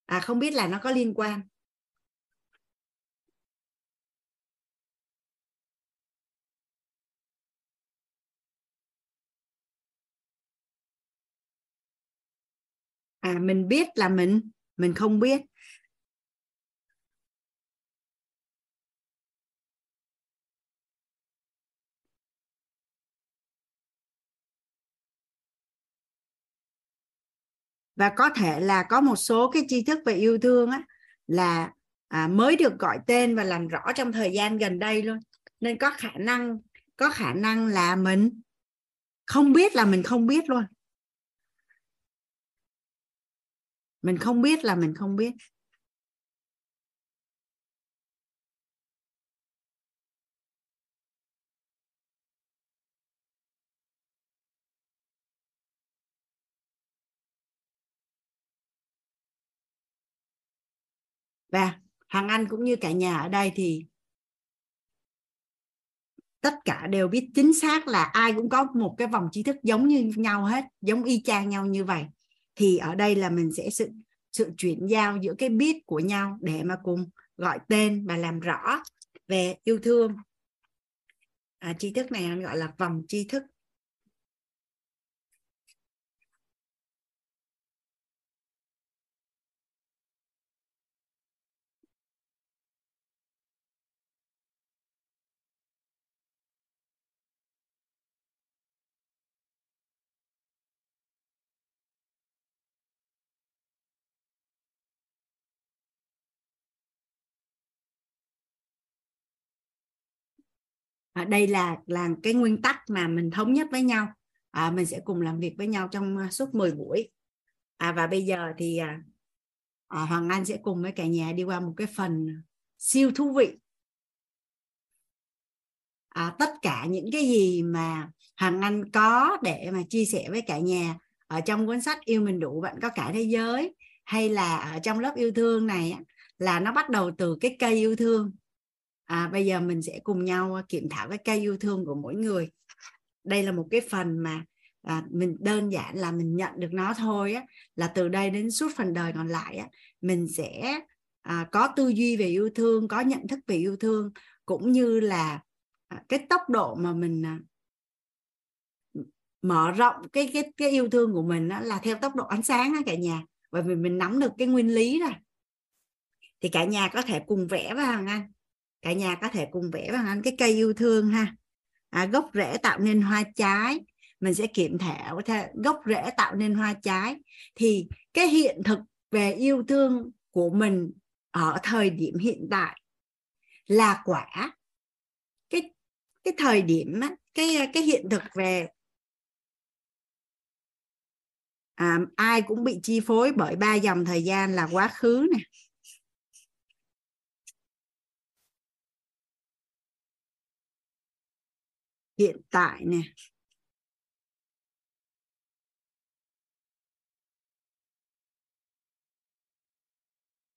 À không biết là nó có liên quan. À mình biết là mình mình không biết. Và có thể là có một số cái tri thức về yêu thương á là à, mới được gọi tên và làm rõ trong thời gian gần đây luôn. Nên có khả năng có khả năng là mình không biết là mình không biết luôn. Mình không biết là mình không biết. Và hàng anh cũng như cả nhà ở đây thì tất cả đều biết chính xác là ai cũng có một cái vòng tri thức giống như nhau hết giống y chang nhau như vậy. Thì ở đây là mình sẽ sự sự chuyển giao giữa cái biết của nhau để mà cùng gọi tên và làm rõ về yêu thương. À, tri thức này anh gọi là vòng tri thức. À, đây là là cái nguyên tắc mà mình thống nhất với nhau. À, mình sẽ cùng làm việc với nhau trong à, suốt 10 buổi. À, và bây giờ thì à, à, Hoàng Anh sẽ cùng với cả nhà đi qua một cái phần siêu thú vị. À, tất cả những cái gì mà Hoàng Anh có để mà chia sẻ với cả nhà ở trong cuốn sách yêu mình đủ bạn có cả thế giới hay là ở trong lớp yêu thương này là nó bắt đầu từ cái cây yêu thương à, bây giờ mình sẽ cùng nhau à, kiểm thảo cái cây yêu thương của mỗi người. Đây là một cái phần mà à, mình đơn giản là mình nhận được nó thôi á là từ đây đến suốt phần đời còn lại á mình sẽ à, có tư duy về yêu thương có nhận thức về yêu thương cũng như là à, cái tốc độ mà mình à, mở rộng cái cái cái yêu thương của mình đó là theo tốc độ ánh sáng á, cả nhà. Bởi vì mình nắm được cái nguyên lý rồi. Thì cả nhà có thể cùng vẽ với Hằng Anh cả nhà có thể cùng vẽ bằng Anh cái cây yêu thương ha. À, gốc rễ tạo nên hoa trái. Mình sẽ kiểm thảo gốc rễ tạo nên hoa trái. Thì cái hiện thực về yêu thương của mình ở thời điểm hiện tại là quả. Cái cái thời điểm cái cái hiện thực về à, ai cũng bị chi phối bởi ba dòng thời gian là quá khứ nè. Hiện tại nè.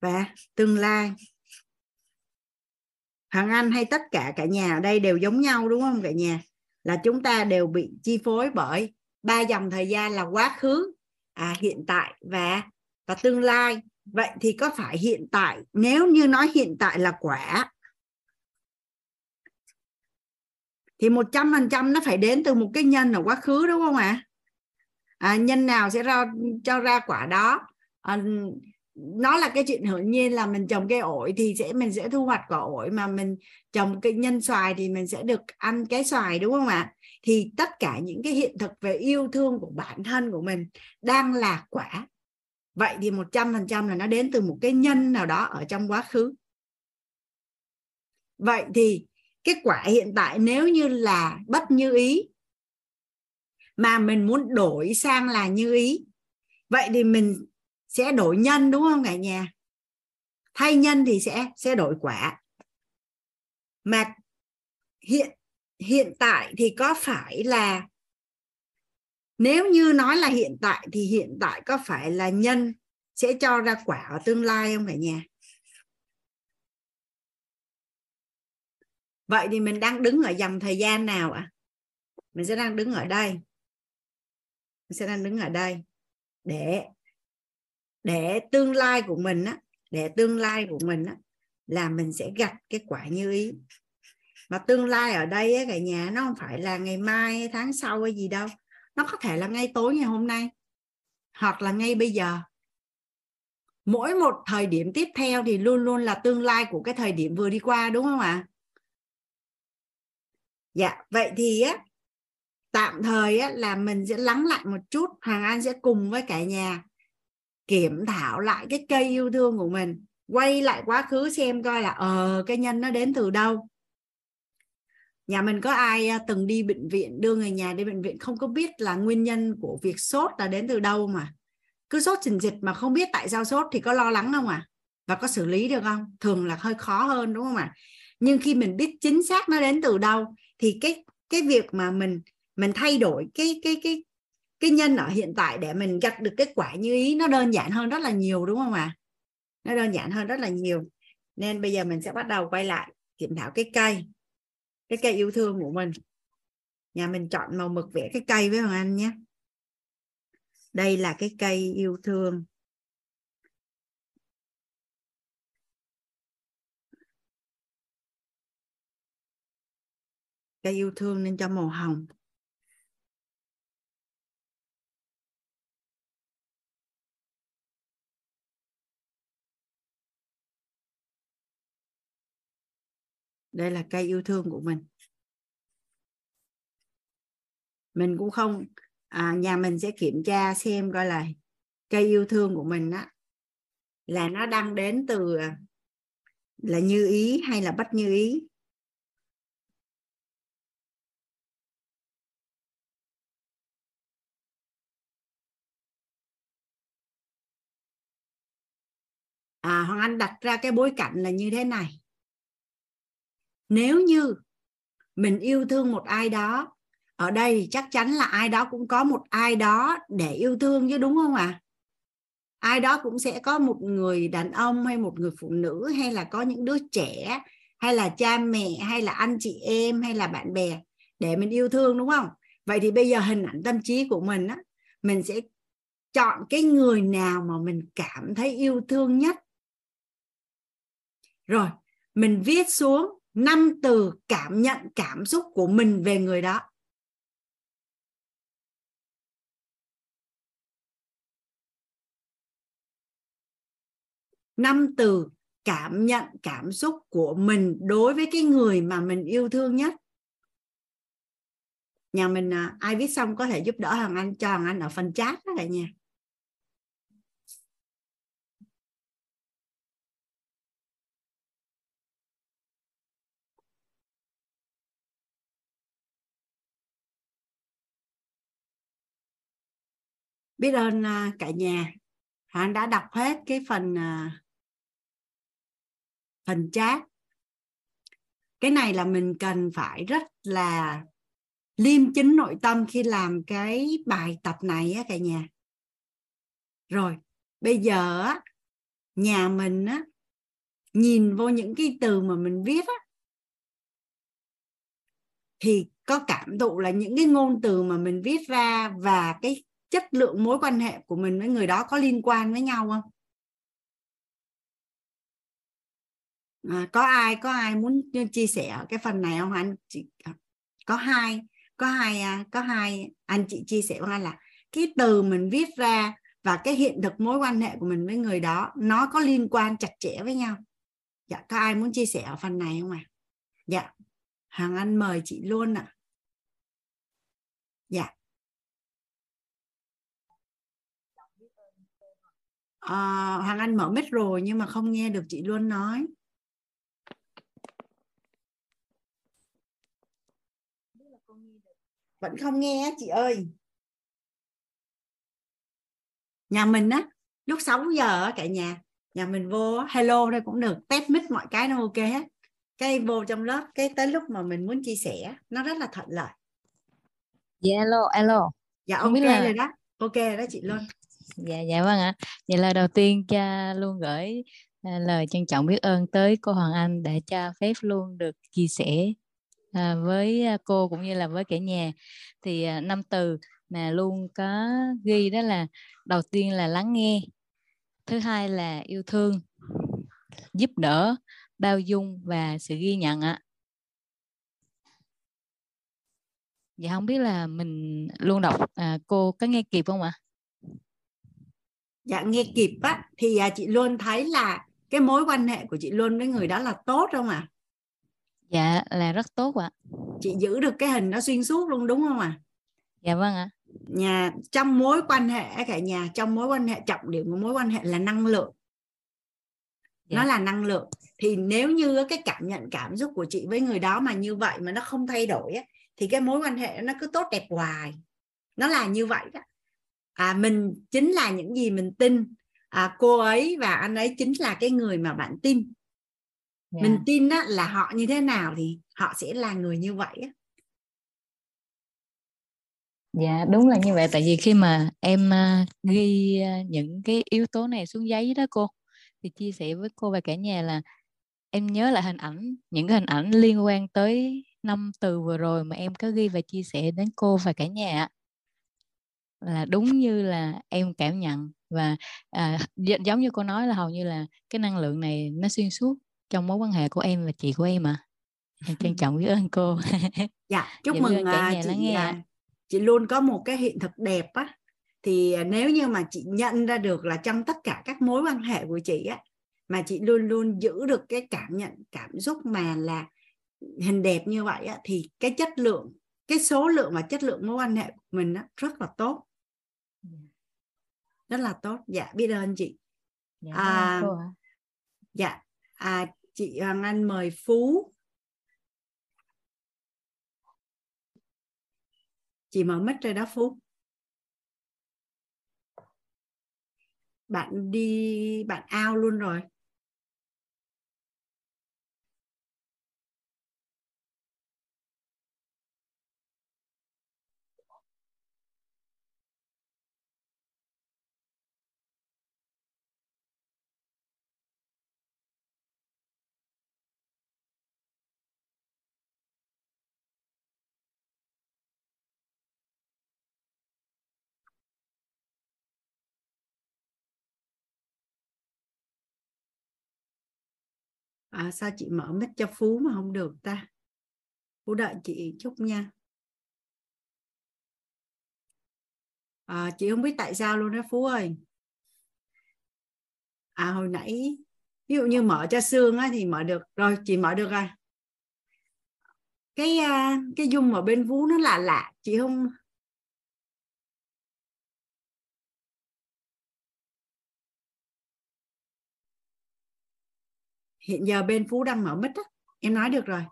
Và tương lai. Hoàng Anh hay tất cả cả nhà ở đây đều giống nhau đúng không cả nhà? Là chúng ta đều bị chi phối bởi ba dòng thời gian là quá khứ à, hiện tại và và tương lai. Vậy thì có phải hiện tại nếu như nói hiện tại là quả thì một trăm phần trăm nó phải đến từ một cái nhân ở quá khứ đúng không ạ? À? nhân nào sẽ ra cho ra quả đó. À, nó là cái chuyện hiển nhiên là mình trồng cây ổi thì sẽ mình sẽ thu hoạch quả ổi mà mình trồng cây nhân xoài thì mình sẽ được ăn cái xoài đúng không ạ? Thì tất cả những cái hiện thực về yêu thương của bản thân của mình đang là quả. Vậy thì một trăm phần trăm là nó đến từ một cái nhân nào đó ở trong quá khứ. Vậy thì kết quả hiện tại nếu như là bất như ý, mà mình muốn đổi sang là như ý, vậy thì mình sẽ đổi nhân đúng không cả nhà? Thay nhân thì sẽ sẽ đổi quả. Mà hiện hiện tại thì có phải là, nếu như nói là hiện tại thì hiện tại có phải là nhân sẽ cho ra quả ở tương lai không cả nhà? Vậy thì mình đang đứng ở dòng thời gian nào ạ? À? mình sẽ đang đứng ở đây. Mình sẽ đang đứng ở đây. Để để tương lai của mình á để tương lai của mình á là mình sẽ gặp cái quả như ý. Mà tương lai ở đây á, cả nhà nó không phải là ngày mai tháng sau hay gì đâu. Nó có thể là ngay tối ngày hôm nay hoặc là ngay bây giờ. Mỗi một thời điểm tiếp theo thì luôn luôn là tương lai của cái thời điểm vừa đi qua đúng không ạ? Dạ vậy thì á tạm thời á, là mình sẽ lắng lại một chút hoàng an sẽ cùng với cả nhà kiểm thảo lại cái cây yêu thương của mình quay lại quá khứ xem coi là ờ cái nhân nó đến từ đâu. Nhà mình có ai à, từng đi bệnh viện đưa người nhà đi bệnh viện không có biết là nguyên nhân của việc sốt là đến từ đâu mà? Cứ sốt trình dịch mà không biết tại sao sốt thì có lo lắng không à và có xử lý được không? Thường là hơi khó hơn đúng không ạ? Nhưng khi mình biết chính xác nó đến từ đâu, thì cái cái việc mà mình mình thay đổi cái cái cái cái nhân ở hiện tại để mình gặt được kết quả như ý, nó đơn giản hơn rất là nhiều, đúng không ạ? Nó đơn giản hơn rất là nhiều. Nên bây giờ mình sẽ bắt đầu quay lại kiểm thảo cái cây cái cây yêu thương của mình. Nhà mình chọn màu mực vẽ cái cây với hoàng anh nhé. Đây là cái cây yêu thương. Cây yêu thương nên cho màu hồng. Đây là cây yêu thương của mình. Mình cũng không à, nhà mình sẽ kiểm tra xem coi là cây yêu thương của mình á là nó đang đến từ à, là như ý hay là bất như ý. À hoàng anh đặt ra cái bối cảnh là như thế này. Nếu như mình yêu thương một ai đó, ở đây chắc chắn là ai đó cũng có một ai đó để yêu thương chứ, đúng không ạ? À? ai đó cũng sẽ có một người đàn ông hay một người phụ nữ, hay là có những đứa trẻ, hay là cha mẹ, hay là anh chị em, hay là bạn bè để mình yêu thương, đúng không? Vậy thì bây giờ hình ảnh tâm trí của mình á, mình sẽ chọn cái người nào mà mình cảm thấy yêu thương nhất rồi mình viết xuống năm từ cảm nhận cảm xúc của mình về người đó. Năm từ cảm nhận cảm xúc của mình đối với cái người mà mình yêu thương nhất. Nhà mình à, ai viết xong có thể giúp đỡ hoàng anh cho hoàng anh ở phần chat đó cả nhà. Biết ơn à, cả nhà. À, anh đã đọc hết cái phần à, phần chat. Cái này là mình cần phải rất là liêm chính nội tâm khi làm cái bài tập này á cả nhà. Rồi, bây giờ á, nhà mình á, nhìn vô những cái từ mà mình viết á, thì có cảm thụ là những cái ngôn từ mà mình viết ra và cái chất lượng mối quan hệ của mình với người đó có liên quan với nhau không à, có ai có ai muốn chia sẻ cái phần này không anh chị à, có hai có hai à, có hai anh chị chia sẻ với anh là cái từ mình viết ra và cái hiện thực mối quan hệ của mình với người đó nó có liên quan chặt chẽ với nhau dạ có ai muốn chia sẻ ở phần này không ạ à? dạ hàng anh mời chị luôn ạ à. dạ à, hoàng anh mở mic rồi nhưng mà không nghe được chị luôn nói. Vẫn không nghe chị ơi. Nhà mình á lúc 6 giờ cả nhà nhà mình vô hello đây cũng được test mic mọi cái nó ok hết. Cái vô trong lớp cái tới lúc mà mình muốn chia sẻ nó rất là thuận lợi. Dạ hello hello. Dạ không ok biết là... rồi đó ok rồi đó chị luôn dạ dạ vâng ạ. Vậy là đầu tiên cha luôn gửi à, lời trân trọng biết ơn tới cô Hoàng Anh để cha phép luôn được chia sẻ à, với à, cô cũng như là với cả nhà. Thì năm từ mà luôn có ghi đó là đầu tiên là lắng nghe thứ hai là yêu thương giúp đỡ bao dung và sự ghi nhận ạ. Dạ không biết là mình luôn đọc à, cô có nghe kịp không ạ? Dạ nghe kịp á thì à, chị luôn thấy là cái mối quan hệ của chị luôn với người đó là tốt không ạ à? dạ là rất tốt ạ chị giữ được cái hình nó xuyên suốt luôn đúng không ạ à? dạ vâng ạ nhà trong mối quan hệ cả nhà trong mối quan hệ trọng điểm của mối quan hệ là năng lượng dạ. nó là năng lượng thì nếu như cái cảm nhận cảm xúc của chị với người đó mà như vậy mà nó không thay đổi á, thì cái mối quan hệ nó cứ tốt đẹp hoài nó là như vậy đó à, mình chính là những gì mình tin à, cô ấy và anh ấy chính là cái người mà bạn tin yeah. Dạ. mình tin á, là họ như thế nào thì họ sẽ là người như vậy á. dạ đúng là như vậy tại vì khi mà em uh, ghi uh, những cái yếu tố này xuống giấy đó cô thì chia sẻ với cô và cả nhà là em nhớ lại hình ảnh những cái hình ảnh liên quan tới năm từ vừa rồi mà em có ghi và chia sẻ đến cô và cả nhà là đúng như là em cảm nhận và à, giống như cô nói là hầu như là cái năng lượng này nó xuyên suốt trong mối quan hệ của em và chị của em à em trân (laughs) trọng biết ơn cô. (laughs) Dạ chúc mừng cả nhà chị nghe. À, chị luôn có một cái hiện thực đẹp á. Thì à, nếu như mà chị nhận ra được là trong tất cả các mối quan hệ của chị á mà chị luôn luôn giữ được cái cảm nhận cảm xúc mà là hình đẹp như vậy á, thì cái chất lượng cái số lượng và chất lượng mối quan hệ của mình á, rất là tốt rất là tốt. Dạ biết ơn chị. Dạ, à, dạ à, chị Hoàng Anh mời Phú. Chị mở mic rồi đó Phú. Bạn đi bạn ao luôn rồi à, sao chị mở mic cho phú mà không được ta? Phú đợi chị chút nha. À, chị không biết tại sao luôn đó phú ơi. À hồi nãy ví dụ như mở cho xương á, thì mở được. Rồi chị mở được rồi. Cái à, cái dung ở bên vú nó lạ lạ. Chị không hiện giờ bên phú đang mở mic á. Em nói được rồi.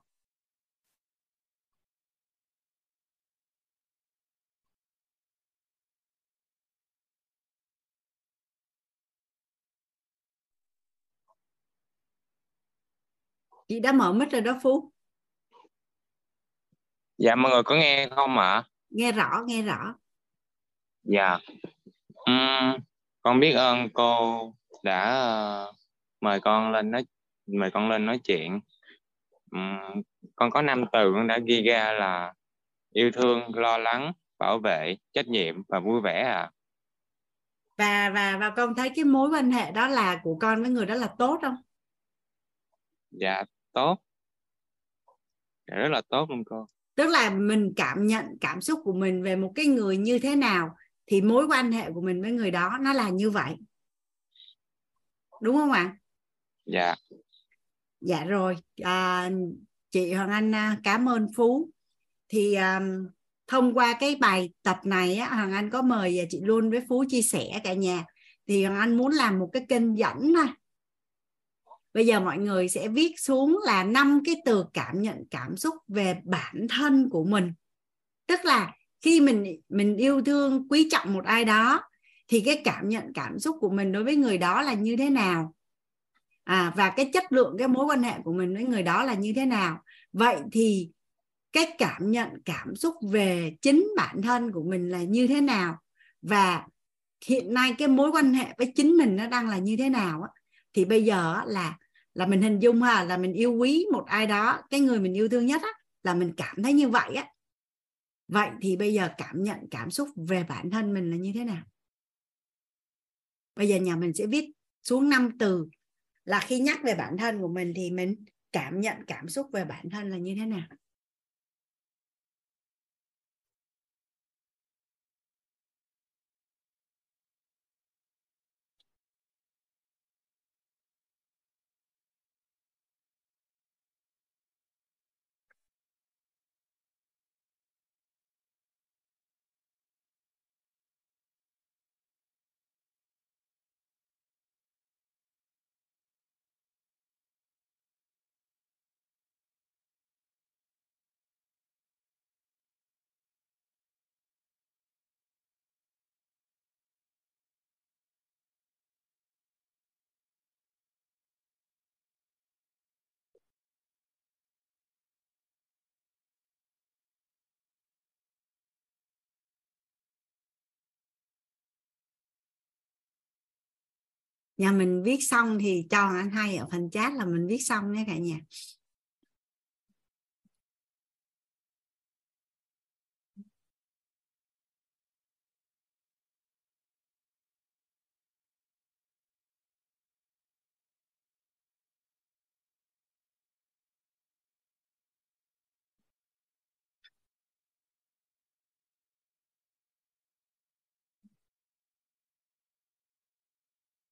Chị đã mở mic rồi đó phú. Dạ mọi người có nghe không ạ? Nghe rõ nghe rõ. Dạ. Uhm, con biết ơn cô đã uh, mời con lên nói mời con lên nói chuyện. Uhm, con có năm từ con đã ghi ra là yêu thương lo lắng bảo vệ trách nhiệm và vui vẻ à và và và con thấy cái mối quan hệ đó là của con với người đó là tốt không? Dạ tốt. Dạ, rất là tốt luôn cô. Tức là mình cảm nhận cảm xúc của mình về một cái người như thế nào thì mối quan hệ của mình với người đó nó là như vậy. Đúng không ạ? Dạ dạ rồi. À, chị hoàng anh à, cảm ơn phú. Thì um, thông qua cái bài tập này á, hoàng anh có mời à, chị luôn với phú chia sẻ cả nhà. Thì hoàng anh muốn làm một cái kênh dẫn thôi bây giờ mọi người sẽ viết xuống là năm cái từ cảm nhận cảm xúc về bản thân của mình. Tức là khi mình mình yêu thương quý trọng một ai đó thì cái cảm nhận cảm xúc của mình đối với người đó là như thế nào? À và cái chất lượng cái mối quan hệ của mình với người đó là như thế nào? Vậy thì cái cảm nhận, cảm xúc về chính bản thân của mình là như thế nào? Và hiện nay cái mối quan hệ với chính mình nó đang là như thế nào á? Thì bây giờ là là mình hình dung ha, là mình yêu quý một ai đó, cái người mình yêu thương nhất á, là mình cảm thấy như vậy á. Vậy thì bây giờ cảm nhận, cảm xúc về bản thân mình là như thế nào? Bây giờ nhà mình sẽ viết xuống năm từ là khi nhắc về bản thân của mình thì mình cảm nhận cảm xúc về bản thân là như thế nào? Nhà mình viết xong thì cho anh hay ở phần chat là mình viết xong nhé cả nhà.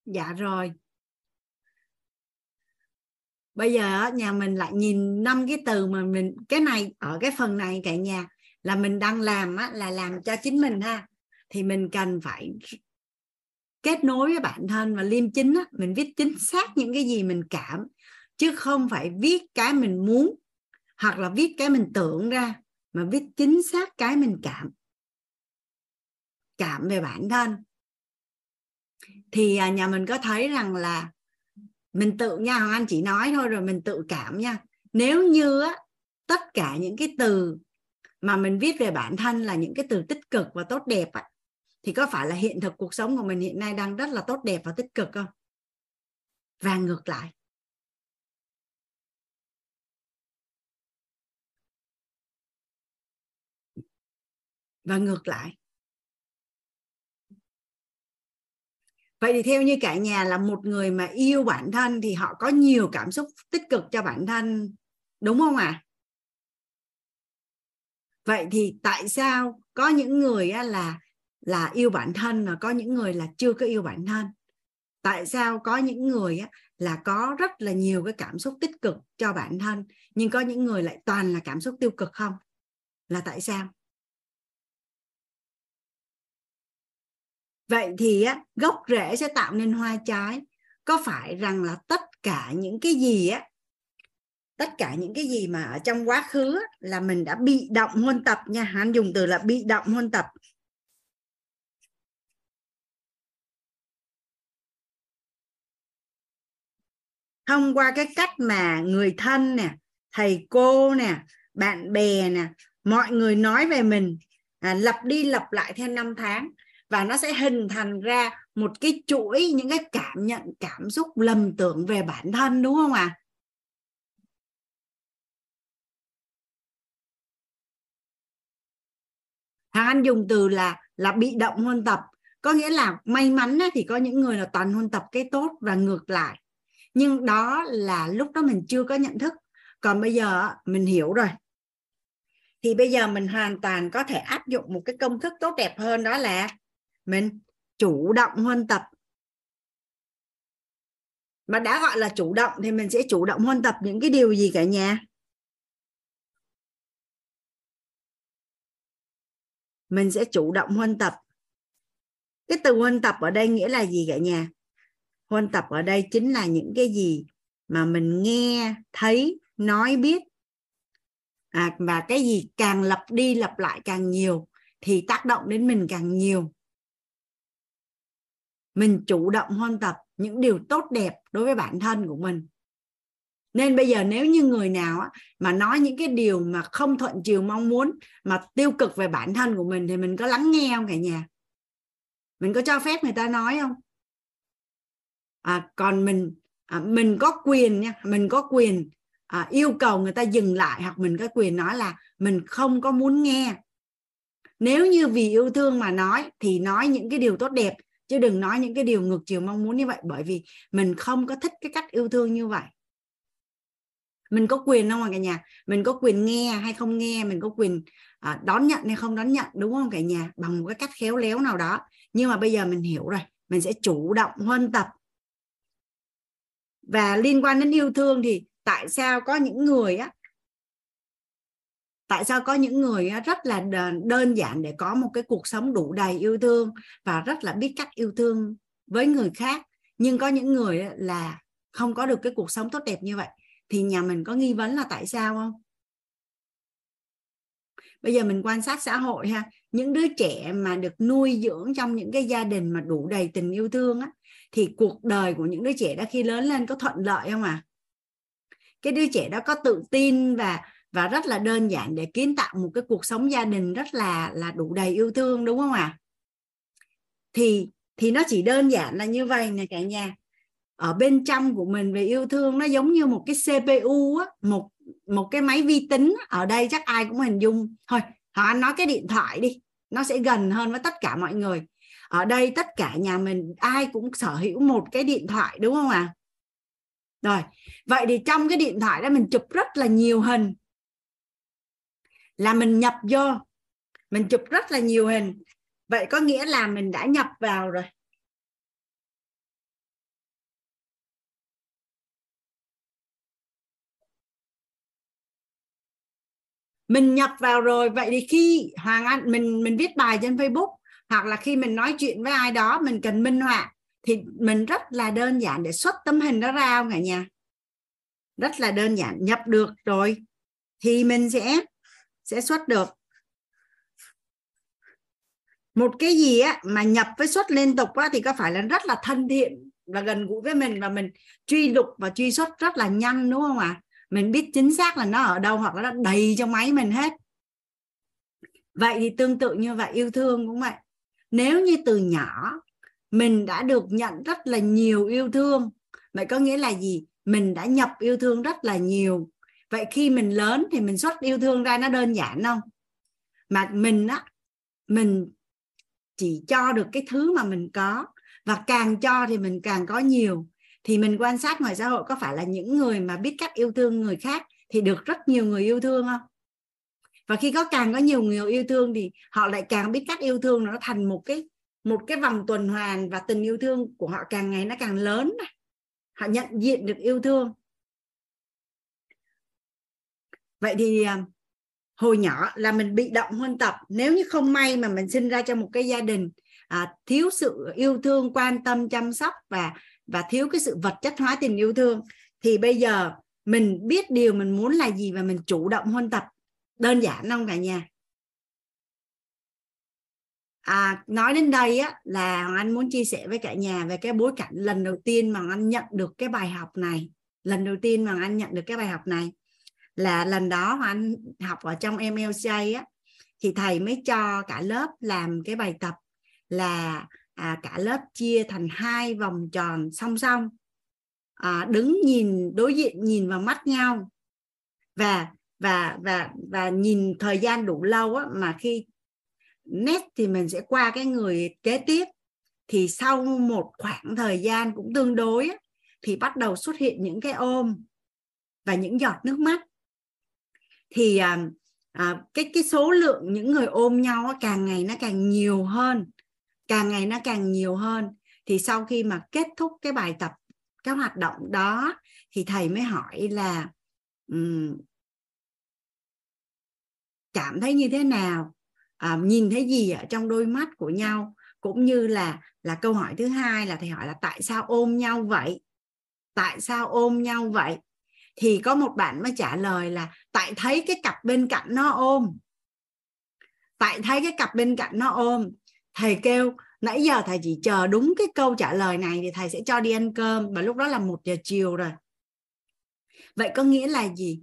Dạ rồi. Bây giờ nhà mình lại nhìn năm cái từ mà mình cái này ở cái phần này cả nhà là mình đang làm á, là làm cho chính mình ha. Thì mình cần phải kết nối với bản thân và liêm chính á, mình viết chính xác những cái gì mình cảm chứ không phải viết cái mình muốn hoặc là viết cái mình tưởng ra mà viết chính xác cái mình cảm. Cảm về bản thân thì à, nhà mình có thấy rằng là mình tự nha hoàng anh chỉ nói thôi rồi mình tự cảm nha. Nếu như á, tất cả những cái từ mà mình viết về bản thân là những cái từ tích cực và tốt đẹp á, thì có phải là hiện thực cuộc sống của mình hiện nay đang rất là tốt đẹp và tích cực không? Và ngược lại. Và ngược lại. Vậy thì theo như cả nhà là một người mà yêu bản thân thì họ có nhiều cảm xúc tích cực cho bản thân, đúng không ạ? À? vậy thì tại sao có những người là là yêu bản thân và có những người là chưa có yêu bản thân? Tại sao có những người là có rất là nhiều cái cảm xúc tích cực cho bản thân, nhưng có những người lại toàn là cảm xúc tiêu cực không? Là tại sao? Vậy thì á, gốc rễ sẽ tạo nên hoa trái. Có phải rằng là tất cả những cái gì á tất cả những cái gì mà ở trong quá khứ á, là mình đã bị động huân tập nha? Hắn dùng từ là bị động huân tập. Thông qua cái cách mà người thân nè thầy cô nè bạn bè nè mọi người nói về mình à, lặp đi lặp lại theo năm tháng và nó sẽ hình thành ra một cái chuỗi, những cái cảm nhận, cảm xúc lầm tưởng về bản thân, đúng không ạ? À? Hàng Anh dùng từ là là bị động huân tập. Có nghĩa là may mắn thì có những người là toàn huân tập cái tốt và ngược lại. Nhưng đó là lúc đó mình chưa có nhận thức. Còn bây giờ mình hiểu rồi. Thì bây giờ mình hoàn toàn có thể áp dụng một cái công thức tốt đẹp hơn, đó là mình chủ động huân tập. Mà đã gọi là chủ động thì mình sẽ chủ động huân tập những cái điều gì cả nhà? Mình sẽ chủ động huân tập. Cái từ huân tập ở đây nghĩa là gì cả nhà? Huân tập ở đây chính là những cái gì mà mình nghe thấy nói biết. À, và cái gì càng lặp đi lặp lại càng nhiều thì tác động đến mình càng nhiều mình chủ động huân tập những điều tốt đẹp đối với bản thân của mình. Nên bây giờ nếu như người nào mà nói những cái điều mà không thuận chiều mong muốn mà tiêu cực về bản thân của mình thì mình có lắng nghe không cả nhà? Mình có cho phép người ta nói không? À, còn mình à, mình có quyền nha mình có quyền à, yêu cầu người ta dừng lại hoặc mình có quyền nói là mình không có muốn nghe. Nếu như vì yêu thương mà nói thì nói những cái điều tốt đẹp chứ đừng nói những cái điều ngược chiều mong muốn như vậy bởi vì mình không có thích cái cách yêu thương như vậy. Mình có quyền không cả nhà? Mình có quyền nghe hay không nghe mình có quyền à, đón nhận hay không đón nhận đúng không cả nhà? Bằng một cái cách khéo léo nào đó. Nhưng mà bây giờ mình hiểu rồi mình sẽ chủ động huân tập. Và liên quan đến yêu thương thì tại sao có những người á tại sao có những người rất là đơn giản để có một cái cuộc sống đủ đầy yêu thương và rất là biết cách yêu thương với người khác? Nhưng có những người là không có được cái cuộc sống tốt đẹp như vậy. Thì nhà mình có nghi vấn là tại sao không? Bây giờ mình quan sát xã hội ha, những đứa trẻ mà được nuôi dưỡng trong những cái gia đình mà đủ đầy tình yêu thương á, thì cuộc đời của những đứa trẻ đó khi lớn lên có thuận lợi không à cái đứa trẻ đó có tự tin và và rất là đơn giản để kiến tạo một cái cuộc sống gia đình rất là là đủ đầy yêu thương đúng không ạ? À? thì thì nó chỉ đơn giản là như vậy nè cả nhà. Ở bên trong của mình về yêu thương nó giống như một cái CPU á, một một cái máy vi tính. Ở đây chắc ai cũng hình dung. Thôi họ anh nói cái điện thoại đi nó sẽ gần hơn với tất cả mọi người. Ở đây tất cả nhà mình ai cũng sở hữu một cái điện thoại đúng không ạ? À? rồi vậy thì trong cái điện thoại đó mình chụp rất là nhiều hình là mình nhập vô. Mình chụp rất là nhiều hình. Vậy có nghĩa là mình đã nhập vào rồi. Mình nhập vào rồi. Vậy thì khi hoàng anh, mình mình viết bài trên facebook, hoặc là khi mình nói chuyện với ai đó, mình cần minh họa, thì mình rất là đơn giản để xuất tấm hình đó ra không cả nhà? Rất là đơn giản. Nhập được rồi, thì mình sẽ sẽ xuất được. Một cái gì á mà nhập với xuất liên tục á thì có phải là rất là thân thiện và gần gũi với mình và mình truy lục và truy xuất rất là nhanh, đúng không ạ? À? mình biết chính xác là nó ở đâu hoặc là nó đầy trong máy mình hết. Vậy thì tương tự như vậy, yêu thương cũng vậy. Nếu như từ nhỏ mình đã được nhận rất là nhiều yêu thương, vậy có nghĩa là gì? Mình đã nhập yêu thương rất là nhiều vậy khi mình lớn thì mình xuất yêu thương ra nó đơn giản không? Mà mình á, mình chỉ cho được cái thứ mà mình có. Và càng cho thì mình càng có nhiều. Thì mình quan sát ngoài xã hội có phải là những người mà biết cách yêu thương người khác thì được rất nhiều người yêu thương không? Và khi có càng có nhiều người yêu thương thì họ lại càng biết cách yêu thương nó thành một cái một cái vòng tuần hoàn và tình yêu thương của họ càng ngày nó càng lớn. Họ nhận diện được yêu thương vậy thì à, hồi nhỏ là mình bị động huân tập. Nếu như không may mà mình sinh ra trong một cái gia đình à, thiếu sự yêu thương quan tâm chăm sóc và và thiếu cái sự vật chất hóa tình yêu thương thì bây giờ mình biết điều mình muốn là gì và mình chủ động huân tập. Đơn giản không cả nhà? À, nói đến đây á là hoàng anh muốn chia sẻ với cả nhà về cái bối cảnh lần đầu tiên mà anh nhận được cái bài học này. Lần đầu tiên mà anh nhận được cái bài học này là lần đó anh học ở trong MLJ á thì thầy mới cho cả lớp làm cái bài tập là à, cả lớp chia thành hai vòng tròn song song. À, đứng nhìn đối diện nhìn vào mắt nhau. Và và và và nhìn thời gian đủ lâu á, mà khi nét thì mình sẽ qua cái người kế tiếp. Thì sau một khoảng thời gian cũng tương đối á, thì bắt đầu xuất hiện những cái ôm và những giọt nước mắt thì à, à, cái cái số lượng những người ôm nhau càng ngày nó càng nhiều hơn. Càng ngày nó càng nhiều hơn. Thì sau khi mà kết thúc cái bài tập cái hoạt động đó thì thầy mới hỏi là um, cảm thấy như thế nào? À, nhìn thấy gì ở trong đôi mắt của nhau? Cũng như là là câu hỏi thứ hai là thầy hỏi là tại sao ôm nhau vậy? Tại sao ôm nhau vậy? Thì có một bạn mới trả lời là tại thấy cái cặp bên cạnh nó ôm. Tại thấy cái cặp bên cạnh nó ôm. Thầy kêu nãy giờ thầy chỉ chờ đúng cái câu trả lời này thì thầy sẽ cho đi ăn cơm và lúc đó là một giờ chiều rồi. Vậy có nghĩa là gì?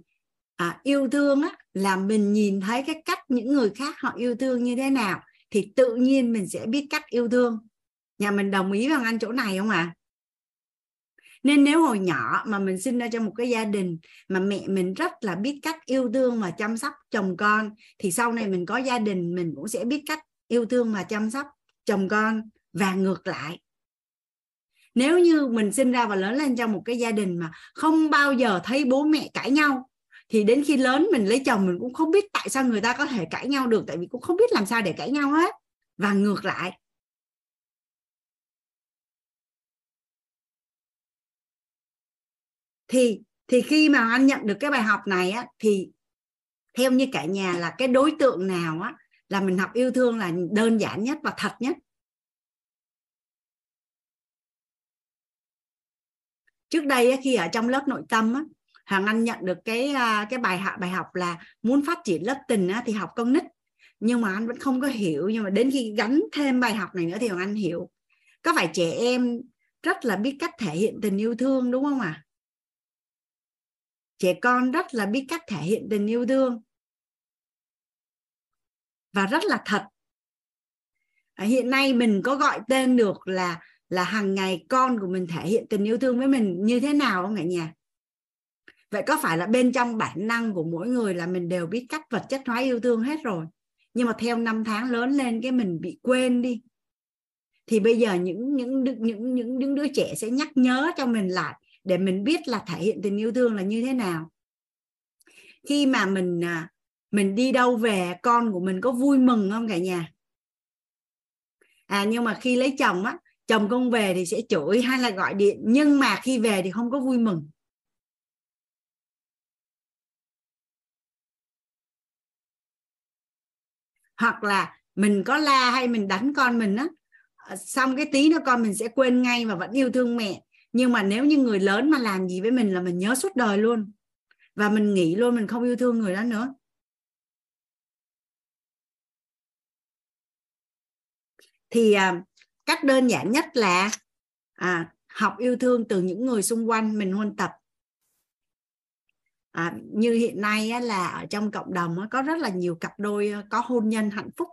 À, yêu thương á là mình nhìn thấy cái cách những người khác họ yêu thương như thế nào thì tự nhiên mình sẽ biết cách yêu thương. Nhà mình đồng ý bằng anh chỗ này không ạ? à? Nên nếu hồi nhỏ mà mình sinh ra trong một cái gia đình mà mẹ mình rất là biết cách yêu thương và chăm sóc chồng con, thì sau này mình có gia đình, mình cũng sẽ biết cách yêu thương và chăm sóc chồng con và ngược lại. Nếu như mình sinh ra và lớn lên trong một cái gia đình mà không bao giờ thấy bố mẹ cãi nhau, thì đến khi lớn mình lấy chồng mình cũng không biết tại sao người ta có thể cãi nhau được, tại vì cũng không biết làm sao để cãi nhau hết. Và ngược lại thì thì khi mà anh nhận được cái bài học này á thì theo như cả nhà là cái đối tượng nào á là mình học yêu thương là đơn giản nhất và thật nhất? Trước đây á khi ở trong lớp nội tâm á Hoàng Anh nhận được cái à, cái bài học bài học là muốn phát triển lớp tình á, thì học con nít. Nhưng mà anh vẫn không có hiểu nhưng mà đến khi gắn thêm bài học này nữa thì Hoàng Anh hiểu. Có phải trẻ em rất là biết cách thể hiện tình yêu thương đúng không ạ? à? Trẻ con rất là biết cách thể hiện tình yêu thương và rất là thật. À, hiện nay mình có gọi tên được là là hàng ngày con của mình thể hiện tình yêu thương với mình như thế nào không cả nhà? Vậy có phải là bên trong bản năng của mỗi người là mình đều biết cách vật chất hóa yêu thương hết rồi nhưng mà theo năm tháng lớn lên cái mình bị quên đi thì bây giờ những những những những những đứa trẻ sẽ nhắc nhớ cho mình lại để mình biết là thể hiện tình yêu thương là như thế nào. Khi mà mình à, mình đi đâu về, con của mình có vui mừng không cả nhà? À nhưng mà khi lấy chồng á, chồng con về thì sẽ chửi hay là gọi điện, nhưng mà khi về thì không có vui mừng. Hoặc là mình có la hay mình đánh con mình á ờ, xong cái tí nữa con mình sẽ quên ngay và vẫn yêu thương mẹ nhưng mà nếu như người lớn mà làm gì với mình là mình nhớ suốt đời luôn. Và mình nghĩ luôn mình không yêu thương người đó nữa. Thì à, cách đơn giản nhất là à, học yêu thương từ những người xung quanh mình huân tập. À, như hiện nay á, là ở trong cộng đồng á, có rất là nhiều cặp đôi có hôn nhân hạnh phúc.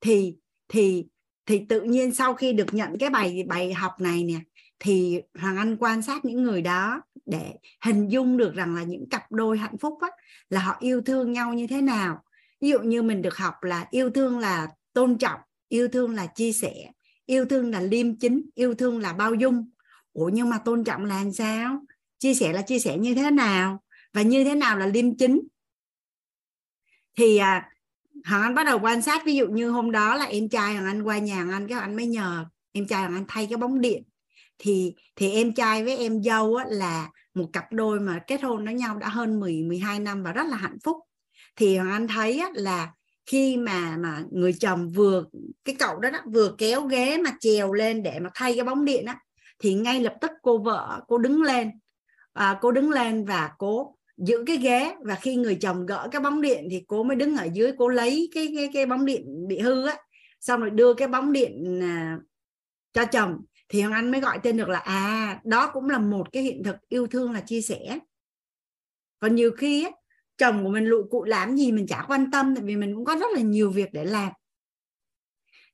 Thì thì thì tự nhiên sau khi được nhận cái bài bài học này nè thì hoàng anh quan sát những người đó để hình dung được rằng là những cặp đôi hạnh phúc á, là họ yêu thương nhau như thế nào. Ví dụ như mình được học là yêu thương là tôn trọng yêu thương là chia sẻ yêu thương là liêm chính yêu thương là bao dung. Ủa nhưng mà tôn trọng là làm sao? Chia sẻ là chia sẻ như thế nào? Và như thế nào là liêm chính? Thì à, Hoàng Anh bắt đầu quan sát ví dụ như hôm đó là em trai Hoàng Anh qua nhà Hoàng Anh cái anh mới nhờ em trai Hoàng Anh thay cái bóng điện thì thì em trai với em dâu á, là một cặp đôi mà kết hôn với nhau đã hơn 10 12 năm và rất là hạnh phúc. Thì Hoàng Anh thấy á, là khi mà mà người chồng vừa cái cậu đó, đó vừa kéo ghế mà trèo lên để mà thay cái bóng điện á thì ngay lập tức cô vợ cô đứng lên. À, cô đứng lên và cô giữ cái ghế và khi người chồng gỡ cái bóng điện thì cô mới đứng ở dưới cô lấy cái cái cái bóng điện bị hư á. Xong rồi đưa cái bóng điện à, cho chồng thì hoàng anh mới gọi tên được là à đó cũng là một cái hiện thực yêu thương là chia sẻ. Còn nhiều khi á, chồng của mình lụi cụ làm gì mình chả quan tâm tại vì mình cũng có rất là nhiều việc để làm.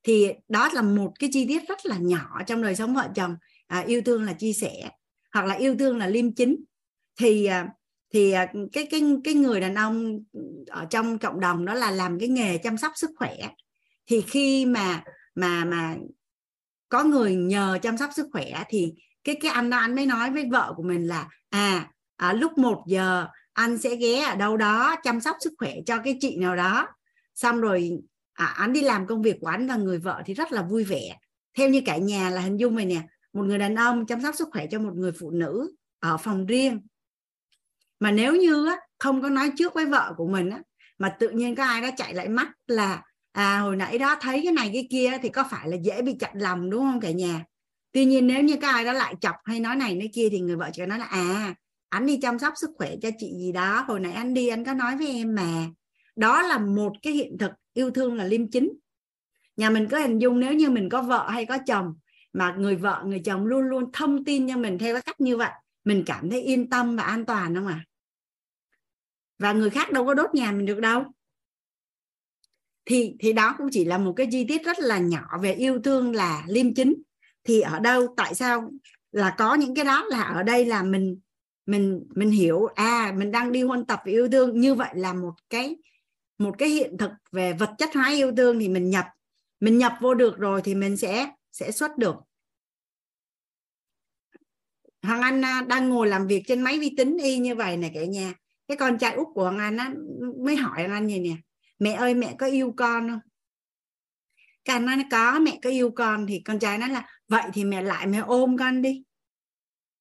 Thì đó là một cái chi tiết rất là nhỏ trong đời sống vợ chồng à, yêu thương là chia sẻ hoặc là yêu thương là liêm chính. Thì à, thì à, cái cái cái người đàn ông ở trong cộng đồng đó là làm cái nghề chăm sóc sức khỏe. Thì khi mà mà mà có người nhờ chăm sóc sức khỏe thì cái cái anh đó anh mới nói với vợ của mình là à, à lúc 1 giờ anh sẽ ghé ở đâu đó chăm sóc sức khỏe cho cái chị nào đó. Xong rồi à, anh đi làm công việc của anh và người vợ thì rất là vui vẻ. Theo như cả nhà là hình dung này nè một người đàn ông chăm sóc sức khỏe cho một người phụ nữ ở phòng riêng. Mà nếu như á, không có nói trước với vợ của mình á, mà tự nhiên có ai đó chạy lại mắt là à hồi nãy đó thấy cái này cái kia thì có phải là dễ bị chặt lòng đúng không cả nhà? Tuy nhiên nếu như cái ai đó lại chọc hay nói này nói kia thì người vợ chỉ nói là à anh đi chăm sóc sức khỏe cho chị gì đó, hồi nãy anh đi anh có nói với em mà. Đó là một cái hiện thực yêu thương là liêm chính. Nhà mình có hình dung nếu như mình có vợ hay có chồng mà người vợ, người chồng luôn luôn thông tin cho mình theo cái cách như vậy, mình cảm thấy yên tâm và an toàn không à và người khác đâu có đốt nhà mình được đâu thì thì đó cũng chỉ là một cái chi tiết rất là nhỏ về yêu thương là liêm chính. Thì ở đâu tại sao là có những cái đó là ở đây là mình mình mình hiểu à mình đang đi huân tập về yêu thương. Như vậy là một cái một cái hiện thực về vật chất hóa yêu thương thì mình nhập mình nhập vô được rồi thì mình sẽ sẽ xuất được. Hoàng Anh à, đang ngồi làm việc trên máy vi tính y như vậy này cả nhà cái con trai út của Hoàng Anh á, mới hỏi Hoàng Anh gì nè mẹ ơi mẹ có yêu con không? Cái anh nói có mẹ có yêu con thì con trai nói là vậy thì mẹ lại mẹ ôm con đi.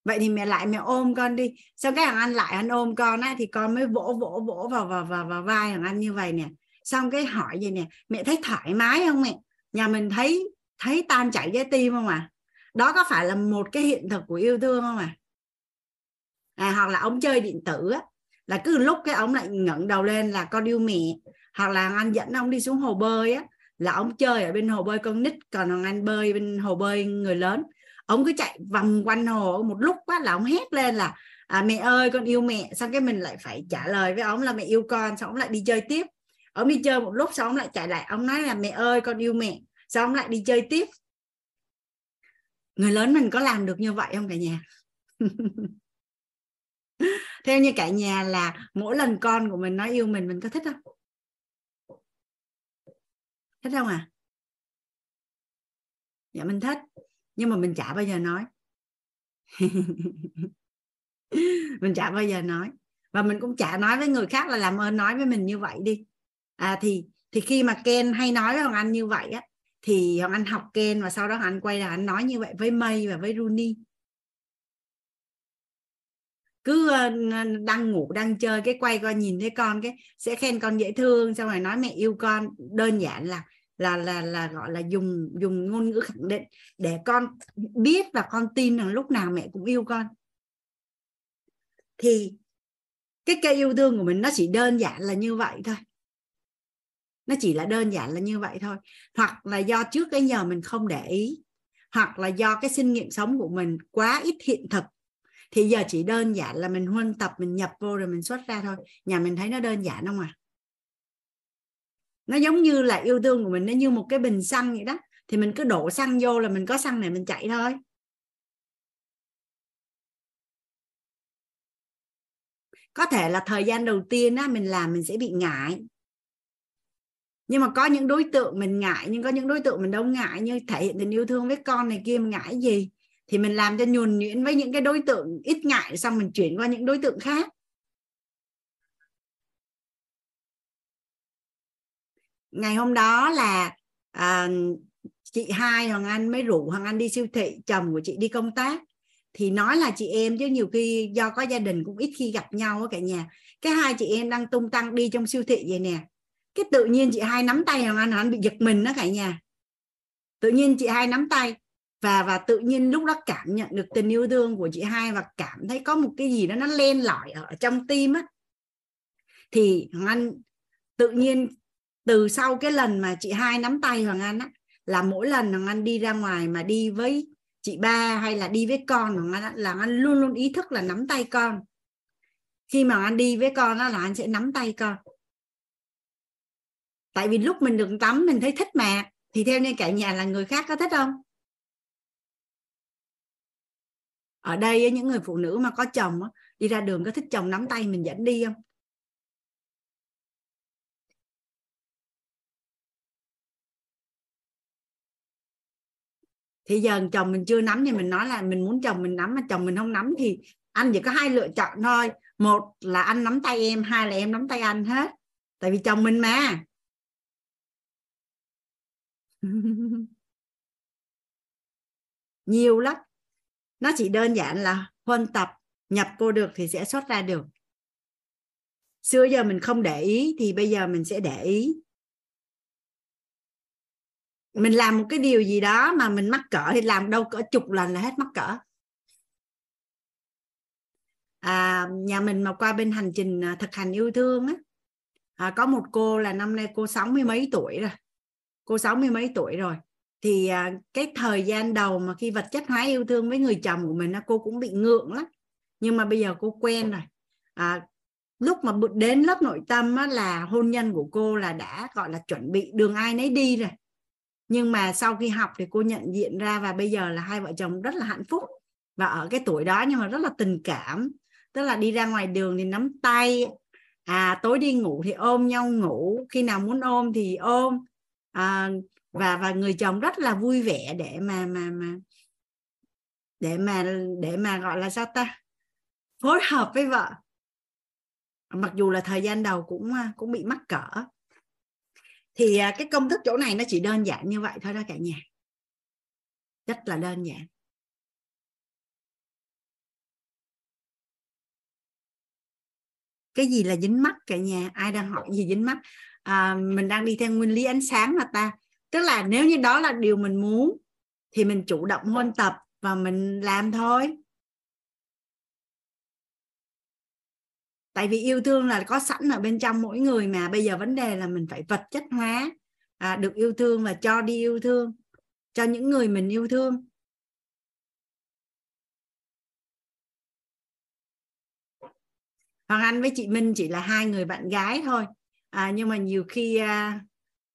Vậy thì mẹ lại mẹ ôm con đi. Sau cái thằng ăn lại ăn ôm con á thì con mới vỗ vỗ vỗ vào vào vào, vào vai thằng ăn như vậy nè. Xong cái hỏi gì nè mẹ thấy thoải mái không mẹ? Nhà mình thấy thấy tan chảy trái tim không à đó có phải là một cái hiện thực của yêu thương không à à hoặc là ông chơi điện tử á là cứ lúc cái ông lại ngẩng đầu lên là con yêu mẹ hoặc là anh dẫn ông đi xuống hồ bơi á là ông chơi ở bên hồ bơi con nít còn anh bơi bên hồ bơi người lớn. Ông cứ chạy vòng quanh hồ một lúc quá là ông hét lên là à, mẹ ơi con yêu mẹ. Xong cái mình lại phải trả lời với ông là mẹ yêu con. Xong ông lại đi chơi tiếp. Ông đi chơi một lúc xong ông lại chạy lại ông nói là mẹ ơi con yêu mẹ. Xong ông lại đi chơi tiếp. Người lớn mình có làm được như vậy không cả nhà? (laughs) Theo như cả nhà là mỗi lần con của mình nói yêu mình mình có thích không? Thích không à? Dạ mình thích. Nhưng mà mình chả bao giờ nói. (laughs) Mình chả bao giờ nói. Và mình cũng chả nói với người khác là làm ơn nói với mình như vậy đi. À thì thì khi mà Ken hay nói với Hoàng Anh như vậy á, thì Hoàng Anh học Ken và sau đó Hoàng Anh quay lại anh nói như vậy với Mây và với Rooney. Cứ ờ, đang ngủ, đang chơi, cái quay coi nhìn thấy con, cái sẽ khen con dễ thương, xong rồi nói mẹ yêu con. Đơn giản là là là là, gọi là dùng dùng ngôn ngữ khẳng định để con biết và con tin rằng lúc nào mẹ cũng yêu con. Thì cái cây yêu thương của mình nó chỉ đơn giản là như vậy thôi. Nó chỉ là đơn giản là như vậy thôi. Hoặc là do trước cái giờ mình không để ý, hoặc là do cái kinh nghiệm sống của mình quá ít hiện thực, thì giờ chỉ đơn giản là mình huân tập, mình nhập vô rồi mình xuất ra thôi. Nhà mình thấy nó đơn giản không à? Nó giống như là yêu thương của mình, nó như một cái bình xăng vậy đó. Thì mình cứ đổ xăng vô là mình có xăng này mình chạy thôi. Có thể là thời gian đầu tiên á, mình làm mình sẽ bị ngại. Nhưng mà có những đối tượng mình ngại, nhưng có những đối tượng mình đâu ngại, như thể hiện tình yêu thương với con này kia, mình ngại gì? Thì mình làm cho nhuần nhuyễn với những cái đối tượng ít ngại, xong mình chuyển qua những đối tượng khác. Ngày hôm đó là à, chị hai hoàng anh mới rủ hoàng anh đi siêu thị chồng của chị đi công tác. Thì nói là chị em chứ nhiều khi do có gia đình cũng ít khi gặp nhau ở cả nhà. Cái hai chị em đang tung tăng đi trong siêu thị vậy nè. Cái tự nhiên chị hai nắm tay hoàng anh hoàng anh bị giật mình đó cả nhà. Tự nhiên chị hai nắm tay và và tự nhiên lúc đó cảm nhận được tình yêu thương của chị hai và cảm thấy có một cái gì đó nó len lỏi ở trong tim á. Thì hoàng anh tự nhiên từ sau cái lần mà chị hai nắm tay hoàng anh á, là mỗi lần hoàng anh đi ra ngoài mà đi với chị ba hay là đi với con hoàng anh là anh luôn luôn ý thức là nắm tay con. Khi mà anh đi với con đó là anh sẽ nắm tay con. Tại vì lúc mình được tắm mình thấy thích mà, thì theo như cả nhà là người khác có thích không? Ở đây những người phụ nữ mà có chồng đi ra đường có thích chồng nắm tay mình dẫn đi không? Thì giờ chồng mình chưa nắm thì mình nói là mình muốn chồng mình nắm, mà chồng mình không nắm thì anh chỉ có hai lựa chọn thôi. Một là anh nắm tay em, hai là em nắm tay anh hết. Tại vì chồng mình mà. (laughs) Nhiều lắm. Nó chỉ đơn giản là huân tập, nhập cô được thì sẽ xuất ra được. Xưa giờ mình không để ý thì bây giờ mình sẽ để ý mình làm một cái điều gì đó mà mình mắc cỡ thì làm đâu cỡ chục lần là hết mắc cỡ. À, nhà mình mà qua bên hành trình à, thực hành yêu thương á à, có một cô là năm nay cô sáu mươi mấy tuổi rồi. Cô sáu mươi mấy tuổi rồi. Thì à, cái thời gian đầu mà khi vật chất hóa yêu thương với người chồng của mình cô cũng bị ngượng lắm. Nhưng mà bây giờ cô quen rồi. À, lúc mà đến lớp nội tâm á, là hôn nhân của cô là đã gọi là chuẩn bị đường ai nấy đi rồi nhưng mà sau khi học thì cô nhận diện ra và bây giờ là hai vợ chồng rất là hạnh phúc và ở cái tuổi đó nhưng mà rất là tình cảm. Tức là đi ra ngoài đường thì nắm tay à tối đi ngủ thì ôm nhau ngủ khi nào muốn ôm thì ôm. À, và và người chồng rất là vui vẻ để mà mà mà để mà để mà gọi là sao ta? Phối hợp với vợ. Mặc dù là thời gian đầu cũng à, cũng bị mắc cỡ thì à, cái công thức chỗ này nó chỉ đơn giản như vậy thôi đó cả nhà. Rất là đơn giản. Cái gì là dính mắt cả nhà? Ai đang hỏi gì dính mắt? À, mình đang đi theo nguyên lý ánh sáng mà ta. Tức là nếu như đó là điều mình muốn thì mình chủ động huân tập và mình làm thôi. Tại vì yêu thương là có sẵn ở bên trong mỗi người mà. Bây giờ vấn đề là mình phải vật chất hóa à, được yêu thương và cho đi yêu thương cho những người mình yêu thương. Hoàng Anh với chị Minh chỉ là hai người bạn gái thôi. À, nhưng mà nhiều khi à,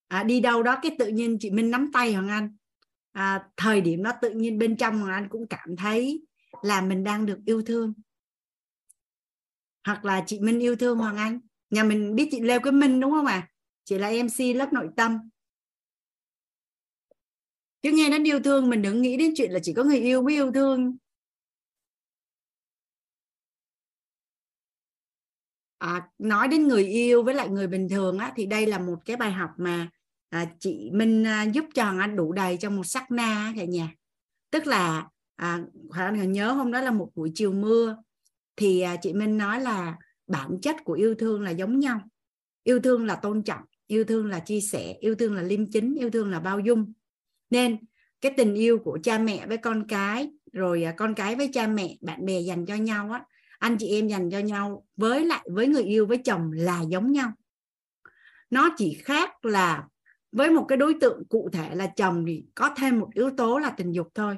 à, đi đâu đó cái tự nhiên chị Minh nắm tay Hoàng Anh. À, thời điểm đó tự nhiên bên trong Hoàng Anh cũng cảm thấy là mình đang được yêu thương hoặc là chị Minh yêu thương Hoàng Anh. Nhà mình biết chị Lê Quế Minh đúng không ạ? À? chị là MC lớp nội tâm. Chứ nghe nó yêu thương mình đừng nghĩ đến chuyện là chỉ có người yêu mới yêu thương. À, nói đến người yêu với lại người bình thường á, thì đây là một cái bài học mà à, chị Minh à, giúp cho Hoàng Anh đủ đầy trong một sắc na cả nhà. Tức là à, Hoàng Anh nhớ hôm đó là một buổi chiều mưa thì à, chị Minh nói là bản chất của yêu thương là giống nhau. Yêu thương là tôn trọng, yêu thương là chia sẻ, yêu thương là liêm chính, yêu thương là bao dung. Nên cái tình yêu của cha mẹ với con cái, rồi à, con cái với cha mẹ, bạn bè dành cho nhau á, anh chị em dành cho nhau với lại với người yêu, với chồng là giống nhau. Nó chỉ khác là với một cái đối tượng cụ thể là chồng thì có thêm một yếu tố là tình dục thôi.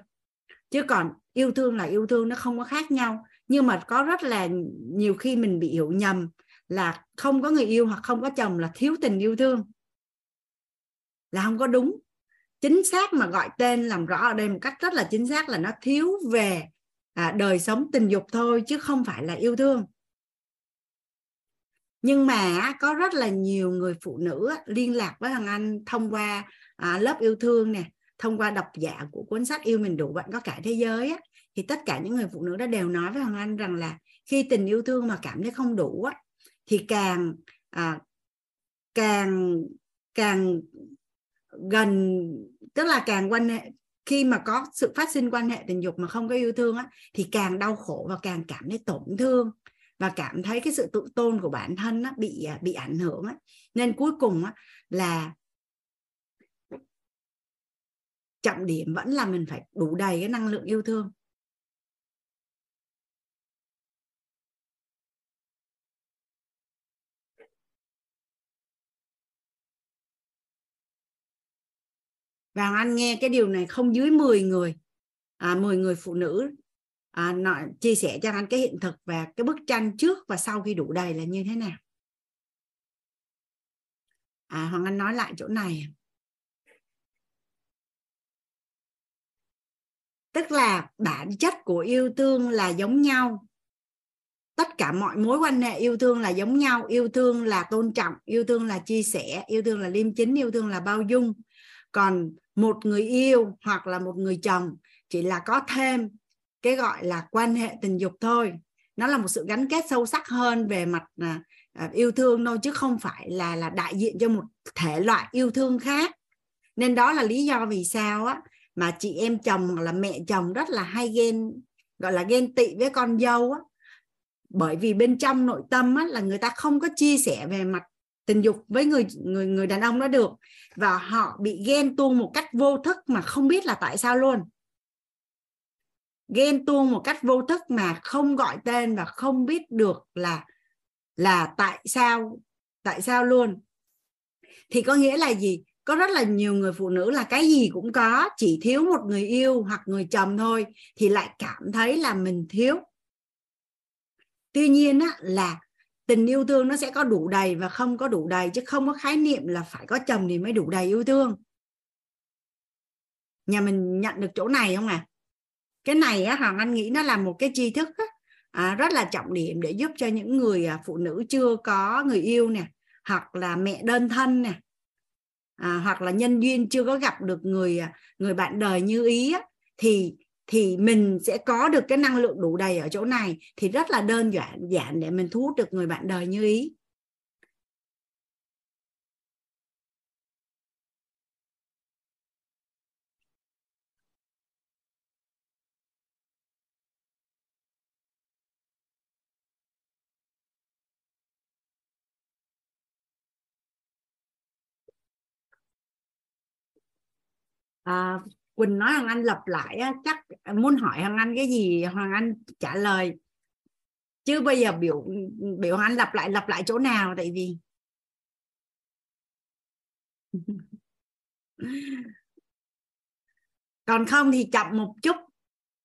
Chứ còn yêu thương là yêu thương, nó không có khác nhau nhưng mà có rất là nhiều khi mình bị hiểu nhầm là không có người yêu hoặc không có chồng là thiếu tình yêu thương. Là không có đúng. Chính xác mà gọi tên làm rõ ở đây một cách rất là chính xác là nó thiếu về à, đời sống tình dục thôi chứ không phải là yêu thương. Nhưng mà có rất là nhiều người phụ nữ liên lạc với thằng anh thông qua à, lớp yêu thương nè thông qua độc giả của cuốn sách yêu mình đủ bạn có cả thế giới á, thì tất cả những người phụ nữ đó đều nói với hoàng anh rằng là khi tình yêu thương mà cảm thấy không đủ á, thì càng à, càng càng gần tức là càng quan hệ khi mà có sự phát sinh quan hệ tình dục mà không có yêu thương á, thì càng đau khổ và càng cảm thấy tổn thương và cảm thấy cái sự tự tôn của bản thân á, bị à, bị ảnh hưởng á. nên cuối cùng á, là trọng điểm vẫn là mình phải đủ đầy cái năng lượng yêu thương và anh nghe cái điều này không dưới 10 người à, 10 người phụ nữ à, nói, chia sẻ cho anh cái hiện thực và cái bức tranh trước và sau khi đủ đầy là như thế nào. À, Hoàng Anh nói lại chỗ này. Tức là bản chất của yêu thương là giống nhau. Tất cả mọi mối quan hệ yêu thương là giống nhau. Yêu thương là tôn trọng yêu thương là chia sẻ yêu thương là liêm chính yêu thương là bao dung. Còn một người yêu hoặc là một người chồng chỉ là có thêm cái gọi là quan hệ tình dục thôi. Nó là một sự gắn kết sâu sắc hơn về mặt à, à, yêu thương thôi chứ không phải là là đại diện cho một thể loại yêu thương khác. Nên đó là lý do vì sao á mà chị em chồng hoặc là mẹ chồng rất là hay ghen gọi là ghen tị với con dâu á. Bởi vì bên trong nội tâm á, là người ta không có chia sẻ về mặt tình dục với người người người đàn ông đó được. Và họ bị ghen tuông một cách vô thức mà không biết là tại sao luôn. Ghen tuông một cách vô thức mà không gọi tên và không biết được là là tại sao tại sao luôn. Thì có nghĩa là gì? Có rất là nhiều người phụ nữ là cái gì cũng có chỉ thiếu một người yêu hoặc người chồng thôi thì lại cảm thấy là mình thiếu. Tuy nhiên á, là tình yêu thương nó sẽ có đủ đầy và không có đủ đầy chứ không có khái niệm là phải có chồng thì mới đủ đầy yêu thương. Nhà mình nhận được chỗ này không à? Cái này á hoàng anh nghĩ nó là một cái tri thức á, à, rất là trọng điểm để giúp cho những người à, phụ nữ chưa có người yêu nè hoặc là mẹ đơn thân nè à, hoặc là nhân duyên chưa có gặp được người à, người bạn đời như ý á, thì thì mình sẽ có được cái năng lượng đủ đầy ở chỗ này thì rất là đơn giản giản để mình thu hút được người bạn đời như ý. À, Quỳnh nói Hoàng Anh lặp lại á, chắc muốn hỏi Hoàng Anh cái gì? Hoàng Anh trả lời. Chứ bây giờ biểu biểu Hoàng Anh lặp lại lặp lại chỗ nào? Tại vì (laughs) còn không thì chậm một chút.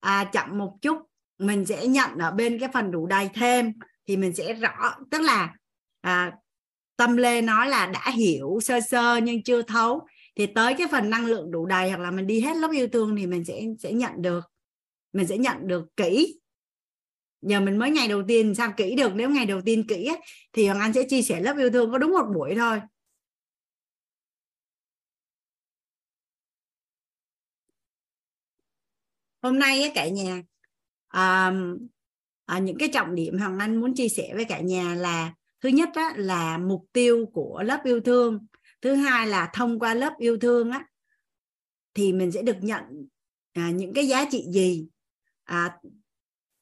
À, chậm một chút. Mình sẽ nhận ở bên cái phần đủ đầy thêm. Thì mình sẽ rõ tức là à, tâm lê nói là đã hiểu sơ sơ nhưng chưa thấu thì tới cái phần năng lượng đủ đầy hoặc là mình đi hết lớp yêu thương thì mình sẽ sẽ nhận được mình sẽ nhận được kỹ. Giờ mình mới ngày đầu tiên sao kỹ được? Nếu ngày đầu tiên kỹ ấy, thì hoàng anh sẽ chia sẻ lớp yêu thương có đúng một buổi thôi. Hôm nay ấy, cả nhà à, à, những cái trọng điểm hoàng anh muốn chia sẻ với cả nhà là thứ nhất á, là mục tiêu của lớp yêu thương thứ hai là thông qua lớp yêu thương á thì mình sẽ được nhận à, những cái giá trị gì? À,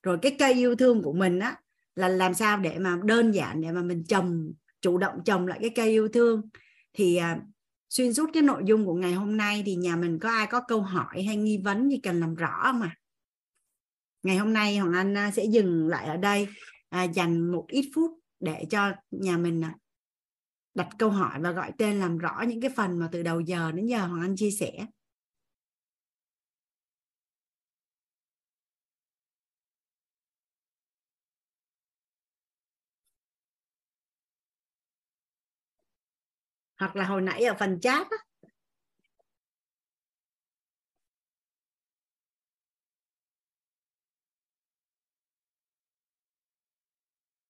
rồi cái cây yêu thương của mình á là làm sao để mà đơn giản để mà mình trồng chủ động trồng lại cái cây yêu thương? Thì à, xuyên suốt cái nội dung của ngày hôm nay thì nhà mình có ai có câu hỏi hay nghi vấn gì cần làm rõ mà ngày hôm nay hoàng anh à, sẽ dừng lại ở đây à, dành một ít phút để cho nhà mình à, đặt câu hỏi và gọi tên làm rõ những cái phần mà từ đầu giờ đến giờ Hoàng Anh chia sẻ. Hoặc là hồi nãy ở phần chat á,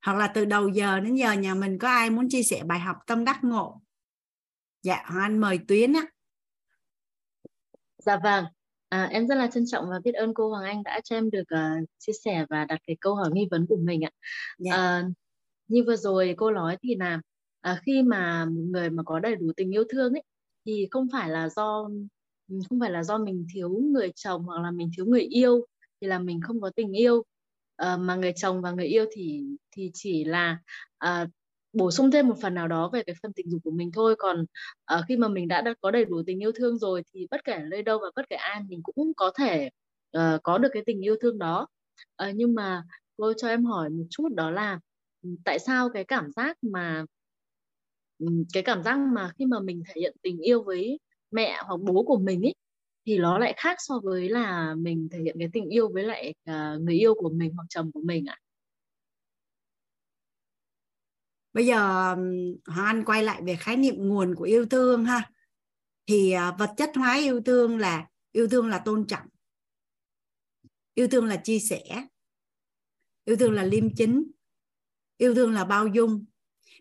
hoặc là từ đầu giờ đến giờ nhà mình có ai muốn chia sẻ bài học tâm đắc ngộ? Dạ hoàng anh mời tuyến á. Dạ vâng. À, em rất là trân trọng và biết ơn cô hoàng anh đã cho em được uh, chia sẻ và đặt cái câu hỏi nghi vấn của mình ạ. Dạ. uh, như vừa rồi cô nói thì là uh, khi mà một người mà có đầy đủ tình yêu thương ấy thì không phải là do không phải là do mình thiếu người chồng hoặc là mình thiếu người yêu thì là mình không có tình yêu uh, mà người chồng và người yêu thì thì chỉ là uh, bổ sung thêm một phần nào đó về cái phần tình dục của mình thôi. Còn uh, khi mà mình đã, đã có đầy đủ tình yêu thương rồi thì bất kể nơi đâu và bất kể ai mình cũng có thể uh, có được cái tình yêu thương đó. Uh, nhưng mà cô cho em hỏi một chút đó là ừ, tại sao cái cảm giác mà ừ, cái cảm giác mà khi mà mình thể hiện tình yêu với mẹ hoặc bố của mình ấy thì nó lại khác so với là mình thể hiện cái tình yêu với lại uh, người yêu của mình hoặc chồng của mình ạ. À? Bây giờ Hoàng Anh quay lại về khái niệm nguồn của yêu thương ha. Thì uh, vật chất hóa yêu thương là yêu thương là tôn trọng. Yêu thương là chia sẻ. Yêu thương là liêm chính. Yêu thương là bao dung.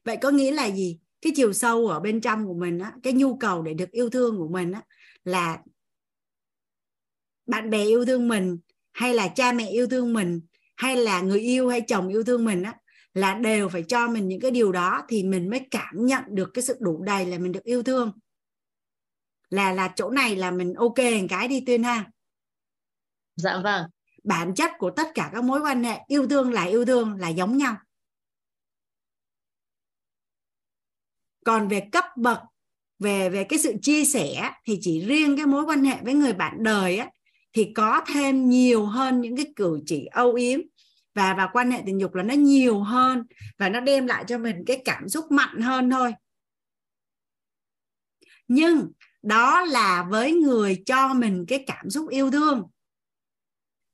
Vậy có nghĩa là gì? Cái chiều sâu ở bên trong của mình á, cái nhu cầu để được yêu thương của mình á là bạn bè yêu thương mình hay là cha mẹ yêu thương mình hay là người yêu hay chồng yêu thương mình á là đều phải cho mình những cái điều đó thì mình mới cảm nhận được cái sự đủ đầy là mình được yêu thương. Là là chỗ này là mình ok một cái đi tuyên ha. Dạ vâng. Bản chất của tất cả các mối quan hệ yêu thương là yêu thương là giống nhau. Còn về cấp bậc về về cái sự chia sẻ thì chỉ riêng cái mối quan hệ với người bạn đời á thì có thêm nhiều hơn những cái cử chỉ âu yếm. Và và quan hệ tình dục là nó nhiều hơn và nó đem lại cho mình cái cảm xúc mạnh hơn thôi. Nhưng đó là với người cho mình cái cảm xúc yêu thương.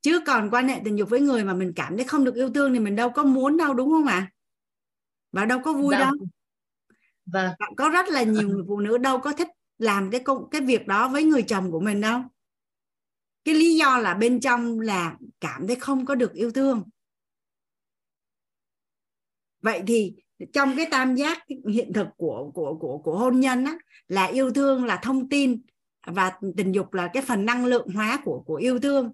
Chứ còn quan hệ tình dục với người mà mình cảm thấy không được yêu thương thì mình đâu có muốn đâu đúng không ạ? Và đâu có vui dạ. đâu. Và có rất là nhiều (laughs) người phụ nữ đâu có thích làm cái công cái việc đó với người chồng của mình đâu cái lý do là bên trong là cảm thấy không có được yêu thương. Vậy thì trong cái tam giác hiện thực của của của của hôn nhân á, là yêu thương, là thông tin và tình dục là cái phần năng lượng hóa của của yêu thương.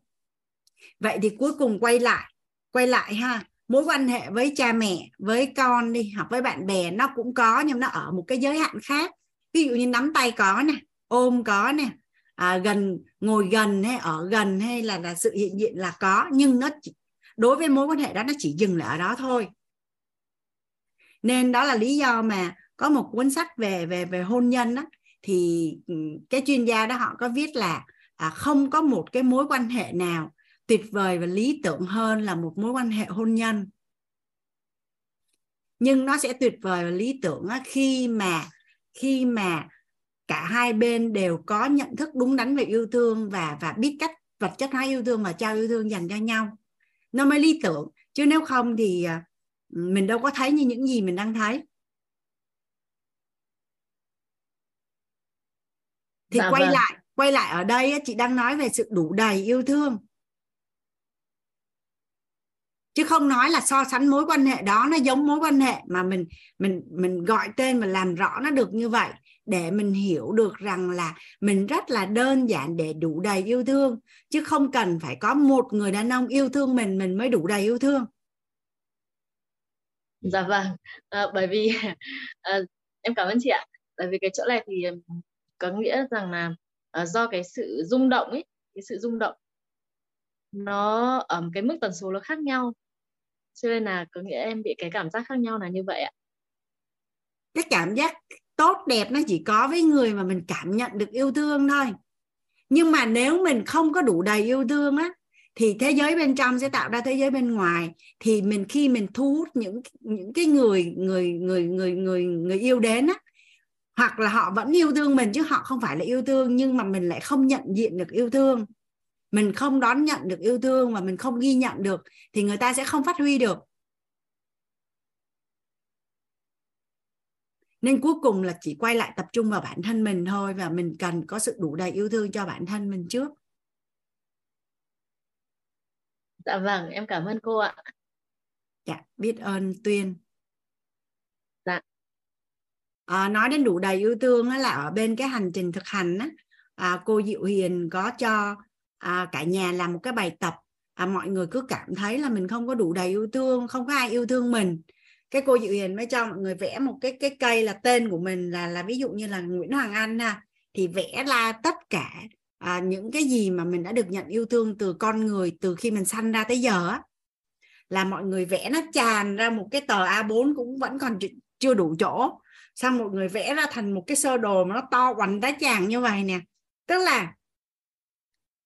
Vậy thì cuối cùng quay lại quay lại ha. Mối quan hệ với cha mẹ, với con đi, hoặc với bạn bè nó cũng có, nhưng nó ở một cái giới hạn khác. Ví dụ như nắm tay có nè, ôm có nè à, gần ngồi gần hay ở gần hay là là sự hiện diện là có nhưng nó chỉ, đối với mối quan hệ đó nó chỉ dừng lại ở đó thôi. Nên đó là lý do mà có một cuốn sách về về về hôn nhân đó, thì ừ, cái chuyên gia đó họ có viết là à, không có một cái mối quan hệ nào tuyệt vời và lý tưởng hơn là một mối quan hệ hôn nhân. Nhưng nó sẽ tuyệt vời và lý tưởng khi mà khi mà cả hai bên đều có nhận thức đúng đắn về yêu thương và và biết cách vật chất hóa yêu thương và trao yêu thương dành cho nhau. Nó mới lý tưởng chứ nếu không thì à, mình đâu có thấy như những gì mình đang thấy. Thì dạ, quay vâng. lại quay lại ở đây chị đang nói về sự đủ đầy yêu thương. Chứ không nói là so sánh mối quan hệ đó nó giống mối quan hệ mà mình mình mình gọi tên và làm rõ nó được như vậy để mình hiểu được rằng là mình rất là đơn giản để đủ đầy yêu thương chứ không cần phải có một người đàn ông yêu thương mình mình mới đủ đầy yêu thương. Dạ vâng. À, bởi vì à, (laughs) em cảm ơn chị ạ. Bởi vì cái chỗ này thì có nghĩa rằng là à, do cái sự rung động ấy cái sự rung động nó ở cái mức tần số nó khác nhau. Cho nên là có nghĩa em bị cái cảm giác khác nhau là như vậy ạ. Cái cảm giác tốt, đẹp nó chỉ có với người mà mình cảm nhận được yêu thương thôi. Nhưng mà nếu mình không có đủ đầy yêu thương á, thì thế giới bên trong sẽ tạo ra thế giới bên ngoài. Thì mình khi mình thu hút những những cái người người người người người người yêu đến á, hoặc là họ vẫn yêu thương mình chứ họ không phải là yêu thương, nhưng mà mình lại không nhận diện được yêu thương. Mình không đón nhận được yêu thương và mình không ghi nhận được, thì người ta sẽ không phát huy được. Nên cuối cùng là chỉ quay lại tập trung vào bản thân mình thôi và mình cần có sự đủ đầy yêu thương cho bản thân mình trước. Dạ vâng em cảm ơn cô ạ. Dạ biết ơn tuyên. Dạ. À, nói đến đủ đầy yêu thương là ở bên cái hành trình thực hành á à, cô diệu hiền có cho à, cả nhà làm một cái bài tập à, mọi người cứ cảm thấy là mình không có đủ đầy yêu thương không có ai yêu thương mình cái cô diệu hiền mới cho mọi người vẽ một cái cái cây là tên của mình là là ví dụ như là nguyễn hoàng anh ha. Thì vẽ ra tất cả à, những cái gì mà mình đã được nhận yêu thương từ con người từ khi mình sanh ra tới giờ á là mọi người vẽ nó tràn ra một cái tờ A4 cũng vẫn còn chưa đủ chỗ. Xong một người vẽ ra thành một cái sơ đồ mà nó to hoành tá tràng như vậy nè. Tức là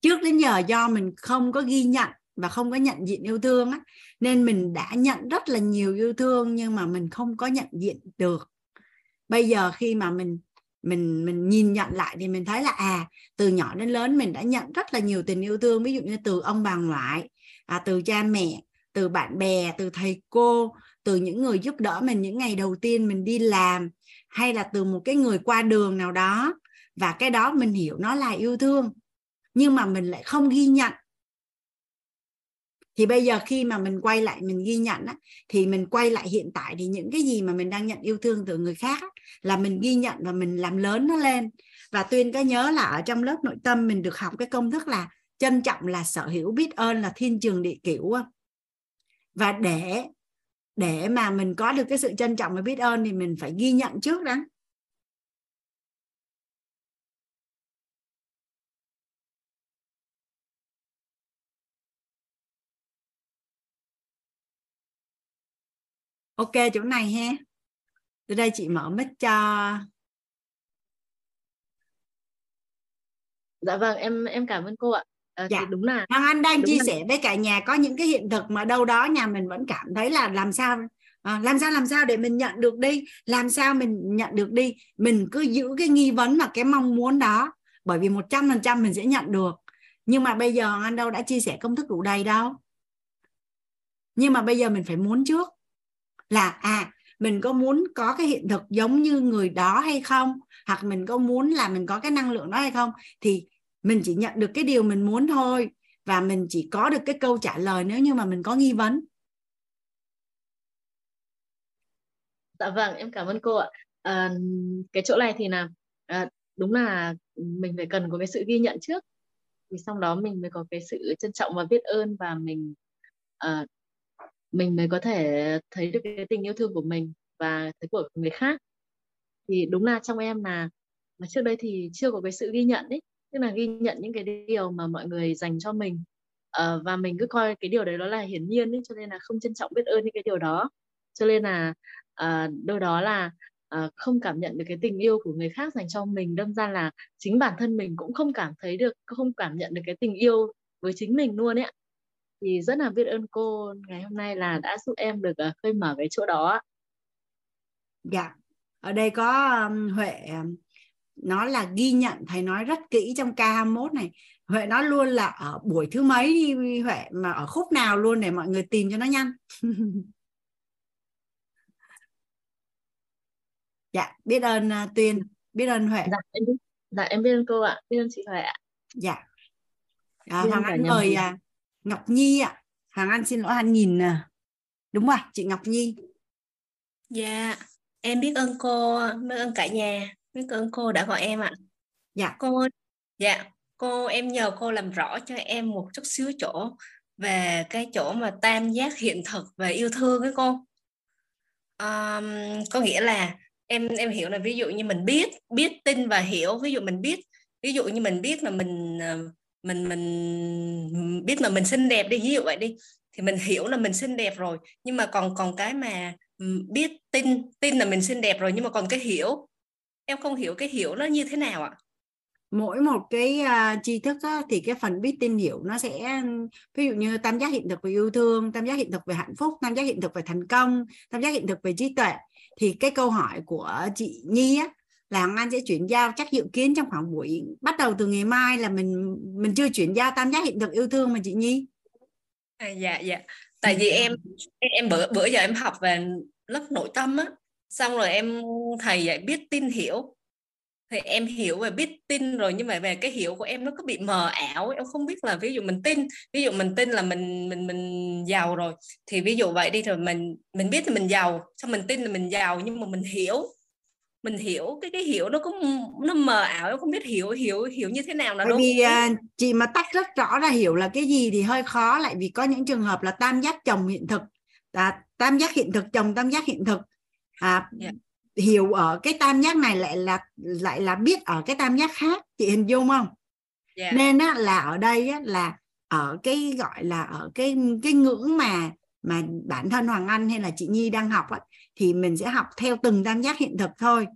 trước đến giờ do mình không có ghi nhận và không có nhận diện yêu thương á. Nên mình đã nhận rất là nhiều yêu thương nhưng mà mình không có nhận diện được. Bây giờ khi mà mình mình mình nhìn nhận lại thì mình thấy là à từ nhỏ đến lớn mình đã nhận rất là nhiều tình yêu thương ví dụ như từ ông bà ngoại à, từ cha mẹ từ bạn bè từ thầy cô từ những người giúp đỡ mình những ngày đầu tiên mình đi làm hay là từ một cái người qua đường nào đó. Và cái đó mình hiểu nó là yêu thương. Nhưng mà mình lại không ghi nhận thì bây giờ khi mà mình quay lại mình ghi nhận á, thì mình quay lại hiện tại thì những cái gì mà mình đang nhận yêu thương từ người khác á, là mình ghi nhận và mình làm lớn nó lên. Và tuyên có nhớ là ở trong lớp nội tâm mình được học cái công thức là trân trọng là sở hữu biết ơn là thiên trường địa kiểu và để để mà mình có được cái sự trân trọng và biết ơn thì mình phải ghi nhận trước đó ok chỗ này ha. Từ đây chị mở mic cho. Dạ vâng em em cảm ơn cô ạ. À, dạ. thì đúng là Hoàng Anh đang chia là... sẻ với cả nhà có những cái hiện thực mà đâu đó nhà mình vẫn cảm thấy là làm sao à, làm sao làm sao để mình nhận được đi làm sao mình nhận được đi. Mình cứ giữ cái nghi vấn và cái mong muốn đó bởi vì một trăm phần trăm mình sẽ nhận được. Nhưng mà bây giờ anh đâu đã chia sẻ công thức đủ đầy đâu. Nhưng mà bây giờ mình phải muốn trước là à mình có muốn có cái hiện thực giống như người đó hay không? Hoặc mình có muốn là mình có cái năng lượng đó hay không? Thì mình chỉ nhận được cái điều mình muốn thôi. Và mình chỉ có được cái câu trả lời nếu như mà mình có nghi vấn. Dạ vâng em cảm ơn cô ạ. À, cái chỗ này thì là à, ờ, đúng là mình phải cần có cái sự ghi nhận trước. Thì sau đó mình mới có cái sự trân trọng và biết ơn và mình à, mình mới có thể thấy được cái tình yêu thương của mình và thấy của người khác. Thì đúng là trong em là mà trước đây thì chưa có cái sự ghi nhận đấy tức là ghi nhận những cái điều mà mọi người dành cho mình. Uh, và mình cứ coi cái điều đấy đó là hiển nhiên ấy, cho nên là không trân trọng biết ơn những cái điều đó. Cho nên là ờ, uh, đôi đó là uh, không cảm nhận được cái tình yêu của người khác dành cho mình. Đâm ra là chính bản thân mình cũng không cảm thấy được không cảm nhận được cái tình yêu với chính mình luôn ấy thì rất là biết ơn cô. Ngày hôm nay là đã giúp em được uh, khơi mở cái chỗ đó dạ. Ở đây có um, huệ nó là ghi nhận thầy nói rất kỹ trong K21 này. Huệ nói luôn là ở buổi thứ mấy đi Huệ mà ở khúc nào luôn để mọi người tìm cho nó nhanh? (laughs) Dạ biết ơn uh, Tuyên biết ơn Huệ. Dạ em biết, dạ em biết ơn cô ạ biết ơn chị Huệ ạ. Dạ. À, Hoàng Anh mời à, Ngọc Nhi ạ. Hoàng Anh xin lỗi anh nhìn à. đúng rồi chị Ngọc Nhi. Dạ em biết ơn cô biết ơn cả nhà biết ơn cô đã gọi em ạ. Dạ. Cô dạ cô em nhờ cô làm rõ cho em một chút xíu chỗ về cái chỗ mà tam giác hiện thực về yêu thương cái cô. Um, có nghĩa là em em hiểu là ví dụ như mình biết biết tin và hiểu. Ví dụ mình biết ví dụ như mình biết là mình ờ, mình mình biết mà mình xinh đẹp đi ví dụ vậy đi thì mình hiểu là mình xinh đẹp rồi. Nhưng mà còn còn cái mà biết tin tin là mình xinh đẹp rồi nhưng mà còn cái hiểu em không hiểu cái hiểu nó như thế nào ạ? Mỗi một cái uh, tri thức á, thì cái phần biết tin hiểu nó sẽ ví dụ như tam giác hiện thực về yêu thương tam giác hiện thực về hạnh phúc tam giác hiện thực về thành công tam giác hiện thực về trí tuệ. Thì cái câu hỏi của chị Nhi á là Hoàng Anh sẽ chuyển giao chắc dự kiến trong khoảng buổi bắt đầu từ ngày mai là mình mình chưa chuyển giao tam giác hiện thực yêu thương mà chị Nhi. À, dạ dạ. Tại vì em em bữa bữa giờ em học về lớp nội tâm á xong rồi em thầy dạy biết tin hiểu. Thì em hiểu về biết tin rồi nhưng mà về cái hiểu của em nó có bị mờ ảo em không biết là ví dụ mình tin ví dụ mình tin là mình mình mình giàu rồi. Thì ví dụ vậy đi rồi mình mình biết là mình giàu xong mình tin là mình giàu nhưng mà mình hiểu mình hiểu cái cái hiểu nó cũng nó mờ ảo không biết hiểu hiểu hiểu như thế nào là Bởi vì uh, chị mà tách rất rõ ra hiểu là cái gì thì hơi khó lại vì có những trường hợp là tam giác chồng hiện thực à, tam giác hiện thực chồng tam giác hiện thực à, yeah. Dạ. hiểu ở cái tam giác này lại là lại là biết ở cái tam giác khác chị hình dung không yeah. Dạ. nên á, là ở đây á, là ở cái gọi là ở cái cái ngưỡng mà mà bản thân Hoàng Anh hay là chị Nhi đang học á, thì mình sẽ học theo từng tam giác hiện thực thôi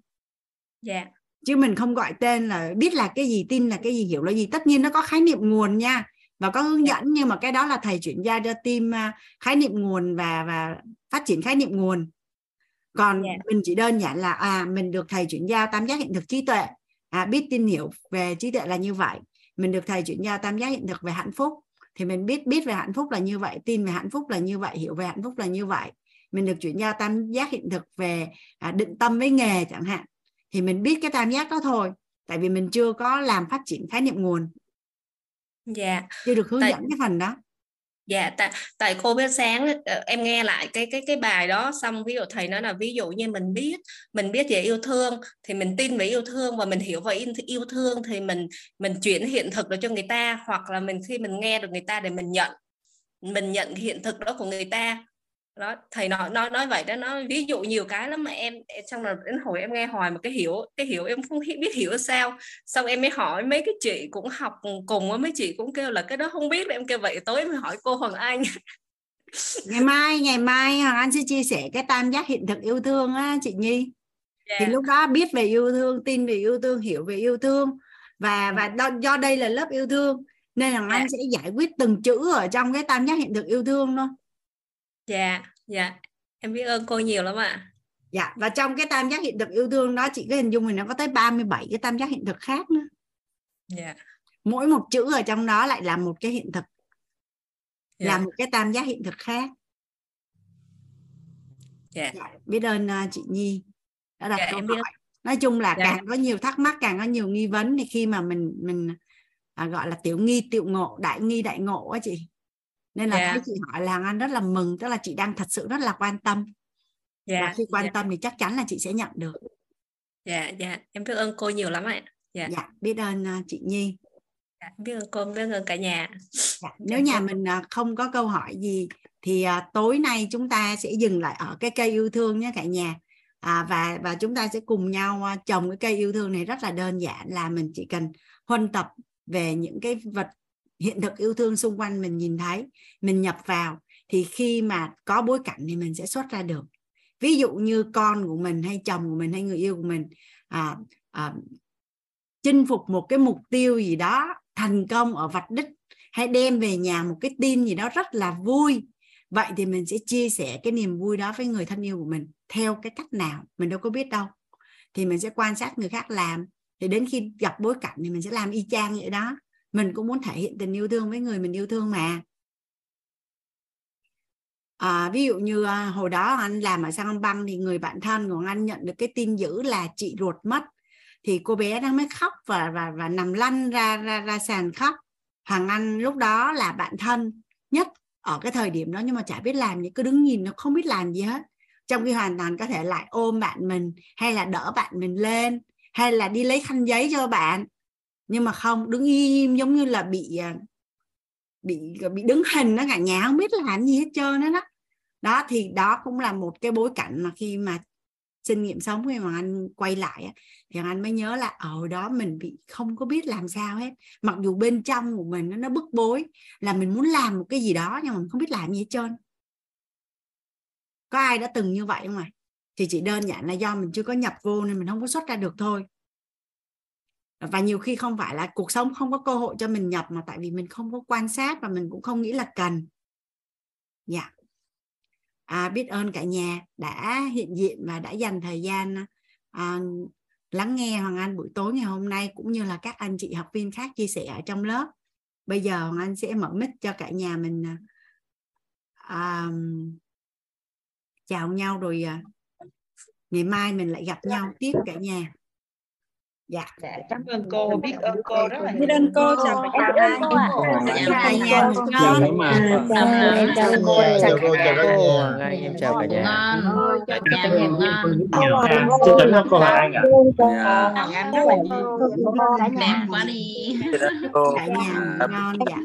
yeah. Dạ. chứ mình không gọi tên là biết là cái gì tin là cái gì hiểu là gì tất nhiên nó có khái niệm nguồn nha và có hướng dạ. dẫn nhưng mà cái đó là thầy chuyển giao cho team à, khái niệm nguồn và và phát triển khái niệm nguồn còn yeah. Dạ. mình chỉ đơn giản là à mình được thầy chuyển giao tam giác hiện thực trí tuệ à, biết tin hiểu về trí tuệ là như vậy mình được thầy chuyển giao tam giác hiện thực về hạnh phúc thì mình biết biết về hạnh phúc là như vậy tin về hạnh phúc là như vậy hiểu về hạnh phúc là như vậy mình được chuyển giao tam giác hiện thực về à, định tâm với nghề chẳng hạn thì mình biết cái tam giác đó thôi tại vì mình chưa có làm phát triển khái niệm nguồn. Dạ. Chưa được hướng tại... dẫn cái phần đó. Dạ tại tại cô biết sáng ờ, em nghe lại cái cái cái bài đó xong ví dụ thầy nói là ví dụ như mình biết mình biết về yêu thương thì mình tin về yêu thương và mình hiểu về yêu thương thì mình mình chuyển hiện thực được cho người ta hoặc là mình khi mình nghe được người ta để mình nhận mình nhận hiện thực đó của người ta đó thầy nói nói nói vậy đó nó ví dụ nhiều cái lắm mà em xong rồi đến hồi em nghe hoài mà cái hiểu cái hiểu em không biết hiểu sao. Xong em mới hỏi mấy cái chị cũng học cùng với mấy chị cũng kêu là cái đó không biết em kêu vậy tối mới hỏi cô Hoàng Anh. (laughs) Ngày mai ngày mai Hoàng Anh sẽ chia sẻ cái tam giác hiện thực yêu thương á chị Nhi. Yeah. thì lúc đó biết về yêu thương tin về yêu thương hiểu về yêu thương. Và và do, do đây là lớp yêu thương nên yeah. Anh sẽ giải quyết từng chữ ở trong cái tam giác hiện thực yêu thương thôi dạ dạ. Em biết ơn cô nhiều lắm ạ. Dạ và trong cái tam giác hiện thực yêu thương đó chị có hình dung thì nó có tới 37 cái tam giác hiện thực khác nữa. Dạ. Mỗi một chữ ở trong đó lại là một cái hiện thực. Dạ. là một cái tam giác hiện thực khác. Dạ. dạ biết ơn uh, chị Nhi đã đặt dạ, câu hỏi. Nói chung là dạ. càng có nhiều thắc mắc càng có nhiều nghi vấn thì khi mà mình mình à, gọi là tiểu nghi tiểu ngộ đại nghi đại ngộ á chị nên là yeah. Thấy chị hỏi là anh rất là mừng tức là chị đang thật sự rất là quan tâm. Yeah. và khi quan yeah. Tâm thì chắc chắn là chị sẽ nhận được. Dạ dạ em biết ơn cô nhiều lắm ạ. Dạ, dạ biết ơn uh, chị Nhi. Dạ, biết ơn cô biết ơn cả nhà. Dạ, nếu nhà mình uh, không có câu hỏi gì thì uh, tối nay chúng ta sẽ dừng lại ở cái cây yêu thương nhé cả nhà. À, và và chúng ta sẽ cùng nhau trồng cái cây yêu thương này rất là đơn giản là mình chỉ cần huân tập về những cái vật hiện thực yêu thương xung quanh mình nhìn thấy mình nhập vào thì khi mà có bối cảnh thì mình sẽ xuất ra được. Ví dụ như con của mình hay chồng của mình hay người yêu của mình à, à, chinh phục một cái mục tiêu gì đó thành công ở vạch đích hay đem về nhà một cái tin gì đó rất là vui vậy thì mình sẽ chia sẻ cái niềm vui đó với người thân yêu của mình theo cái cách nào mình đâu có biết đâu. Thì mình sẽ quan sát người khác làm thì đến khi gặp bối cảnh thì mình sẽ làm y chang vậy đó mình cũng muốn thể hiện tình yêu thương với người mình yêu thương mà. À, ví dụ như à, hồi đó anh làm ở sang băng thì người bạn thân của anh nhận được cái tin dữ là chị ruột mất. Thì cô bé đang mới khóc và và và nằm lăn ra ra ra sàn khóc. Hoàng anh lúc đó là bạn thân nhất ở cái thời điểm đó nhưng mà chả biết làm gì cứ đứng nhìn nó không biết làm gì hết. Trong khi hoàn toàn có thể lại ôm bạn mình hay là đỡ bạn mình lên hay là đi lấy khăn giấy cho bạn nhưng mà không đứng im giống như là bị à, bị bị đứng hình nó cả nhà không biết làm gì hết trơn đó đó. Đó thì đó cũng là một cái bối cảnh mà khi mà kinh nghiệm sống khi mà anh quay lại thì anh mới nhớ là ở đó mình bị không có biết làm sao hết. Mặc dù bên trong của mình nó, nó bức bối là mình muốn làm một cái gì đó nhưng mà mình không biết làm gì hết trơn. Có ai đã từng như vậy không ạ? Thì chỉ đơn giản là do mình chưa có nhập vô nên mình không có xuất ra được thôi và nhiều khi không phải là cuộc sống không có cơ hội cho mình nhập mà tại vì mình không có quan sát và mình cũng không nghĩ là cần. Dạ. Yeah. à, biết ơn cả nhà đã hiện diện và đã dành thời gian à, lắng nghe Hoàng Anh buổi tối ngày hôm nay cũng như là các anh chị học viên khác chia sẻ ở trong lớp. Bây giờ Hoàng Anh sẽ mở mic cho cả nhà mình à, à chào nhau rồi à, ngày mai mình lại gặp nhau tiếp cả nhà dạ dạ cảm ơn cô biết ơn cô rất là biết ơn cô chào em biết ơn cô ạ cả nhà ngon em chào cô chào cô chào cả nhà em chào cả nhà chào cả nhà ngon xin cảm ơn cô Anh ạ Hoàng Anh rất là đẹp quá đi cả nhà ngon dạ